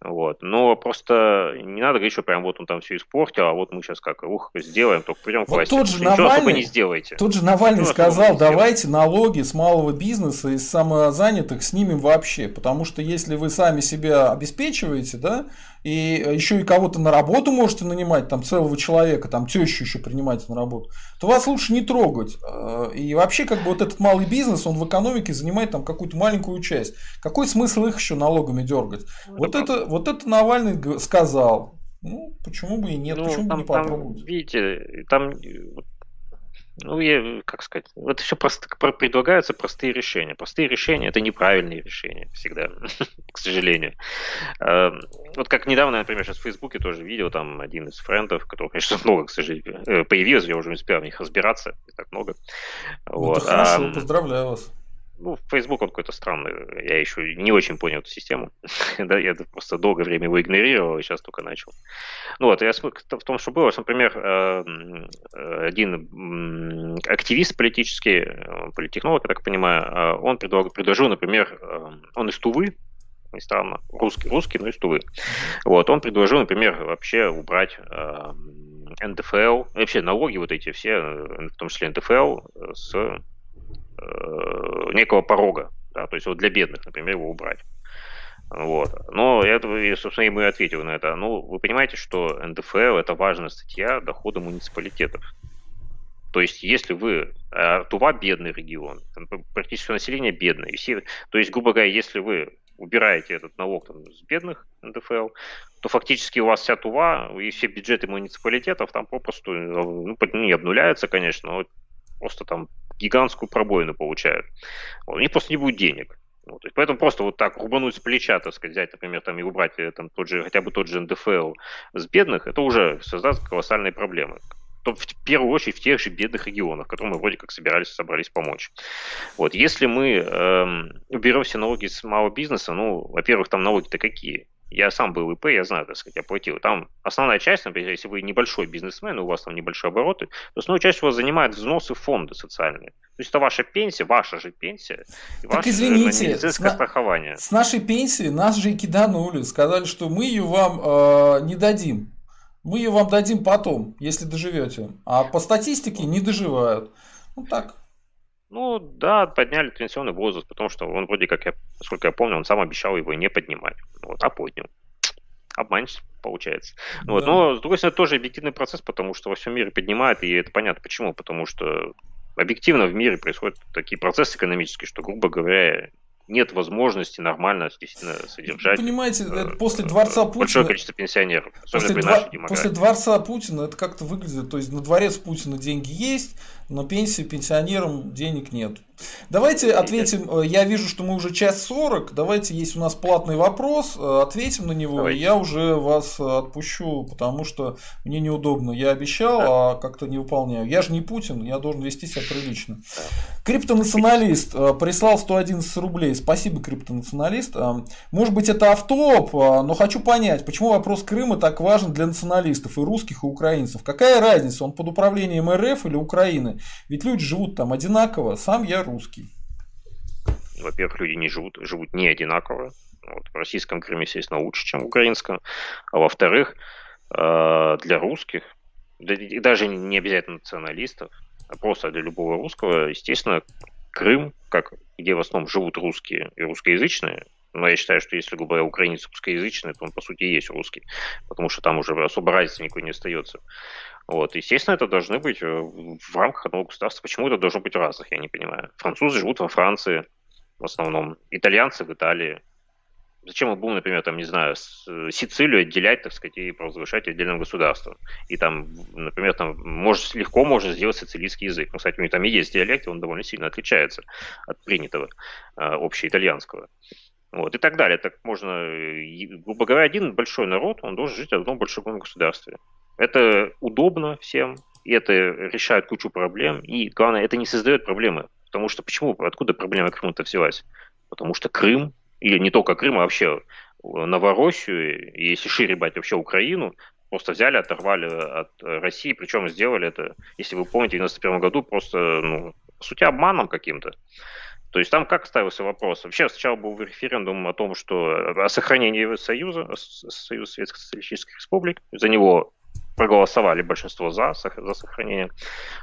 Вот. Но просто не надо говорить, что прям вот он там все испортил, а вот мы сейчас как, ух, сделаем, только придем к вот власти. Тот же Навальный, особо не сделаете. Тот же Навальный сказал, давайте налоги с малого бизнеса и с самозанятых снимем вообще, потому что если вы сами себя обеспечиваете, да, и еще и кого-то на работу можете нанимать, там целого человека, там тещу еще принимаете на работу, то вас лучше не трогать. Э, и вообще, как бы вот этот малый бизнес, он в экономике занимает там какую-то маленькую часть. Какой смысл их еще налогами дергать? Ну, вот, это, вот это Навальный сказал. Ну, почему бы и нет, ну, почему там, бы не попробовать? Там, видите, там ну, я, как сказать, это все просто предлагаются простые решения. Простые решения это неправильные решения всегда, [laughs] к сожалению. Эм, вот как недавно, например, сейчас в Фейсбуке тоже видел там один из френдов, которых, конечно, [laughs] много, к сожалению, э, появилось, я уже не успел в них разбираться, не так много. Ну, вот. Это хорошо, а, поздравляю вас. Ну, Facebook он какой-то странный. Я еще не очень понял эту систему. [laughs] да, я просто долгое время его игнорировал, и сейчас только начал. Ну вот, я в том, что было, например, э, один активист политический, э, политтехнолог, я так понимаю, э, он предложил, например, он из Тувы, не странно, русский, русский, но из Тувы. Вот, он предложил, например, вообще убрать НДФЛ, вообще налоги вот эти все, в том числе НДФЛ, с некого порога, да, то есть вот для бедных, например, его убрать. Вот. Но я, собственно, ему и ответил на это. Ну, вы понимаете, что НДФЛ – это важная статья дохода муниципалитетов. То есть, если вы... А Тува – бедный регион, там практически население бедное. Все, то есть, грубо говоря, если вы убираете этот налог там, с бедных НДФЛ, то фактически у вас вся Тува и все бюджеты муниципалитетов там попросту ну, не обнуляются, конечно, но просто там гигантскую пробоину получают. У них просто не будет денег. Вот, поэтому просто вот так рубануть с плеча, так сказать, взять, например, там, и убрать э, там, тот же, хотя бы тот же НДФЛ с бедных, это уже создаст колоссальные проблемы. То в первую очередь в тех же бедных регионах, которым мы вроде как собирались, собрались помочь. Вот, если мы эм, уберем все налоги с малого бизнеса, ну, во-первых, там налоги-то какие? Я сам был ИП, я знаю, так сказать, я платил. Там основная часть, например, если вы небольшой бизнесмен, у вас там небольшие обороты, то основную часть у вас занимает взносы в фонды социальные. То есть это ваша пенсия, ваша же пенсия, и так ваше извините, медицинское с страхование. С нашей пенсии нас же и киданули, сказали, что мы ее вам э, не дадим. Мы ее вам дадим потом, если доживете. А по статистике не доживают. Ну так. Ну да, подняли пенсионный возраст, потому что он вроде как, я, насколько я помню, он сам обещал его не поднимать. Вот, а поднял. Обманщик получается. Да. Вот, но, с другой стороны, тоже объективный процесс, потому что во всем мире поднимают, и это понятно почему. Потому что объективно в мире происходят такие процессы экономические, что, грубо говоря, нет возможности нормально действительно содержать. Вы понимаете, э, после дворца Путина... Большое количество пенсионеров, после, дво... после дворца Путина это как-то выглядит, то есть на дворец Путина деньги есть, но пенсии пенсионерам денег нет. Давайте ответим, э, я вижу, что мы уже час сорок, давайте, есть у нас платный вопрос, э, ответим на него, давайте. я уже вас отпущу, потому что мне неудобно. Я обещал, да. а как-то не выполняю. Я же не Путин, я должен вести себя прилично. Да. Криптонационалист э, прислал 111 рублей. Спасибо, криптонационалист. Может быть, это автоп, но хочу понять, почему вопрос Крыма так важен для националистов и русских, и украинцев. Какая разница, он под управлением РФ или Украины? Ведь люди живут там одинаково, сам я русский. Во-первых, люди не живут, живут не одинаково. Вот, в российском Крыме, естественно, лучше, чем в украинском. А во-вторых, э, для русских, даже не обязательно националистов, а просто для любого русского, естественно, Крым, как, где в основном живут русские и русскоязычные, но я считаю, что если, грубо говоря, украинец русскоязычный, то он, по сути, и есть русский, потому что там уже особо разницы никакой не остается. Вот. Естественно, это должны быть э, в рамках одного государства. Почему это должно быть разных, я не понимаю. Французы живут во Франции в основном, итальянцы в Италии. Зачем мы будем, например, там, не знаю, Сицилию отделять, так сказать, и провозглашать отдельным государством? И там, например, там может, легко можно сделать сицилийский язык. Ну, кстати, у них там и есть диалект, и он довольно сильно отличается от принятого э, общеитальянского. Вот, и так далее. Так можно, грубо говоря, один большой народ, он должен жить в одном большом государстве. Это удобно всем, и это решает кучу проблем, и главное, это не создает проблемы. Потому что почему, откуда проблема Крыма-то взялась? Потому что Крым, или не только Крым, а вообще Новороссию, и если шире брать вообще Украину, просто взяли, оторвали от России, причем сделали это, если вы помните, в 91 году просто, ну, по сути, обманом каким-то. То есть там как ставился вопрос? Вообще сначала был референдум о том, что о сохранении Союза, Союза Советских Социалистических Республик. За него проголосовали большинство за, за сохранение.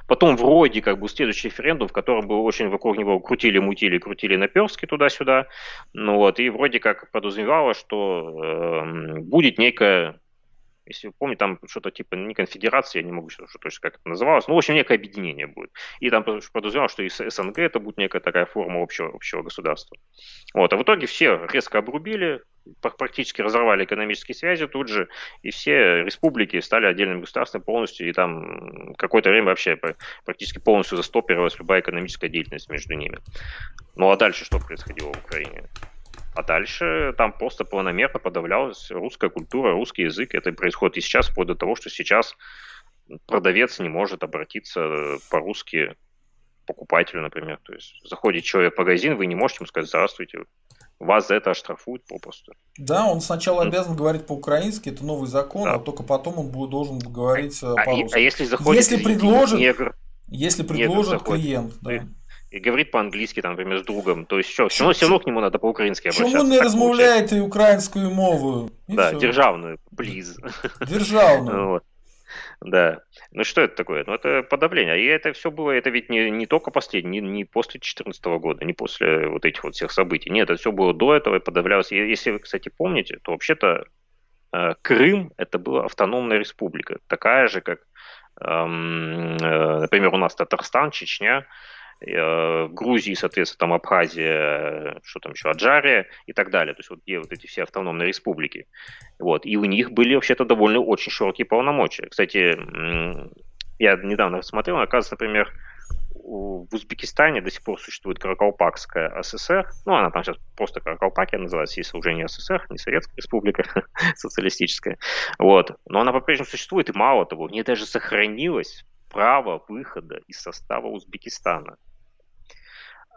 Потом вроде как был следующий референдум, в котором было очень вокруг него крутили-мутили, крутили наперски туда-сюда. Ну вот, и вроде как подразумевало, что э, будет некая если вы помните, там что-то типа не конфедерация, я не могу сейчас точно как это называлось, но, в общем, некое объединение будет. И там подразумевалось, что и СНГ это будет некая такая форма общего, общего государства. Вот. А в итоге все резко обрубили, практически разорвали экономические связи тут же, и все республики стали отдельным государством полностью, и там какое-то время вообще практически полностью застопировалась любая экономическая деятельность между ними. Ну а дальше что происходило в Украине? А дальше там просто планомерно подавлялась русская культура, русский язык. Это происходит и сейчас, вплоть до того, что сейчас продавец не может обратиться по-русски покупателю, например. То есть заходит человек в магазин, вы не можете ему сказать «Здравствуйте», вас за это оштрафуют попросту. Да, он сначала обязан говорить по-украински, это новый закон, да. а только потом он будет должен говорить а, по-русски. А, если заходит если предложит, негр, если предложит негр клиент, да. И говорит по-английски, там, например, с другом. То есть, что, все равно, все равно к нему надо по-украински обращаться. Чому не розмовляєте українською мовою? Да, все. державную, please. [laughs] Державную. вот. Да. Ну что это такое? Ну это подавление. И это все было, это ведь не, не только последнее, не, не после 2014 года, не после вот этих вот всех событий. Нет, это все было до этого и подавлялось. И если вы, кстати, помните, то вообще-то э, Крым это была автономная республика, такая же, как, эм, э, например, у нас Татарстан, Чечня, Э, Грузии, соответственно, там Абхазия, что там еще, Аджария и так далее. То есть вот где вот эти все автономные республики. Вот. И у них были вообще-то довольно очень широкие полномочия. Кстати, я недавно смотрел, оказывается, например, в Узбекистане до сих пор существует Каракалпакская ССР. Ну, она там сейчас просто Каракалпакия называется, если уже не СССР, не Советская Республика [laughs] социалистическая. Вот. Но она по-прежнему существует, и мало того, в ней даже сохранилось право выхода из состава Узбекистана.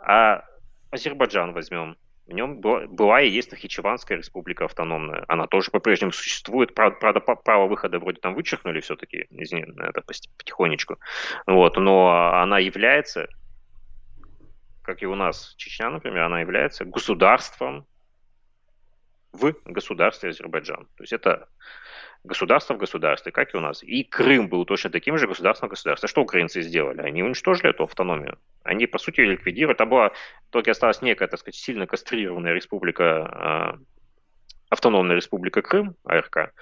А Азербайджан возьмем. В нем была, и есть Нахичеванская республика автономная. Она тоже по-прежнему существует. Правда, право выхода вроде там вычеркнули все-таки, извини, это потихонечку. Вот, но она является, как и у нас Чечня, например, она является государством в государстве Азербайджан. То есть это государство в государстве, как и у нас. И Крым был точно таким же государством в. Что украинцы сделали? Они уничтожили эту автономию. Они, по сути, ликвидируют. Это была, только осталась некая, так сказать, сильно кастрированная республика, э, автономная республика Крым, АРК,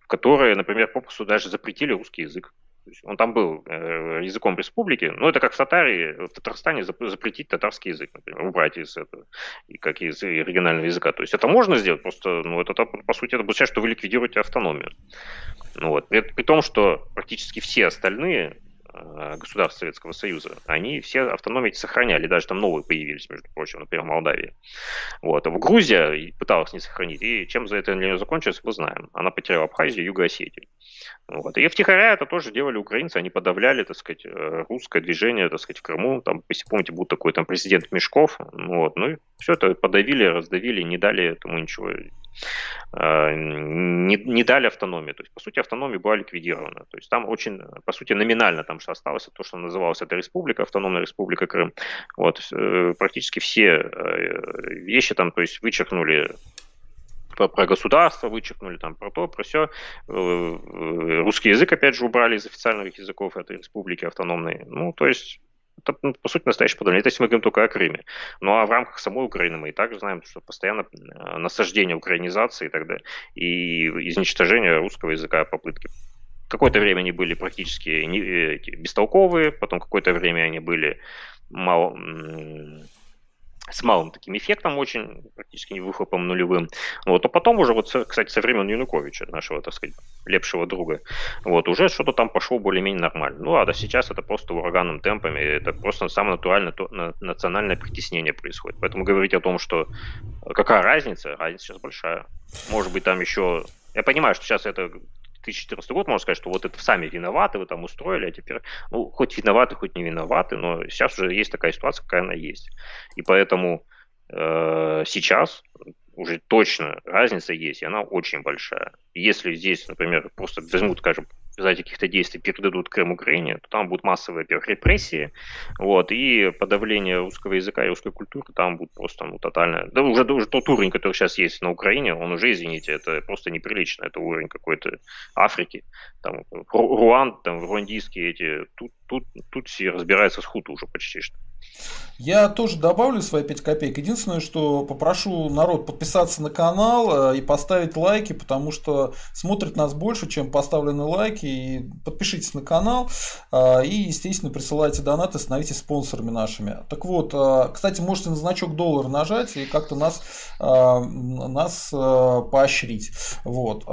в которой, например, попросту даже запретили русский язык он там был э, языком республики, но это как в Татарии, в Татарстане запретить татарский язык, например, убрать из этого, и как из оригинального языка. То есть это можно сделать, просто, ну, это, по сути, это означает, что вы ликвидируете автономию. Ну, вот. при, при том, что практически все остальные государств Советского Союза, они все автономии сохраняли, даже там новые появились, между прочим, например, Молдавия. Вот. А в Грузия пыталась не сохранить, и чем за это для нее закончилось, мы знаем. Она потеряла Абхазию Юго-Осетию. Вот. И втихаря это тоже делали украинцы, они подавляли, так сказать, э, русское движение, так сказать, в Крыму, там, если помните, был такой там президент Мешков, вот, ну и все это подавили, раздавили, не дали этому ничего Э, не, не дали автономию. То есть, по сути, автономия была ликвидирована. То есть, там очень, по сути, номинально там что осталось, то, что называлось это республика, автономная республика Крым. Вот, э, практически все э, вещи там, то есть, вычеркнули про государство вычеркнули, там, про то, про все. Русский язык, опять же, убрали из официальных языков этой республики автономной. Ну, то есть, это, ну, по сути, настоящее подавление. Это если мы говорим только о Крыме. Ну, а в рамках самой Украины мы и также знаем, что постоянно э, насаждение украинизации и так далее, и изничтожение русского языка, попытки какое-то время они были практически не, эти, бестолковые, потом какое-то время они были мало, с малым таким эффектом очень, практически не выхлопом нулевым. Вот, а потом уже, вот, кстати, со времен Януковича, нашего, так сказать, лепшего друга, вот, уже что-то там пошло более-менее нормально. Ну, а до сейчас это просто ураганным темпами, это просто самое натуральное то, национальное притеснение происходит. Поэтому говорить о том, что какая разница, разница сейчас большая. Может быть, там еще... Я понимаю, что сейчас это 2014 год, можно сказать, что вот это сами виноваты, вы там устроили, а теперь, ну, хоть виноваты, хоть не виноваты, но сейчас уже есть такая ситуация, какая она есть. И поэтому э, сейчас уже точно разница есть, и она очень большая. Если здесь, например, просто возьмут, скажем, результате каких-то действий передадут Крым Украине, то там будут массовые, во-первых, репрессии, вот, и подавление русского языка и русской культуры там будет просто ну, тотальное. Да уже, уже тот уровень, который сейчас есть на Украине, он уже, извините, это просто неприлично, это уровень какой-то Африки, там, Руанд, там, руандийские эти, тут, тут, тут все разбираются с хуту уже почти что. Я тоже добавлю свои 5 копеек. Единственное, что попрошу народ подписаться на канал э, и поставить лайки, потому что смотрит нас больше, чем поставлены лайки. И подпишитесь на канал э, и, естественно, присылайте донаты, становитесь спонсорами нашими. Так вот, э, кстати, можете на значок доллар нажать и как-то нас, нас поощрить. Вот.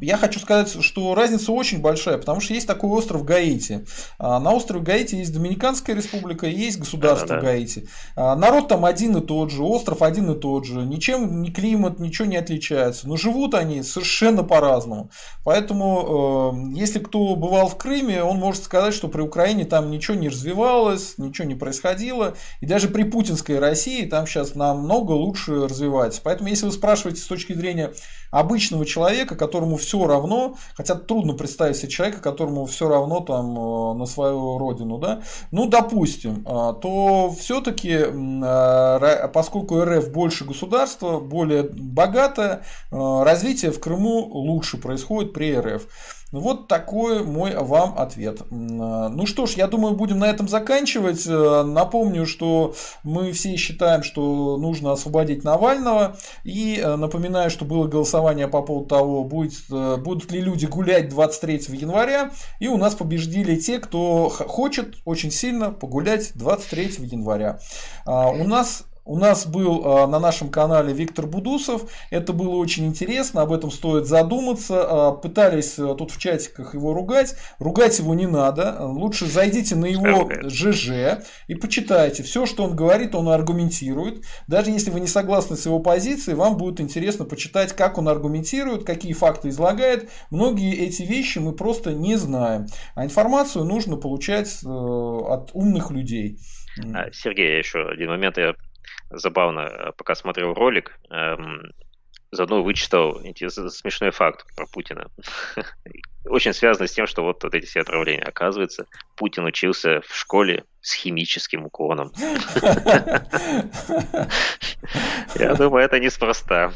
Я хочу сказать, что разница очень большая, потому что есть такой остров Гаити. На острове Гаити есть Доминиканская республика есть государство да, да. Гаити. А, народ там один и тот же, остров один и тот же, ничем ни климат, ничего не отличается. Но живут они совершенно по-разному. Поэтому, э, если если кто бывал в Крыме, он может сказать, что при Украине там ничего не развивалось, ничего не происходило. И даже при путинской России там сейчас намного лучше развивается. Поэтому, если вы спрашиваете с точки зрения обычного человека, которому все равно, хотя трудно представить себе человека, которому все равно там э, на свою родину, да, ну, допустим, э, то все-таки, э, поскольку РФ больше государства, более богатое, развитие в Крыму лучше происходит при РФ. Вот такой мой вам ответ. Ну что ж, я думаю, будем на этом заканчивать. Э, напомню, что мы все считаем, что нужно освободить Навального. И э, напоминаю, что было голосование по поводу того, будет, э, будут ли люди гулять 23 января. И у нас побеждили те, кто хочет очень сильно погулять 23 января. А, у нас у нас был а, на нашем канале Виктор Будусов. Это было очень интересно, об этом стоит задуматься. А, пытались а, тут в чатиках его ругать. Ругать его не надо. Лучше зайдите на его ЖЖ и почитайте. Все, что он говорит, он аргументирует. Даже если вы не согласны с его позицией, вам будет интересно почитать, как он аргументирует, какие факты излагает. Многие эти вещи мы просто не знаем. А информацию нужно получать э, от умных людей. Сергей, еще один момент я забавно, э, пока смотрел ролик, эм, заодно вычитал смешной факт про Путина. [laughs] Очень связано с тем, что вот, вот эти все отравления. Оказывается, Путин учился в школе с химическим уклоном. Я думаю, это неспроста.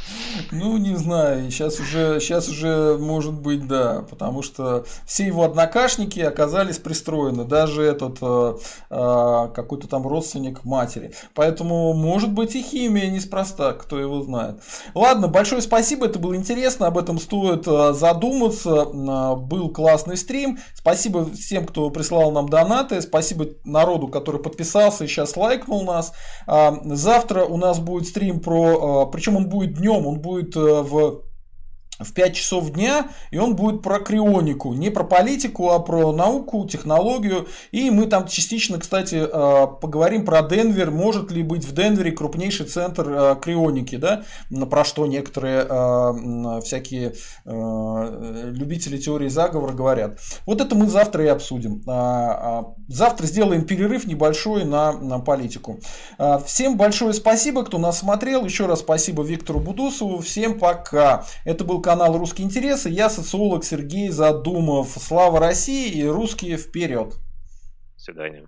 Ну, не знаю, сейчас уже, сейчас уже может быть, да, потому что все его однокашники оказались пристроены, даже этот э, э, какой-то там родственник матери. Поэтому, может быть, и химия неспроста, кто его знает. Ладно, большое спасибо, это было интересно, об этом стоит э, задуматься. Был классный стрим. Спасибо всем, кто прислал нам донаты. Спасибо народу который подписался и сейчас лайкнул нас. А, завтра у нас будет стрим про, а, причем он будет днем, он будет э, в в 5 часов дня, и он будет про крионику, не про политику, а про науку, технологию. И мы там частично, кстати, э, поговорим про Денвер, может ли быть в Денвере крупнейший центр э, крионики, да, про что некоторые э, всякие любители теории заговора говорят. Вот это мы завтра и обсудим. А, а, завтра сделаем перерыв небольшой на, на политику. Всем большое спасибо, кто нас смотрел. Еще раз спасибо Виктору Будусову. Всем пока. Это был канал «Русские интересы». Я социолог Сергей Задумов. Слава России и русские вперед. До свидания.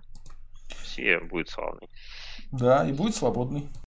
Все будет славный. Да, и будет свободный.